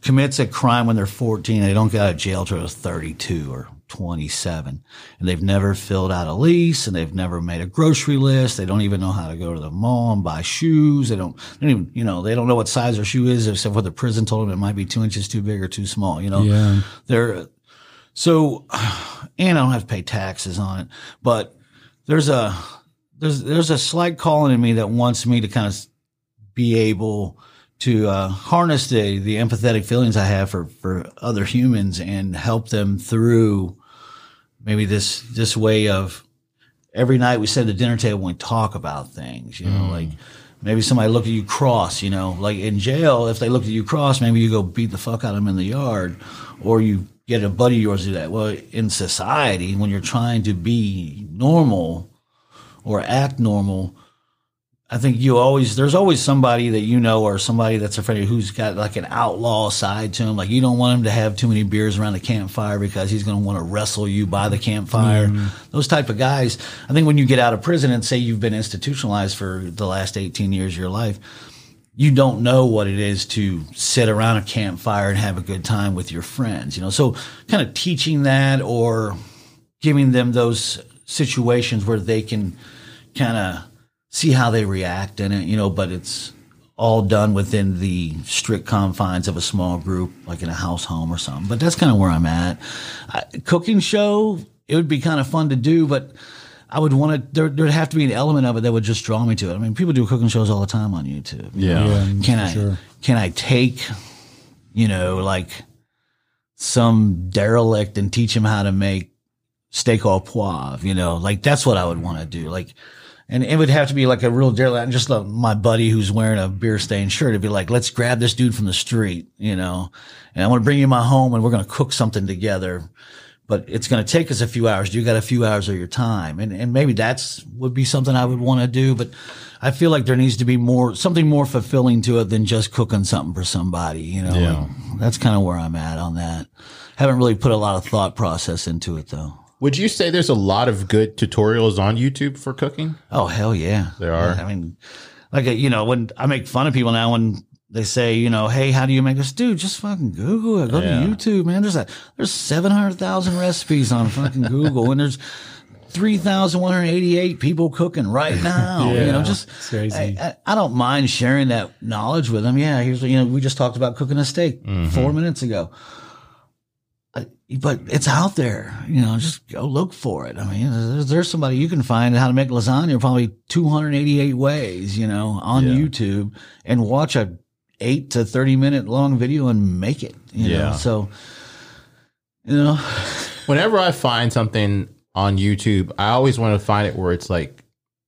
commits a crime when they're 14 they don't get out of jail till they're 32 or 27 and they've never filled out a lease and they've never made a grocery list. They don't even know how to go to the mall and buy shoes. They don't, they don't even you know they don't know what size their shoe is except what the prison told them it might be two inches too big or too small you know? Yeah. they're so and I don't have to pay taxes on it but there's a there's there's a slight calling in me that wants me to kind of be able to uh, harness the the empathetic feelings I have for for other humans and help them through maybe this this way of every night we sit at the dinner table and we talk about things. You know, like maybe somebody looked at you cross. You know, like in jail, if they looked at you cross, maybe you go beat the fuck out of them in the yard, or you get a buddy of yours to do that. Well, in society, when you're trying to be normal or act normal, I think you always there's always somebody that you know or somebody that's afraid of who's got like an outlaw side to him. Like you don't want him to have too many beers around the campfire because he's going to want to wrestle you by the campfire. Mm-hmm. Those type of guys. I think when you get out of prison and say you've been institutionalized for the last 18 years of your life, you don't know what it is to sit around a campfire and have a good time with your friends. You know, so kind of teaching that or giving them those situations where they can kind of see how they react in it, you know, but it's all done within the strict confines of a small group, like in a house home or something. But that's kind of where I'm at. I, cooking show, it would be kind of fun to do, but I would want to, there, there'd have to be an element of it that would just draw me to it. I mean, people do cooking shows all the time on YouTube. Yeah. Yeah, Can I, sure. can I take, you know, like some derelict and teach him how to make steak au poivre, you know, like that's what I would want to do. Like, and it would have to be like a real derelict, and just like my buddy who's wearing a beer stained shirt. It'd be like, let's grab this dude from the street, you know, and I want to bring you my home and we're going to cook something together. But it's going to take us a few hours. You got a few hours of your time. And, and maybe that's would be something I would want to do. But I feel like there needs to be more, something more fulfilling to it than just cooking something for somebody, you know, Yeah. That's kind of where I'm at on that. Haven't really put a lot of thought process into it though. Would you say there's a lot of good tutorials on YouTube for cooking? Oh hell yeah, There are. I mean, like uh, you know, when I make fun of people now when they say, you know, hey, how do you make this, dude? Just fucking Google it. Go Yeah. to YouTube, man. There's a there's seven hundred thousand recipes on fucking Google, and there's three thousand one hundred eighty eight people cooking right now. you know, just crazy. I, I, I don't mind sharing that knowledge with them. Yeah, here's you know, we just talked about cooking a steak Mm-hmm. four minutes ago. But it's out there. You know, just go look for it. I mean, there's, there's somebody you can find how to make lasagna probably 288 ways, you know, on Yeah. YouTube and watch a eight to 30 minute long video and make it. You Yeah. Know? So, you know, Whenever I find something on YouTube, I always want to find it where it's like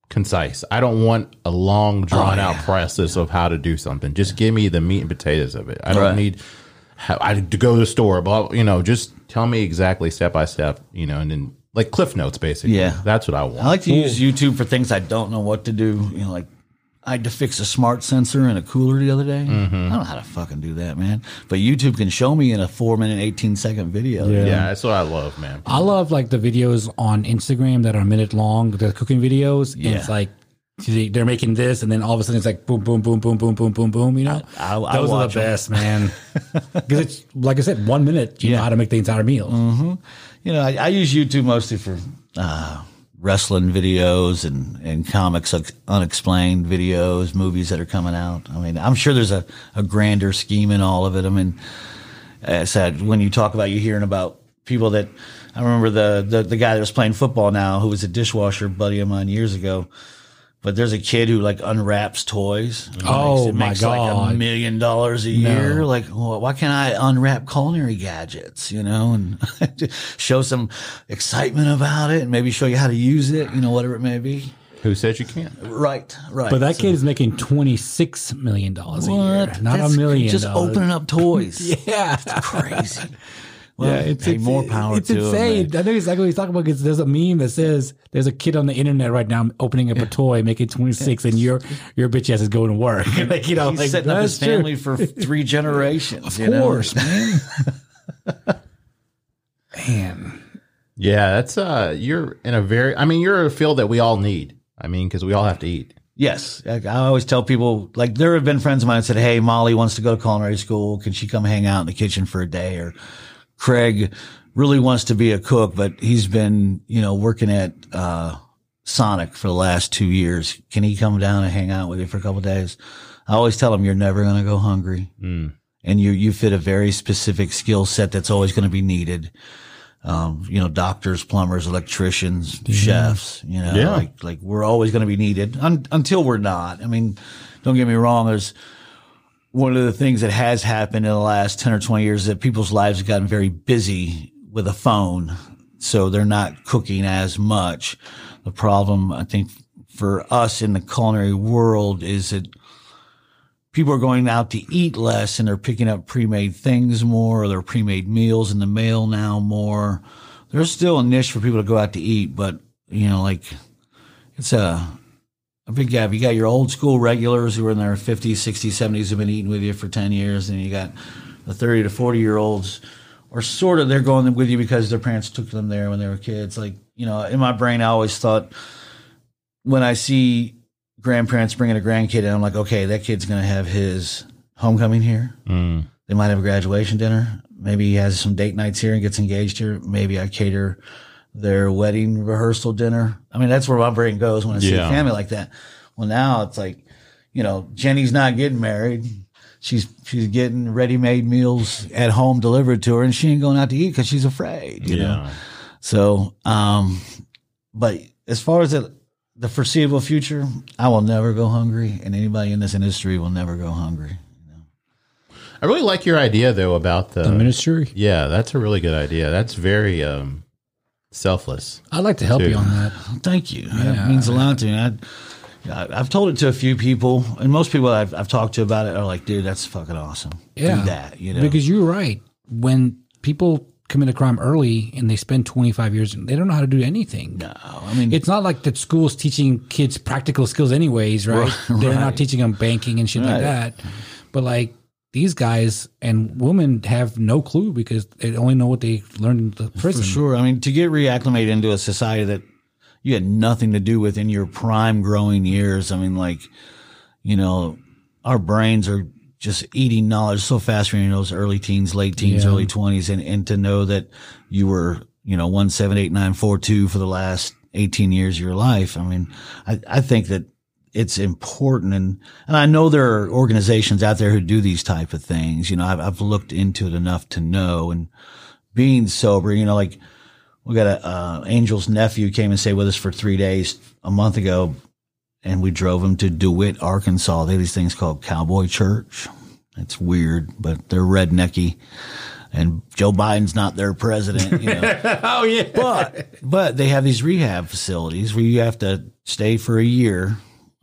concise. I don't want a long, oh, drawn out process of how to do something. Just give me the meat and potatoes of it. I don't Right. need how, I to go to the store, but you know, just tell me exactly step by step. You know, and then like cliff notes, basically. Yeah. that's what I want. I like to use YouTube for things I don't know what to do. You know, like I had to fix a smart sensor in a cooler the other day. Mm-hmm. I don't know how to fucking do that, man. But YouTube can show me in a four minute, 18 second video. Yeah. yeah, that's what I love, man. I love like the videos on Instagram that are a minute long, the cooking videos. And Yeah. it's like they- they're making this, and then all of a sudden it's like boom, boom, boom, boom, boom, boom, boom, boom. You know, I- I those are the best, man. Because it's like I said, one minute you know how to make the entire meal. You know, I, I use YouTube mostly for uh, wrestling videos and, and comics, like unexplained videos, movies that are coming out. I mean, I'm sure there's a, a grander scheme in all of it. I mean, as I said, when you talk about you hearing about people that I remember the, the, the guy that was playing football now who was a dishwasher buddy of mine years ago. But there's a kid who like unwraps toys. and Oh, makes, it my makes like a million dollars a year. Like, well, why can't I unwrap culinary gadgets, you know, and show some excitement about it and maybe show you how to use it, you know, whatever it may be. Who says you can't? Right, right. But that kid is making twenty six million dollars a year, not That's a million. Just dollars. opening up toys. Yeah, That's Crazy. Well, yeah, it's, hey, it's more power It's to 'em, insane. man. I know exactly what he's talking about. Because there's a meme that says there's a kid on the internet right now opening up a toy, making 26, and your your bitch ass is going to work. like you know, He's like setting up his that's true. family for three generations. Of you know? course, man. man, Yeah, that's uh, you're in a very. I mean, you're a field that we all need. I mean, because we all have to eat. Yes. I I always tell people, like, there have been friends of mine that said, Hey, Molly wants to go to culinary school. Can she come hang out in the kitchen for a day? Or Craig really wants to be a cook, but he's been, you know, working at, uh, Sonic for the last two years. Can he come down and hang out with you for a couple of days? I always tell him you're never going to go hungry. Mm. And you, you fit a very specific skill set that's always going to be needed. Um, you know, doctors, plumbers, electricians, chefs, you know, Yeah. like, like we're always going to be needed un- until we're not. I mean, don't get me wrong. There's one of the things that has happened in the last 10 or 20 years is that people's lives have gotten very busy with a phone. So they're not cooking as much. The problem, I think, for us in the culinary world is that people are going out to eat less and they're picking up pre-made things more or they're pre-made meals in the mail now more. There's still a niche for people to go out to eat, but you know, like it's a, a big gap. You got your old school regulars who are in their 50s, 60s, 70s who've been eating with you for 10 years. And you got the 30 to 40 year olds or sort of they're going with you because their parents took them there when they were kids. Like, you know, in my brain, I always thought when I see grandparents bringing a grandkid in, I'm like, okay, that kid's going to have his homecoming here. Mm. They might have a graduation dinner. Maybe he has some date nights here and gets engaged here. Maybe I cater their wedding rehearsal dinner. I mean, that's where my brain goes when I see Yeah. a family like that. Well, now it's like, you know, Jenny's not getting married. She's she's getting ready made meals at home delivered to her, and she ain't going out to eat because she's afraid. You know? Yeah. So, um, but as far as the, the foreseeable future, I will never go hungry, and anybody in this industry will never go hungry. I really like your idea though about the. the ministry. yeah, that's a really good idea. That's very um, selfless. I'd like to help Dude. you on that. Thank you. Yeah. That means a lot to me. I, I- I've told it to a few people, and most people I've, I've talked to about it are like, "Dude, that's fucking awesome. Yeah, Do that." You know, because you're right. When people commit a crime early and they spend 25 years, they don't know how to do anything. no, I mean, It's not like that school's teaching kids practical skills, anyways, right? Right, They're not teaching them banking and shit like that. But like these guys and women have no clue because they only know what they learned in the prison. For sure. I mean, to get reacclimated into a society that you had nothing to do with in your prime growing years. I mean, like, you know, our brains are just eating knowledge so fast when you're in those early teens, late teens, Yeah. early twenties. And, and to know that you were, you know, one, seven, eight, nine, four, two for the last 18 years of your life. I mean, I, I think that it's important. And, and I know there are organizations out there who do these type of things. You know, I've, I've looked into it enough to know and, being sober. You know, like we got a uh, Angel's nephew came and stayed with us for three days a month ago, and we drove him to DeWitt, Arkansas. They have these things called Cowboy Church. It's weird, but they're rednecky. And Joe Biden's not their president, you know. Oh yeah. but but they have these rehab facilities where you have to stay for a year,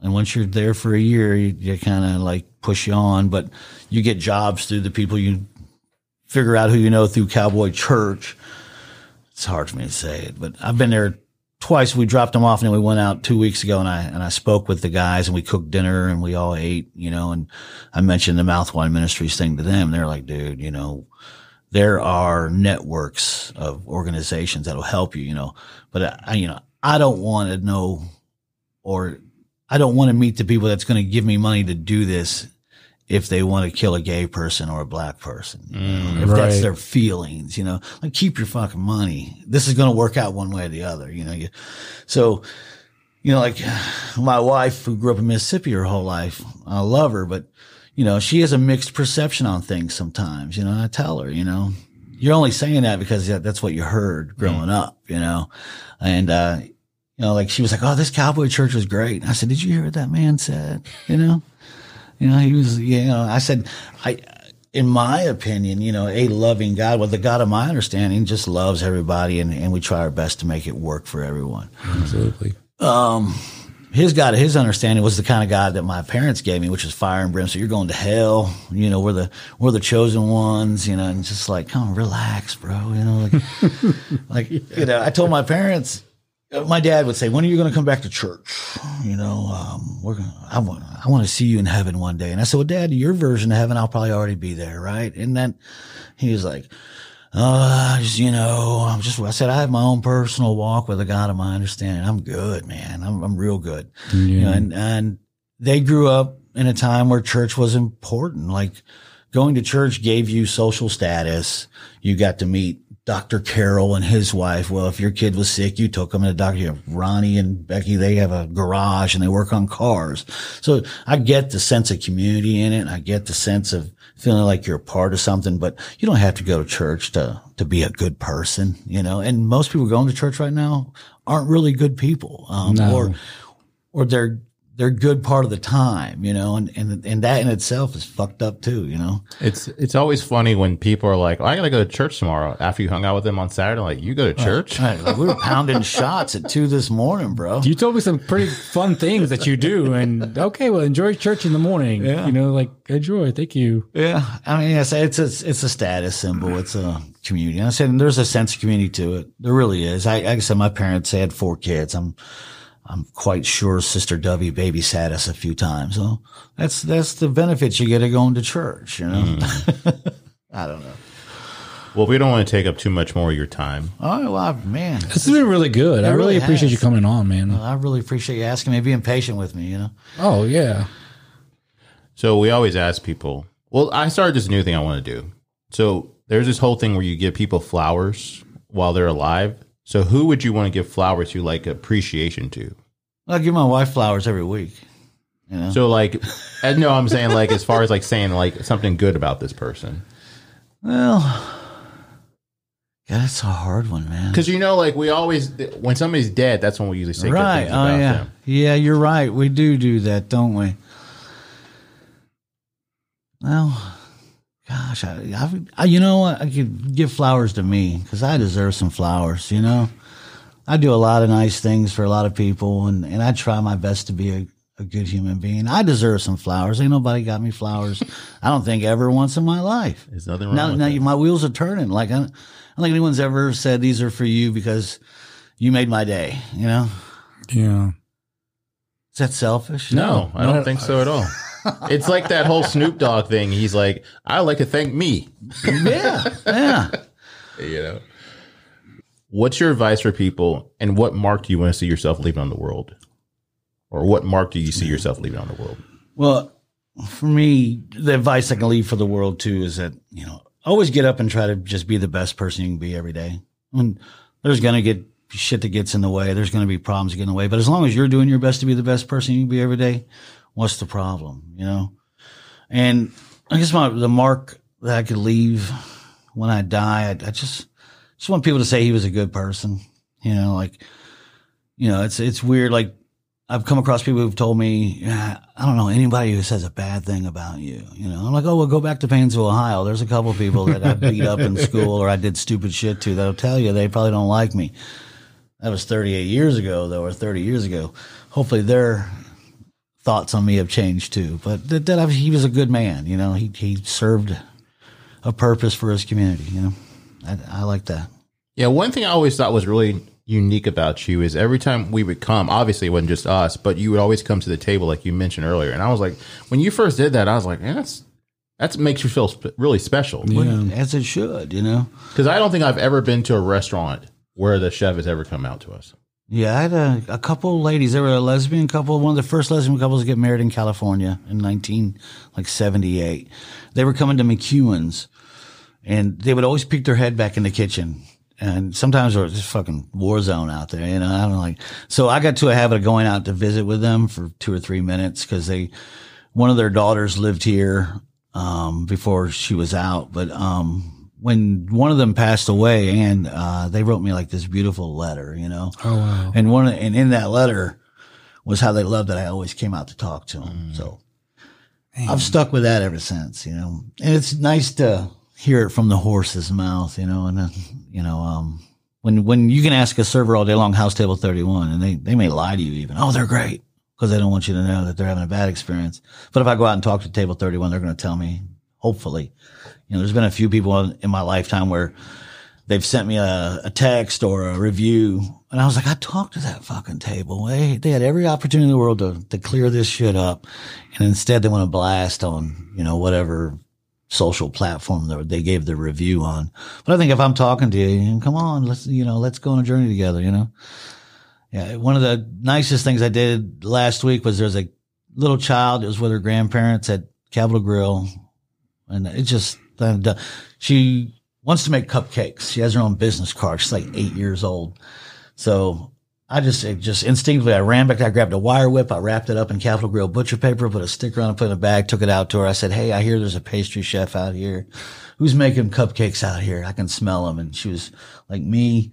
and once you're there for a year, you, you kind of like push you on. But you get jobs through the people you figure out who you know through Cowboy Church. It's hard for me to say it, but I've been there twice. We dropped them off and then we went out two weeks ago and I, and I spoke with the guys and we cooked dinner and we all ate, you know, and I mentioned the Mouthwine Ministries thing to them. They're like, dude, you know, there are networks of organizations that'll help you, you know, but I, you know, I don't want to know or I don't want to meet the people that's going to give me money to do this if they want to kill a gay person or a black person. know, if that's their feelings, you know, like keep your fucking money. This is going to work out one way or the other, you know. You, so, you know, like my wife who grew up in Mississippi her whole life, I love her, but you know, she has a mixed perception on things sometimes, you know, and I tell her, you know, you're only saying that because that's what you heard growing up, you know, and, uh, you know, like she was like, Oh, this cowboy church was great. And I said, did you hear what that man said? You know, you know, he was, you know, I said, I, in my opinion, you know, a loving God, well, the God of my understanding just loves everybody and, and we try our best to make it work for everyone. Absolutely. Um, his God, his understanding was the kind of God that my parents gave me, which is fire and brimstone. You're going to hell. You know, we're the, we're the chosen ones, you know, and just like, come on, relax, bro. You know, like, like, you know, I told my parents, my dad would say, when are you going to come back to church? You know, um, we're going to, I want, I want to see you in heaven one day. And I said, well, dad, your version of heaven, I'll probably already be there. Right. And then he was like, uh, just, you know, I'm just, I said, I have my own personal walk with the God of my understanding. I'm good, man. I'm, I'm real good. You know, and, and they grew up in a time where church was important. Like going to church gave you social status. You got to meet Dr. Carroll and his wife. Well, if your kid was sick, you took them to the Dr. You have Ronnie and Becky, they have a garage and they work on cars. So I get the sense of community in it. I get the sense of feeling like you're a part of something, but you don't have to go to church to, to be a good person, you know, and most people going to church right now aren't really good people. Um, No. or, or they're, they're good part of the time, you know, and, and, and that in itself is fucked up too, you know? It's it's always funny when people are like, oh, "I gotta go to church tomorrow." After you hung out with them on Saturday, like you go to church. Right, like we were pounding shots at two this morning, bro. You told me some pretty fun things that you do, and okay, well, enjoy church in the morning. Yeah. You know, like enjoy. Thank you. Yeah, I mean, yes, it's a it's a status symbol. It's a community. And I said and there's a sense of community to it. There really is. I, like I said, my parents they had four kids. I'm I'm quite sure Sister Dovey babysat us a few times. So that's that's the benefits you get of going to church. You know, hmm. I don't know. Well, we don't want to take up too much more of your time. Oh well, I- man, This has been really good. I really, really appreciate has. you coming on, man. I really appreciate you asking me, being patient with me. You know, Oh yeah. So we always ask people. Well, I started this new thing I want to do. So there's this whole thing where you give people flowers while they're alive. So who would you want to give flowers to, like appreciation to? I give my wife flowers every week. You know, So like, no, I'm saying like as far as like saying like something good about this person, well, God, it's a hard one, man. because you know, like we always when somebody's dead, that's when we usually say right. good things Oh about yeah. them. Yeah, you're right. We do do that, don't we? Well, gosh, I, I, I you know what? I could give flowers to me because I deserve some flowers. You know, I do a lot of nice things for a lot of people, and and I try my best to be a, a good human being. I deserve some flowers. Ain't nobody got me flowers. I don't think ever once in my life. There's nothing wrong Now, with now that. my wheels are turning. Like I, I don't think anyone's ever said these are for you because you made my day. You know, Yeah. is that selfish? No, I don't think so at all. It's like that whole Snoop Dogg thing. He's like, I like to thank me. Yeah, yeah. You know. What's your advice for people, and what mark do you want to see yourself leaving on the world, or what mark do you see yourself leaving on the world? Well, for me, the advice I can leave for the world too is that you know always get up and try to just be the best person you can be every day. And there's gonna get shit that gets in the way. There's gonna be problems that get in the way. But as long as you're doing your best to be the best person you can be every day, what's the problem? You know. And I guess my the mark that I could leave when I die, I, I just just want people to say he was a good person. You know, like, you know, it's it's weird. Like I've come across people who've told me, I don't know anybody who says a bad thing about you. You know, I'm like, oh, well, go back to Painesville, Ohio. There's a couple people that I beat up in school or I did stupid shit to that'll tell you they probably don't like me. That was 38 years ago, though, or 30 years ago. Hopefully, their thoughts on me have changed too. But that, that he was a good man. You know, he he served a purpose for his community. You know, I, I like that. Yeah, one thing I always thought was really unique about you is every time we would come, obviously it wasn't just us, but you would always come to the table like you mentioned earlier. And I was like, when you first did that, I was like, yeah, that's that makes you feel sp- really special. Well, as it should, you know. Because I don't think I've ever been to a restaurant where the chef has ever come out to us. Yeah, I had a, a couple ladies. They were a lesbian couple, one of the first lesbian couples to get married in California in nineteen like seventy eight. They were coming to McEwen's, and they would always peek their head back in the kitchen. And sometimes it was just fucking war zone out there, you know. I don't like. So I got to a habit of going out to visit with them for two or three minutes because they, one of their daughters lived here um, before she was out, but um, when one of them passed away, and uh, they wrote me like this beautiful letter, you know. Oh wow. And one and in that letter was how they loved that I always came out to talk to them. So I've stuck with that ever since, you know. And it's nice to hear it from the horse's mouth, you know. And uh, you know, um, when when you can ask a server all day long, house table thirty one, and they they may lie to you even. Oh, they're great because they don't want you to know that they're having a bad experience. But if I go out and talk to table thirty one, they're going to tell me. Hopefully, know, there's been a few people in, in my lifetime where they've sent me a, a text or a review. And I was like, I talked to that fucking table. They, they had every opportunity in the world to, to clear this shit up. And instead they want to blast on, you know, whatever social platform that they gave the review on. But I think if I'm talking to you, come on, let's, you know, let's go on a journey together, you know? Yeah. One of the nicest things I did last week was there's a little child. It was with her grandparents at Capital Grille. And it just, Uh, she wants to make cupcakes. She has her own business card. She's like eight years old. So I just, just instinctively, I ran back. I grabbed a wire whip. I wrapped it up in Capital Grille butcher paper, put a sticker on it, put it in a bag, took it out to her. I said, Hey, I hear there's a pastry chef out here who's making cupcakes out here. I can smell them. And she was like, me.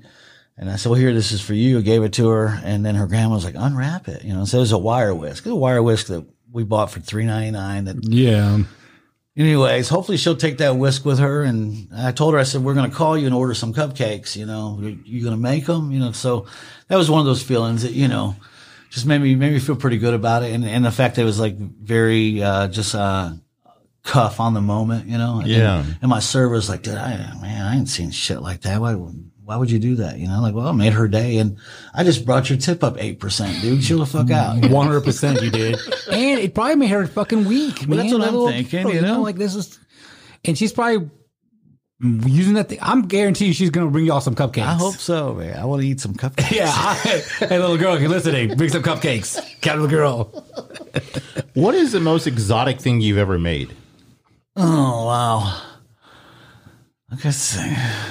And I said, well, here, this is for you. I gave it to her. And then her grandma was like, unwrap it. You know, so it was a wire whisk. It was a wire whisk that we bought for three ninety nine. That Yeah. Anyways, hopefully she'll take that whisk with her. And I told her, I said, we're going to call you and order some cupcakes. You know, you, you going to make them? You know, so that was one of those feelings that, you know, just made me, made me feel pretty good about it. And, and the fact that it was like very, uh, just, uh, cuff on the moment, you know? And, Yeah. And my server was like, dude, I, man, I ain't seen shit like that. Why, why would you do that? You know, like, well, I made her day and I just brought your tip up 8%, dude. Chill the fuck out. One hundred percent, you did, and it probably made her fucking weak. Well, that's man. what I'm Little- thinking, you know? like this is, and she's probably using that thing. I'm guaranteed she's gonna bring y'all some cupcakes. I hope so, man. I want to eat some cupcakes. Yeah, I, hey little girl, if you're listening, bring some cupcakes. Cat little girl. What is the most exotic thing you've ever made? Oh wow! I guess. uh,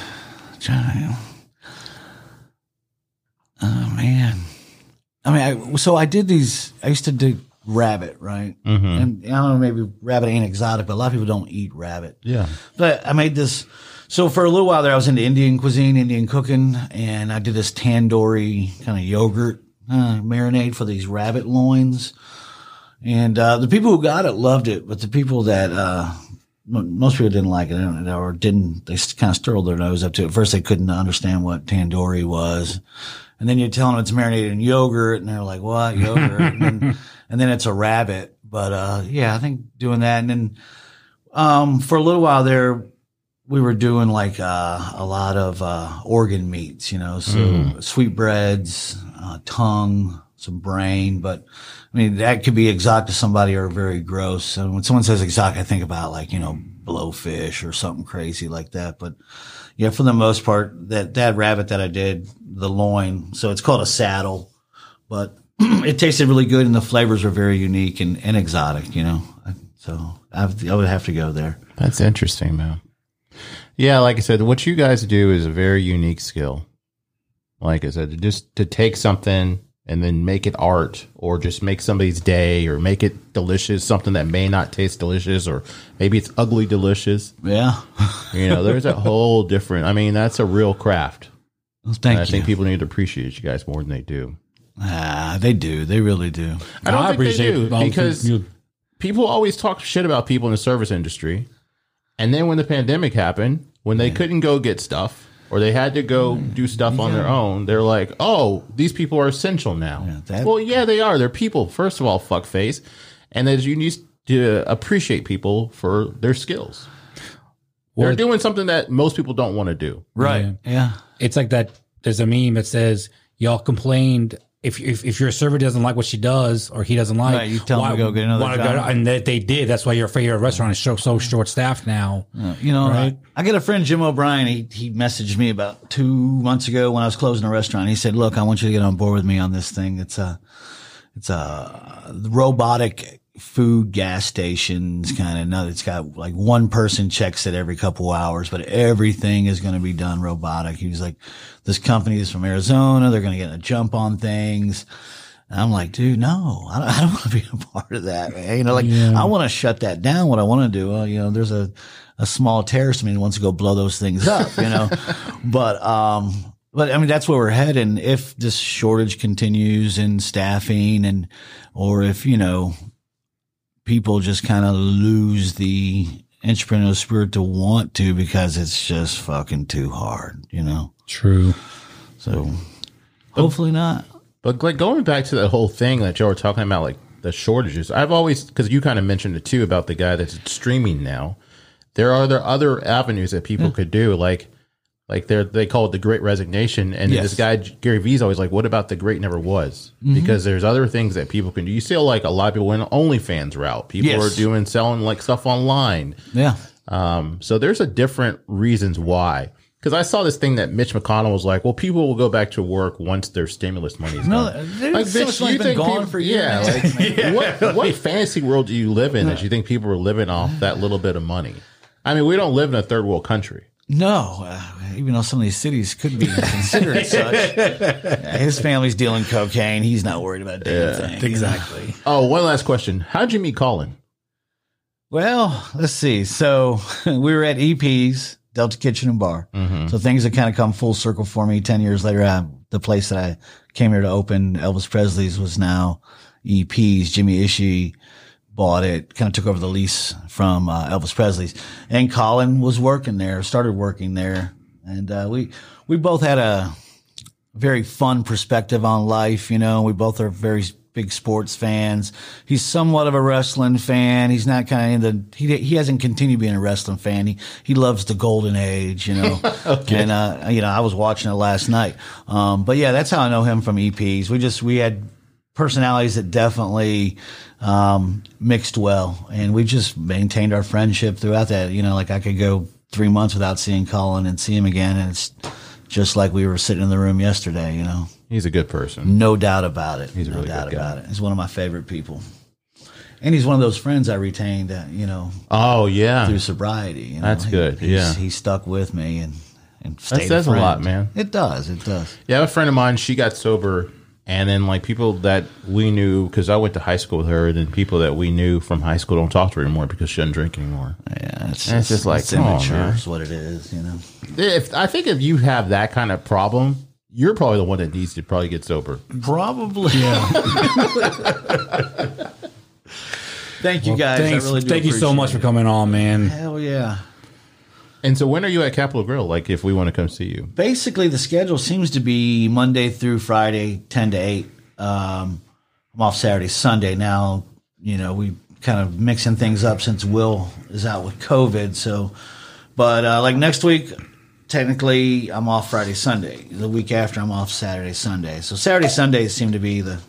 Trying. Oh man! I mean, I, so I did these. I used to do rabbit, right? And I don't know, maybe rabbit ain't exotic, but a lot of people don't eat rabbit. Yeah. But I made this. So for a little while there, I was into Indian cuisine, Indian cooking, and I did this tandoori kind of yogurt uh, marinade for these rabbit loins. And uh, the people who got it loved it, but the people that uh, most people didn't like it or didn't, they kind of stirred their nose up to it. First, they couldn't understand what tandoori was, and then you tell them it's marinated in yogurt, and they're like, "What yogurt?" and, then, and then it's a rabbit. But uh, yeah, I think doing that, and then um, for a little while there, we were doing like uh, a lot of uh, organ meats, you know, so sweetbreads, uh, tongue, some brain. But I mean, that could be exotic to somebody or very gross. So when someone says exotic, I think about like you know blowfish or something crazy like that. But yeah, for the most part, that that rabbit that I did, the loin, so it's called a saddle, but it tasted really good and the flavors are very unique and, and exotic, you know. So I've, I would have to go there. That's interesting, man. Yeah, like I said, what you guys do is a very unique skill. Like I said, just to take something and then make it art or just make somebody's day or make it delicious, something that may not taste delicious or maybe it's ugly delicious. Yeah. You know, there's a whole different, I mean, that's a real craft. Well, thank And I you. think people need to appreciate you guys more than they do. ah, they do. They really do. I don't I think appreciate they do all because you- people always talk shit about people in the service industry. And then when the pandemic happened, when they couldn't go get stuff or they had to go Mm. do stuff on their own, they're like, oh, these people are essential now. Yeah, that- well, yeah, they are. They're people, first of all, fuckface. And then you need to appreciate people for their skills. they're Well, doing something that most people don't want to do. Right. Yeah. it's like that. There's a meme that says y'all complained if if, if your server doesn't like what she does or he doesn't like, Right, you tell him to go get another why- job. and that they did. That's why your favorite restaurant is so, so short staffed now. You know, Right. I, I got a friend, Jim O'Brien. He he messaged me about two months ago when I was closing a restaurant. He said, "Look, I want you to get on board with me on this thing. It's a it's a robotic food gas stations kind of. No, it's got like one person checks it every couple hours, but everything is going to be done robotic." He was like, "This company is from Arizona. They're going to get a jump on things." And I'm like, dude, no, I don't, I don't want to be a part of that, man. You know, like I want to shut that down. What I want to do, well, you know, there's a, a small terrorist man who wants to go blow those things up, you know, but, um, but I mean, that's where we're heading. If this shortage continues in staffing and, or if, you know, people just kind of lose the entrepreneurial spirit to want to because it's just fucking too hard, you know? True. So hopefully not. But like going back to the whole thing that y'all were talking about, like the shortages, I've always because you kind of mentioned it too about the guy that's streaming now. There are there other avenues that people could do, like like they they call it the Great Resignation, and Yes. this guy Gary Vee's always like, "What about the Great Never Was?" Mm-hmm. Because there's other things that people can do. You see, like a lot of people went OnlyFans route. People Yes. are doing selling like stuff online. Yeah. Um, so there's a different reasons why. Because I saw this thing that Mitch McConnell was like, "Well, people will go back to work once their stimulus money is No, gone." so much money's been gone for years. Yeah, like, what what fantasy world do you live in that you think people are living off that little bit of money? I mean, we don't live in a third world country. No, uh, even though some of these cities could be considered such. Yeah, his family's dealing cocaine. He's not worried about a damn thing. Exactly. Oh, one last question: How'd you meet Colin? Well, let's see. So we were at EP's Delta Kitchen and Bar. So things have kind of come full circle for me. Ten years later, I, the place that I came here to open, Elvis Presley's, was now EP's. Jimmy Ishii bought it, kind of took over the lease from uh, Elvis Presley's, and Colin was working there, started working there, and uh, we we both had a very fun perspective on life. You know, we both are very big sports fans. He's somewhat of a wrestling fan. He's not kind of in the, he, he hasn't continued being a wrestling fan. He, he loves the golden age, you know, and, uh, you know, I was watching it last night. Um, but yeah, that's how I know him from EPs. We just, we had personalities that definitely, um, mixed well and we just maintained our friendship throughout that. You know, like I could go three months without seeing Colin and see him again. And it's, just like we were sitting in the room yesterday, you know. He's a good person. No doubt about it. He's a no really doubt good guy. about it. He's one of my favorite people. And he's one of those friends I retained, uh, you know, Oh yeah, through sobriety. You know? That's He- good, yeah. he stuck with me and and stayed says a friend. lot, man. It does. It does. Yeah, a friend of mine, she got sober, and then like people that we knew, because I went to high school with her, and then people that we knew from high school don't talk to her anymore because she doesn't drink anymore. Yeah, it's, And it's just like, it's come on, immature. man. Is what it is. You know. If I think if you have that kind of problem, you're probably the one that needs to probably get sober. Probably. Thank you guys. Thanks. I really do Thank you so appreciate much for it. coming on, man. Hell yeah. And so, when are you at Capital Grille? Like, if we want to come see you, basically the schedule seems to be Monday through Friday, ten to eight. Um, I'm off Saturday, Sunday. Now, you know, we kind of mixing things up since Will is out with COVID. So, but uh, like next week, technically, I'm off Friday, Sunday. The week after, I'm off Saturday, Sunday. So Saturday, Sundays seem to be the,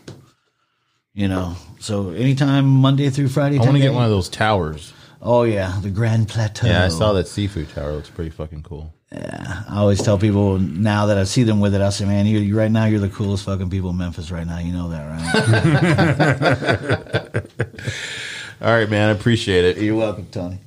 you know, so anytime Monday through Friday. I want 10 to get one of those towers. Oh yeah, the Grand Plateau. Yeah, I saw that seafood tower. It looks pretty fucking cool. Yeah, I always tell people now that I see them with it, I say, man, you, you right now you're the coolest fucking people in Memphis right now. You know that, right? All right, man. I appreciate it. you're welcome, Tony.